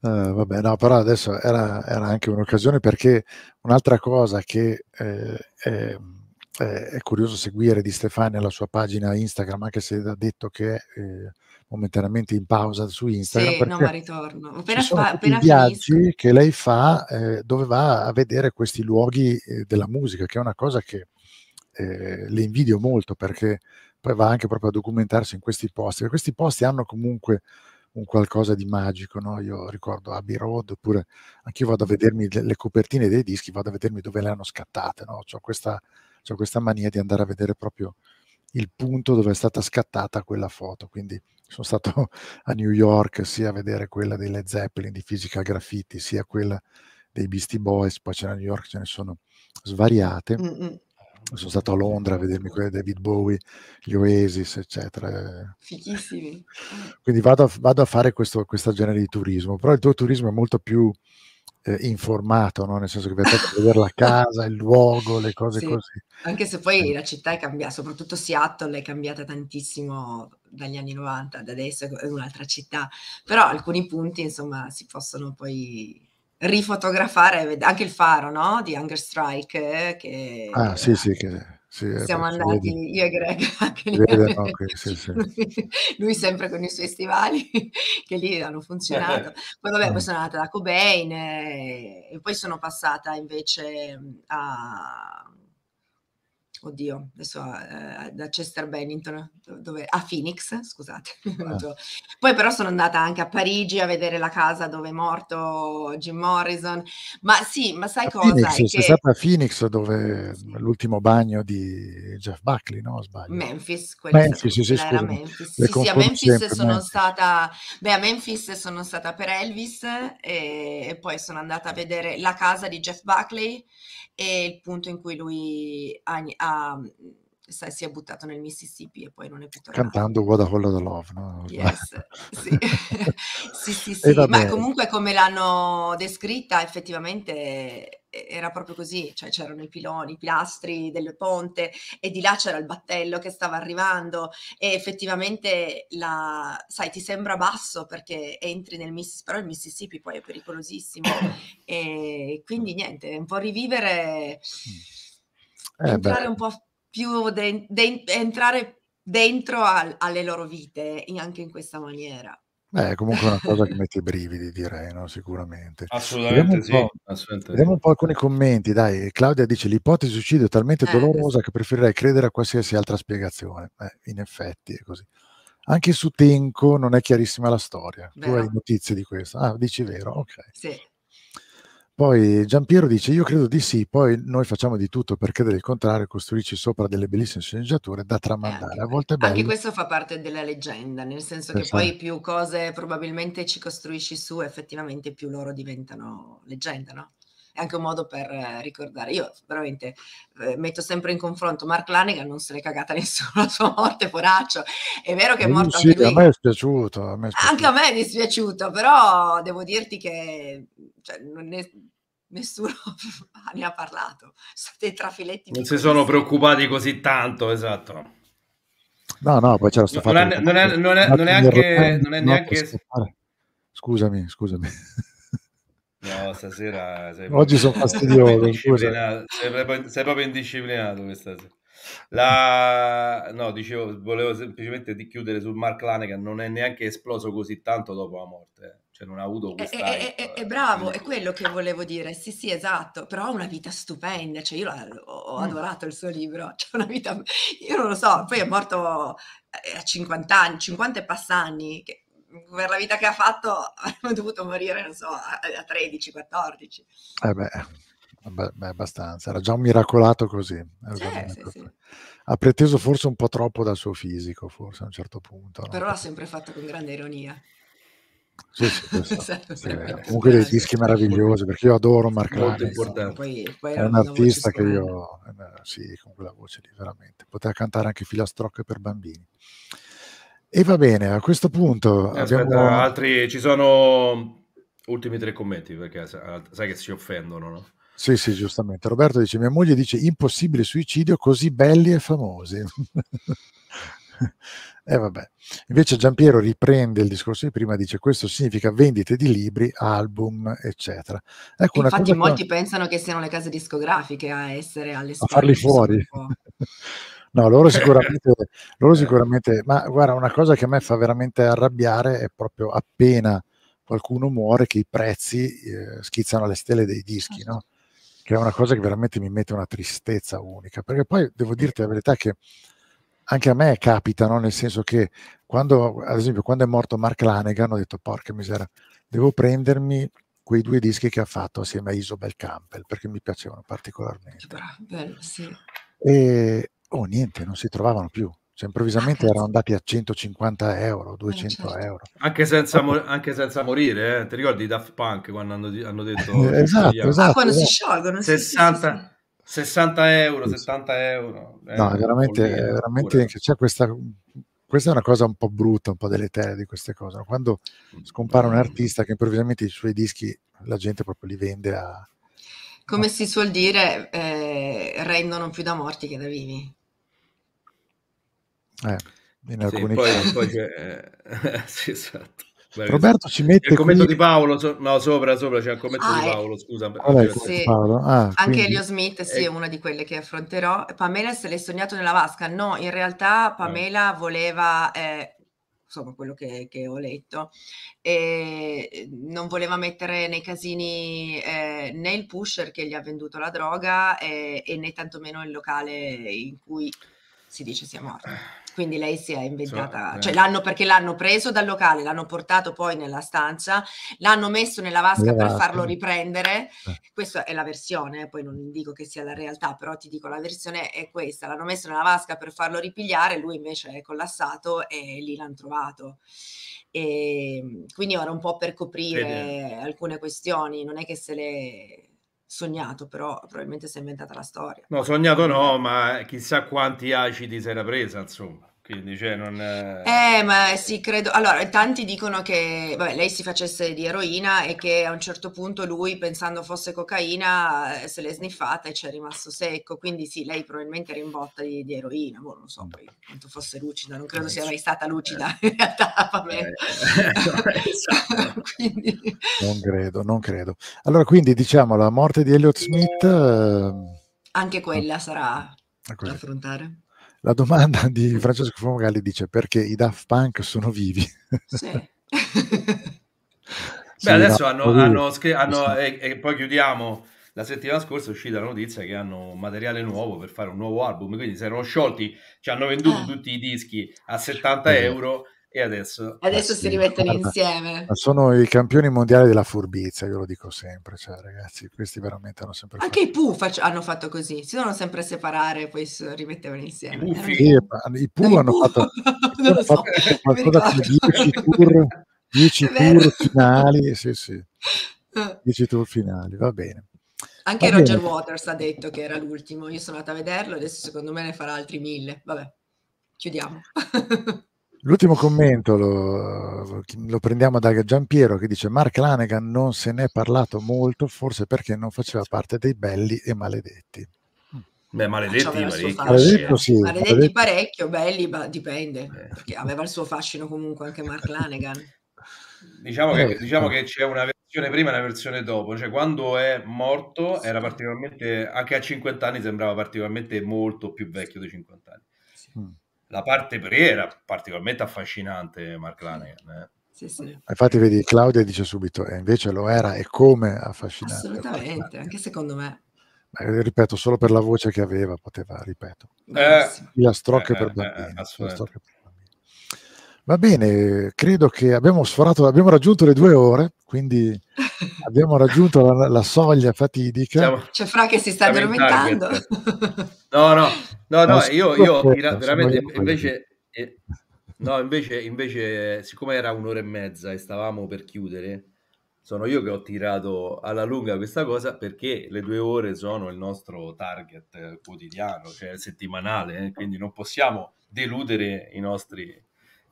Eh, vabbè, no, però adesso era, era anche un'occasione perché un'altra cosa che eh, è, è- è curioso seguire di Stefani alla sua pagina Instagram, anche se ha detto che eh, momentaneamente in pausa su Instagram, Sì, no, perché ma ritorno. ci Appena, sono fa- appena finisco. viaggi che lei fa eh, dove va a vedere questi luoghi eh, della musica, che è una cosa che eh, le invidio molto perché poi va anche proprio a documentarsi in questi posti. E questi posti hanno comunque un qualcosa di magico, no? Io ricordo Abbey Road, oppure anch'io vado a vedermi le, le copertine dei dischi, vado a vedermi dove le hanno scattate, no? C'ho questa, c'ho questa mania di andare a vedere proprio il punto dove è stata scattata quella foto. Quindi sono stato a New York sia a vedere quella dei Led Zeppelin di Physical Graffiti, sia quella dei Beastie Boys, poi c'è a New York, ce ne sono svariate. Mm-mm. Sono stato a Londra a vedermi quelle di David Bowie, gli Oasis, eccetera. Fichissimi. Quindi vado a, vado a fare questo, questo genere di turismo, però il tuo turismo è molto più eh, informato, no? nel senso che vai proprio a vedere la casa, il luogo, le cose Sì, così. anche se poi la città è cambiata, soprattutto Seattle è cambiata tantissimo dagli anni 90 ad adesso è un'altra città, però alcuni punti insomma si possono poi rifotografare, anche il faro no? di Hunger Strike eh, che Ah, sì, sì, che sì, eh, siamo si andati vede, io e Greg anche lì vede, no, qui, sì, sì. lui, lui sempre con i suoi stivali che lì hanno funzionato poi vabbè poi Mm. sono andata da Cobain eh, e poi sono passata invece a oddio adesso eh, da Chester Bennington do- dove, a Phoenix scusate venuto- poi però sono andata anche a Parigi a vedere la casa dove è morto Jim Morrison ma sì ma sai A cosa Phoenix, è sei che stata a Phoenix dove l'ultimo bagno di Jeff Buckley, no? Sbaglio? Memphis, Memphis, sì, sì, scusami, Memphis. Sì, sì, a Memphis sempre, sono Memphis. stata, beh, a Memphis sono stata per Elvis e, e poi sono andata a vedere la casa di Jeff Buckley e il punto in cui lui ha, ha- sai, si è buttato nel Mississippi e poi non è più tornato. Cantando What a Hole of Love, no? Yes, sì. sì, sì, sì, ma comunque come l'hanno descritta effettivamente era proprio così, cioè c'erano i piloni, i pilastri del ponte e di là c'era il battello che stava arrivando e effettivamente la, sai, ti sembra basso perché entri nel Mississippi, però il Mississippi poi è pericolosissimo e quindi niente, un po' rivivere, Eh, entrare beh. un po' più den- den- entrare dentro al- alle loro vite in- anche in questa maniera. Beh, è comunque una cosa che mette i brividi, direi, no? Sicuramente. Assolutamente Vediamo un sì, po', assolutamente vediamo sì. un po' alcuni commenti, dai. Claudia dice: L'ipotesi di suicidio è talmente Eh, dolorosa che preferirei credere a qualsiasi altra spiegazione. Eh, in effetti è così. Anche su Tenco non è chiarissima la storia. Tu Vero. hai notizie di questo? Ah, dici vero? Ok. Sì. Poi Giampiero dice: Io credo di sì, poi noi facciamo di tutto per credere il contrario, costruirci sopra delle bellissime sceneggiature da tramandare. A volte è Anche questo fa parte della leggenda, nel senso Eh, che sai. poi più cose probabilmente ci costruisci su, effettivamente più loro diventano leggenda, no? È anche un modo per eh, ricordare. Io veramente eh, metto sempre in confronto Mark Lanigan, non se l'è cagata nessuno la sua morte, poraccio. È vero che è morto sì, anche a lui. me è spiaciuto. A me è Anche spiaciuto. a me è dispiaciuto, però devo dirti che cioè, non è- nessuno ne ha parlato. Sono dei trafiletti Non si sono preoccupati così tanto, esatto. No, no, poi c'era sto Non non è- non non anche- neanche-. Scusami, scusami. No, stasera sei Oggi sono fastidioso. Sei proprio, sei proprio indisciplinato questa sera. La... No, dicevo, volevo semplicemente di chiudere sul Mark Lanegan, non è neanche esploso così tanto dopo la morte, eh. cioè non ha avuto È, questa è- hype, è- è eh. bravo, è quello che volevo dire. Sì, sì, esatto. Però ha una vita stupenda. Cioè, io ho, Mm. adorato il suo libro. C'è una vita, io non lo so. Poi è morto eh, a 50 anni, 50 e passanni. Che per la vita che ha fatto avremmo dovuto morire, non so, a, a 13, 14. Eh beh, beh, abbastanza. Era già un miracolato così. un Sì, sì. Ha preteso forse un po' troppo dal suo fisico, forse a un certo punto. no? Però l'ha sempre fatto con grande ironia. Sì, sì, Sempre, sì, comunque dei dischi meravigliosi perché io adoro Mark poi È un artista che io, eh, sì, con quella voce lì, veramente. Poteva cantare anche filastrocche per bambini. E va bene, a questo punto Eh, Aspetta, abbiamo... altri ci sono ultimi tre commenti perché sa- sai che si offendono, no? Sì, sì, giustamente. Roberto dice, mia moglie dice impossibile suicidio, così belli e famosi. E vabbè. Invece Giampiero riprende il discorso di prima, dice questo significa vendite di libri, album, eccetera. Ecco una Infatti cosa che- molti pensano che siano le case discografiche a essere alle a spalle. farli insomma, fuori. No, loro sicuramente, loro sicuramente, ma guarda, una cosa che a me fa veramente arrabbiare è proprio appena qualcuno muore che i prezzi eh, schizzano alle stelle dei dischi, no? Che è una cosa che veramente mi mette una tristezza unica, perché poi devo dirti la verità che anche a me capita, no? Nel senso che quando, ad esempio, quando è morto Mark Lanegan, ho detto, porca misera, devo prendermi quei due dischi che ha fatto assieme a Isobel Campbell, perché mi piacevano particolarmente. Bravo, bello, sì. E oh, niente, non si trovavano più. Cioè, improvvisamente Ah, erano andati a 150 euro, 200 certo. euro. Anche senza, mo- anche senza morire, eh. ti ricordi i Daft Punk quando hanno, di- hanno detto Eh, esatto, esatto, Ah, quando si esatto. sciolgono, sì, sì, sì, 60, 60 euro, Sì, sì. 70 euro. eh, No, veramente, follia, veramente c'è questa, questa è una cosa un po' brutta, un po' deleteria di queste cose. Quando scompare un artista che improvvisamente i suoi dischi la gente proprio li vende a... Come si suol dire, eh, rendono più da morti che da vivi. Eh, in Sì, poi, casi. poi eh, sì, esatto. Roberto ci mette il commento qui- di Paolo, so- no, sopra, sopra c'è il commento Ah, di eh. Paolo, scusa. Qual è il aspetta. commento, Paolo? Ah, Anche quindi- Elio Smith, sì, Eh. è una di quelle che affronterò. Pamela se l'è sognato nella vasca. No, in realtà Pamela voleva, eh, insomma, quello che, che ho letto, eh, non voleva mettere nei casini eh, né il pusher che gli ha venduto la droga eh, e né tantomeno il locale in cui si dice sia morto. Quindi lei si è inventata, eh. cioè l'hanno perché l'hanno preso dal locale, l'hanno portato poi nella stanza, l'hanno messo nella vasca Nella per farlo riprendere. Eh. Questa è la versione, eh, poi non dico che sia la realtà, però ti dico la versione è questa. L'hanno messo nella vasca per farlo ripigliare, lui invece è collassato e lì l'hanno trovato. E quindi ora un po' per coprire Vedi. alcune questioni, non è che se l'è sognato, però probabilmente si è inventata la storia. No, sognato no, ma chissà quanti acidi si era presa, insomma. Quindi, cioè, non... Eh, ma sì, credo. Allora, tanti dicono che vabbè, lei si facesse di eroina e che a un certo punto lui, pensando fosse cocaina, eh, se l'è sniffata e ci è rimasto secco. Quindi sì, lei probabilmente era in botta di, di eroina. Boh, non so poi quanto fosse lucida, non credo sia mai stata lucida in realtà. Pamela. esatto. Quindi, Non credo, non credo. Allora, quindi diciamo la morte di Elliot Smith. ehm, anche quella sarà è da affrontare. La domanda di Francesco Fumagalli dice perché i Daft Punk sono vivi. Sì. Beh, adesso no, hanno, hanno hanno- e, e poi chiudiamo. La settimana scorsa è uscita la notizia che hanno materiale nuovo per fare un nuovo album. Quindi si erano sciolti, ci hanno venduto Ah. tutti i dischi a 70 Eh. euro e adesso Adesso Eh si sì, rimettono guarda, insieme. Sono i campioni mondiali della furbizia, io lo dico sempre. Cioè, ragazzi, questi veramente hanno sempre Anche i Pooh fac- hanno fatto così, si devono sempre separare e poi si rimettevano insieme. I Pooh, Erano- sì. I Pooh hanno Pooh, fatto, non lo hanno so, fatto qualcosa come ricordo. 10 tour, 10 È vero. tour finali. Sì, sì, Eh. 10 tour finali, va bene. Anche Va Roger bene. Waters ha detto che era l'ultimo. Io sono andata a vederlo, adesso secondo me ne farà altri mille. Vabbè, chiudiamo. L'ultimo commento lo, lo prendiamo da Giampiero che dice Mark Lanegan non se n'è parlato molto, forse perché non faceva parte dei belli e maledetti. Beh, maledetti. Maledetto sì, Maledetti maledetto- parecchio, belli, ma dipende, Eh. perché aveva il suo fascino comunque anche Mark Lanegan. Diciamo che, Eh, diciamo eh. che c'è una versione prima e una versione dopo, cioè quando è morto era particolarmente, anche a 50 anni sembrava particolarmente molto più vecchio dei 50 anni. Mm. La parte pre era particolarmente affascinante Mark Lanegan. eh. Sì, sì, Infatti vedi, Claudia dice subito, e invece lo era e come affascinante. assolutamente, anche secondo me. Eh, ripeto, solo per la voce che aveva poteva, ripeto, Eh, per eh, bambini. eh, la assolutamente. strocche per bambini. Va bene, credo che abbiamo sforato, abbiamo raggiunto le due ore, quindi abbiamo raggiunto la, la soglia fatidica. Siamo- C'è Fra che si sta addormentando. No, no, no, no, io, io veramente, invece, eh, no, invece, invece, siccome era un'ora e mezza e stavamo per chiudere, sono io che ho tirato alla lunga questa cosa perché le due ore sono il nostro target eh, quotidiano, cioè settimanale, eh, quindi non possiamo deludere i nostri,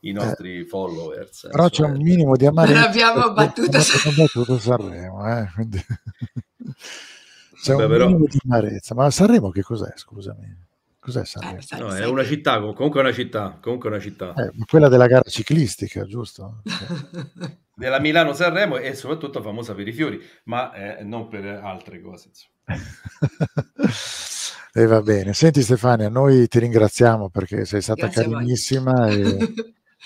i nostri followers. Eh. Però c'è un minimo di amarezza. Non abbiamo battuto abbiamo battuto Sanremo, eh, quindi... c'è Vabbè, un però- minimo di amarezza. Ma Sanremo che cos'è, scusami? Cos'è Sanremo? No, è una città, com- comunque è una città, comunque è una città. Eh, quella della gara ciclistica, giusto? Della Milano Sanremo e soprattutto famosa per i fiori, ma eh, non per altre cose. E va bene. Senti Stefania, noi ti ringraziamo perché sei stata Grazie carinissima e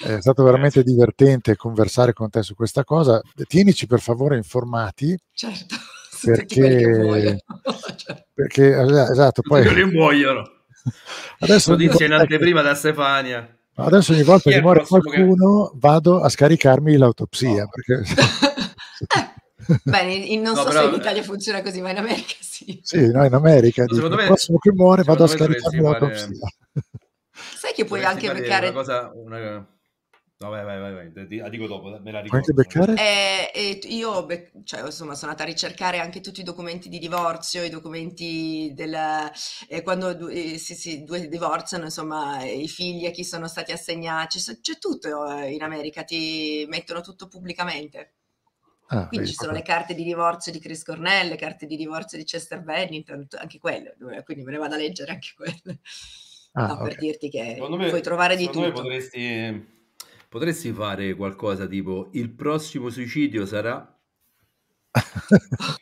è stato veramente divertente conversare con te su questa cosa. Tienici per favore informati Certo, che perché, perché esatto, poi Quelli muoiono. adesso Notizie in che, anteprima da Stefania. adesso ogni volta che muore prossimo che- qualcuno vado a scaricarmi l'autopsia perché Bene, non No, so però- se in Italia funziona così, ma in America sì. sì, no, in America dico, secondo il me- prossimo che muore vado a me scaricarmi l'autopsia. Sai che puoi anche fare beccare... una cosa... Una... No, vai, vai, vai, vai. La dico dopo, me la ricordo. anche beccare? Eh, e io, beh, cioè, insomma, sono andata a ricercare anche tutti i documenti di divorzio, i documenti del, eh, quando du- eh, sì, sì, due divorziano, insomma, eh, i figli a chi sono stati assegnati, c'è, c'è tutto eh, in America, ti mettono tutto pubblicamente. Ah, Quindi ci sono le carte di divorzio di Chris Cornell, le carte di divorzio di Chester Bennington, anche quelle, quindi me ne vado a leggere anche quelle. Ah, No, per ok. dirti che Secondo me, puoi trovare di secondo me tutto. potresti, potresti fare qualcosa tipo il prossimo suicidio sarà...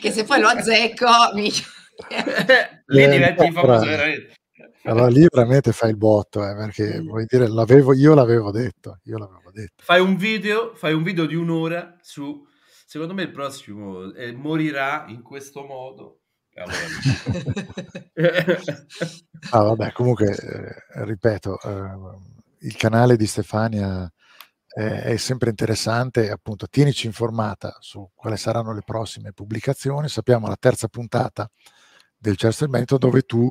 Che se poi lo azzecco, mi... Lì Eh, diventi no, famoso però- veramente. Allora lì veramente fai il botto, eh, perché Mm. vuoi dire, l'avevo, io l'avevo detto, io l'avevo detto. Fai un video, fai un video di un'ora su... Secondo me il prossimo eh, morirà in questo modo. Allora lì- Ah, vabbè, comunque, eh, ripeto, eh, il canale di Stefania è, è sempre interessante, appunto, tienici informata su quali saranno le prossime pubblicazioni. Sappiamo la terza puntata del Chester Bennington dove tu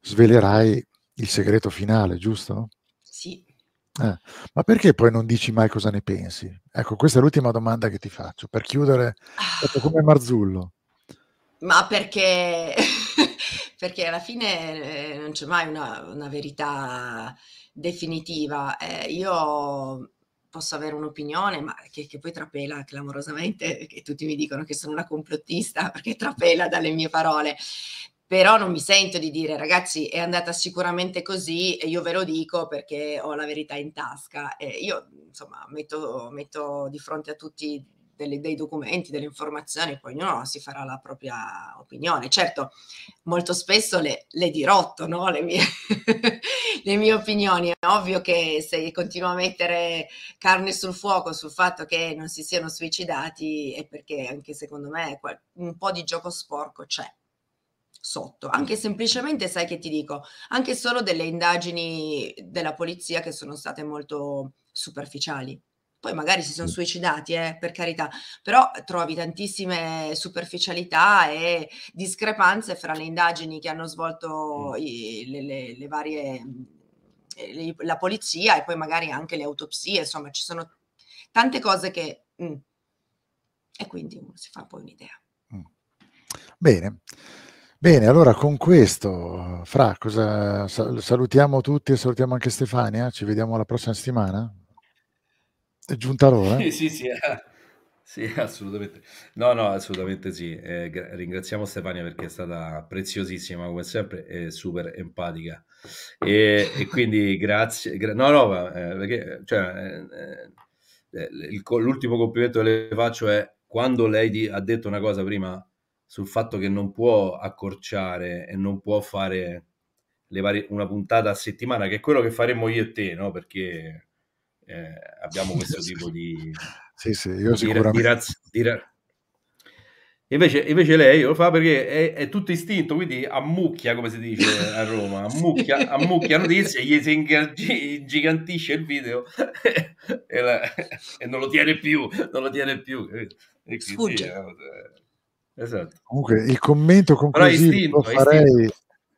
svelerai il segreto finale, giusto? Sì. Eh, ma perché poi non dici mai cosa ne pensi? Ecco, questa è l'ultima domanda che ti faccio, per chiudere, proprio come Marzullo. Ma perché, perché alla fine eh, non c'è mai una, una verità definitiva. Eh, io posso avere un'opinione, ma che, che poi trapela clamorosamente, che tutti mi dicono che sono una complottista perché trapela dalle mie parole. Però non mi sento di dire, ragazzi, è andata sicuramente così e io ve lo dico perché ho la verità in tasca. E io, insomma, metto, metto di fronte a tutti delle- dei documenti, delle informazioni, poi ognuno si farà la propria opinione. Certo, molto spesso le, le dirotto, no? le, mie, le mie opinioni. È ovvio che se continuo a mettere carne sul fuoco sul fatto che non si siano suicidati è perché anche secondo me un po' di gioco sporco c'è sotto, anche semplicemente, sai che ti dico, anche solo delle indagini della polizia che sono state molto superficiali. Poi magari si sono suicidati, eh, per carità, però trovi tantissime superficialità e discrepanze fra le indagini che hanno svolto i- le, le- le varie, le- la polizia e poi magari anche le autopsie, insomma, ci sono tante cose che... mh, e quindi uno si fa poi un'idea. Bene, bene, allora con questo, Fra, cosa, sal- salutiamo tutti e salutiamo anche Stefania, ci vediamo la prossima settimana? È giunta l'ora? Sì, sì, sì, eh. Sì, assolutamente. No, no, assolutamente sì. Eh, gra- ringraziamo Stefania perché è stata preziosissima come sempre e super empatica. E, e quindi grazie. gra- no, no, eh, perché cioè, eh, eh, il l'ultimo complimento che le faccio è quando lei ha detto una cosa prima sul fatto che non può accorciare e non può fare varie- una puntata a settimana, che è quello che faremmo io e te, no? Perché eh, abbiamo questo tipo di, Sì, sì, io di, ra- di sicuramente. raz- di ra- Invece, invece lei lo fa perché è, è tutto istinto, quindi ammucchia, come si dice a Roma, ammucchia, ammucchia notizie, gli si ingigantisce il video e, la- e non lo tiene più, non lo tiene più. Sfugge. eh, esatto. Comunque il commento conclusivo istinto, lo farei, istinto.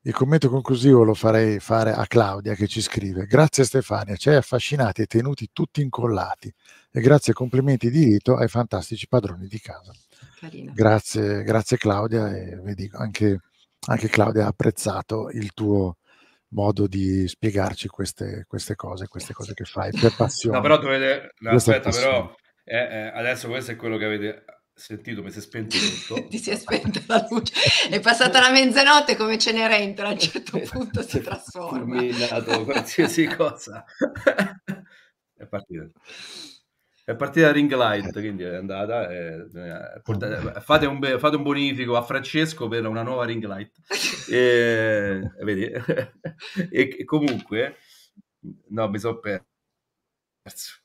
Il commento conclusivo lo farei fare a Claudia che ci scrive. Grazie Stefania, ci hai affascinati e tenuti tutti incollati e grazie ai complimenti di rito ai fantastici padroni di casa. Carina. Grazie, grazie Claudia e vedi anche, anche Claudia ha apprezzato il tuo, modo di spiegarci queste, queste cose, queste cose che fai per passione. No, però dovete... no, aspetta, passione. però... eh, eh, adesso questo è quello che avete sentito, mi si è spento tutto. Ti si è spenta la luce. È passata la mezzanotte come Cenerentola, a un certo punto si trasforma. Illuminato, qualsiasi cosa. è partita. È partita la ring light, quindi è andata. e- eh, portate- fate, un, be- fate un bonifico a Francesco per una nuova ring light. E, vedi? e, e comunque, no, mi sono perso.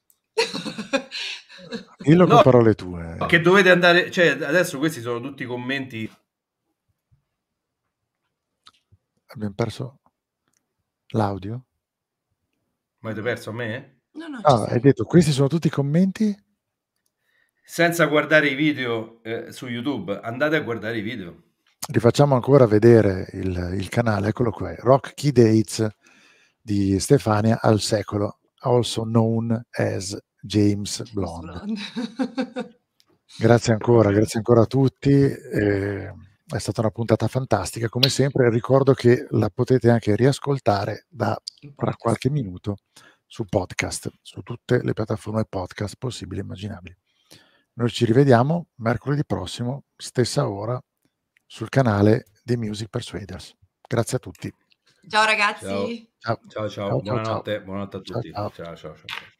Dillo con No, parole tue. Che dovete andare, cioè adesso questi sono tutti commenti. Abbiamo perso l'audio? Ma avete perso a me? No, no, Ah, hai detto, questi sono tutti i commenti? Senza guardare i video eh, su YouTube, andate a guardare i video. Rifacciamo ancora vedere il, il canale, eccolo qua, Rock Key Dates di Stefania al secolo, also known as James Blonde. Grazie ancora, grazie ancora a tutti. eh, è stata una puntata fantastica, come sempre. Ricordo che la potete anche riascoltare da tra qualche minuto su podcast, su tutte le piattaforme podcast possibili e immaginabili. Noi ci rivediamo mercoledì prossimo, stessa ora, sul canale dei Music Persuaders. Grazie a tutti. Ciao ragazzi. Ciao, ciao, ciao, Ciao, ciao, buonanotte, ciao. buonanotte a Ciao, tutti. ciao. ciao, ciao. ciao.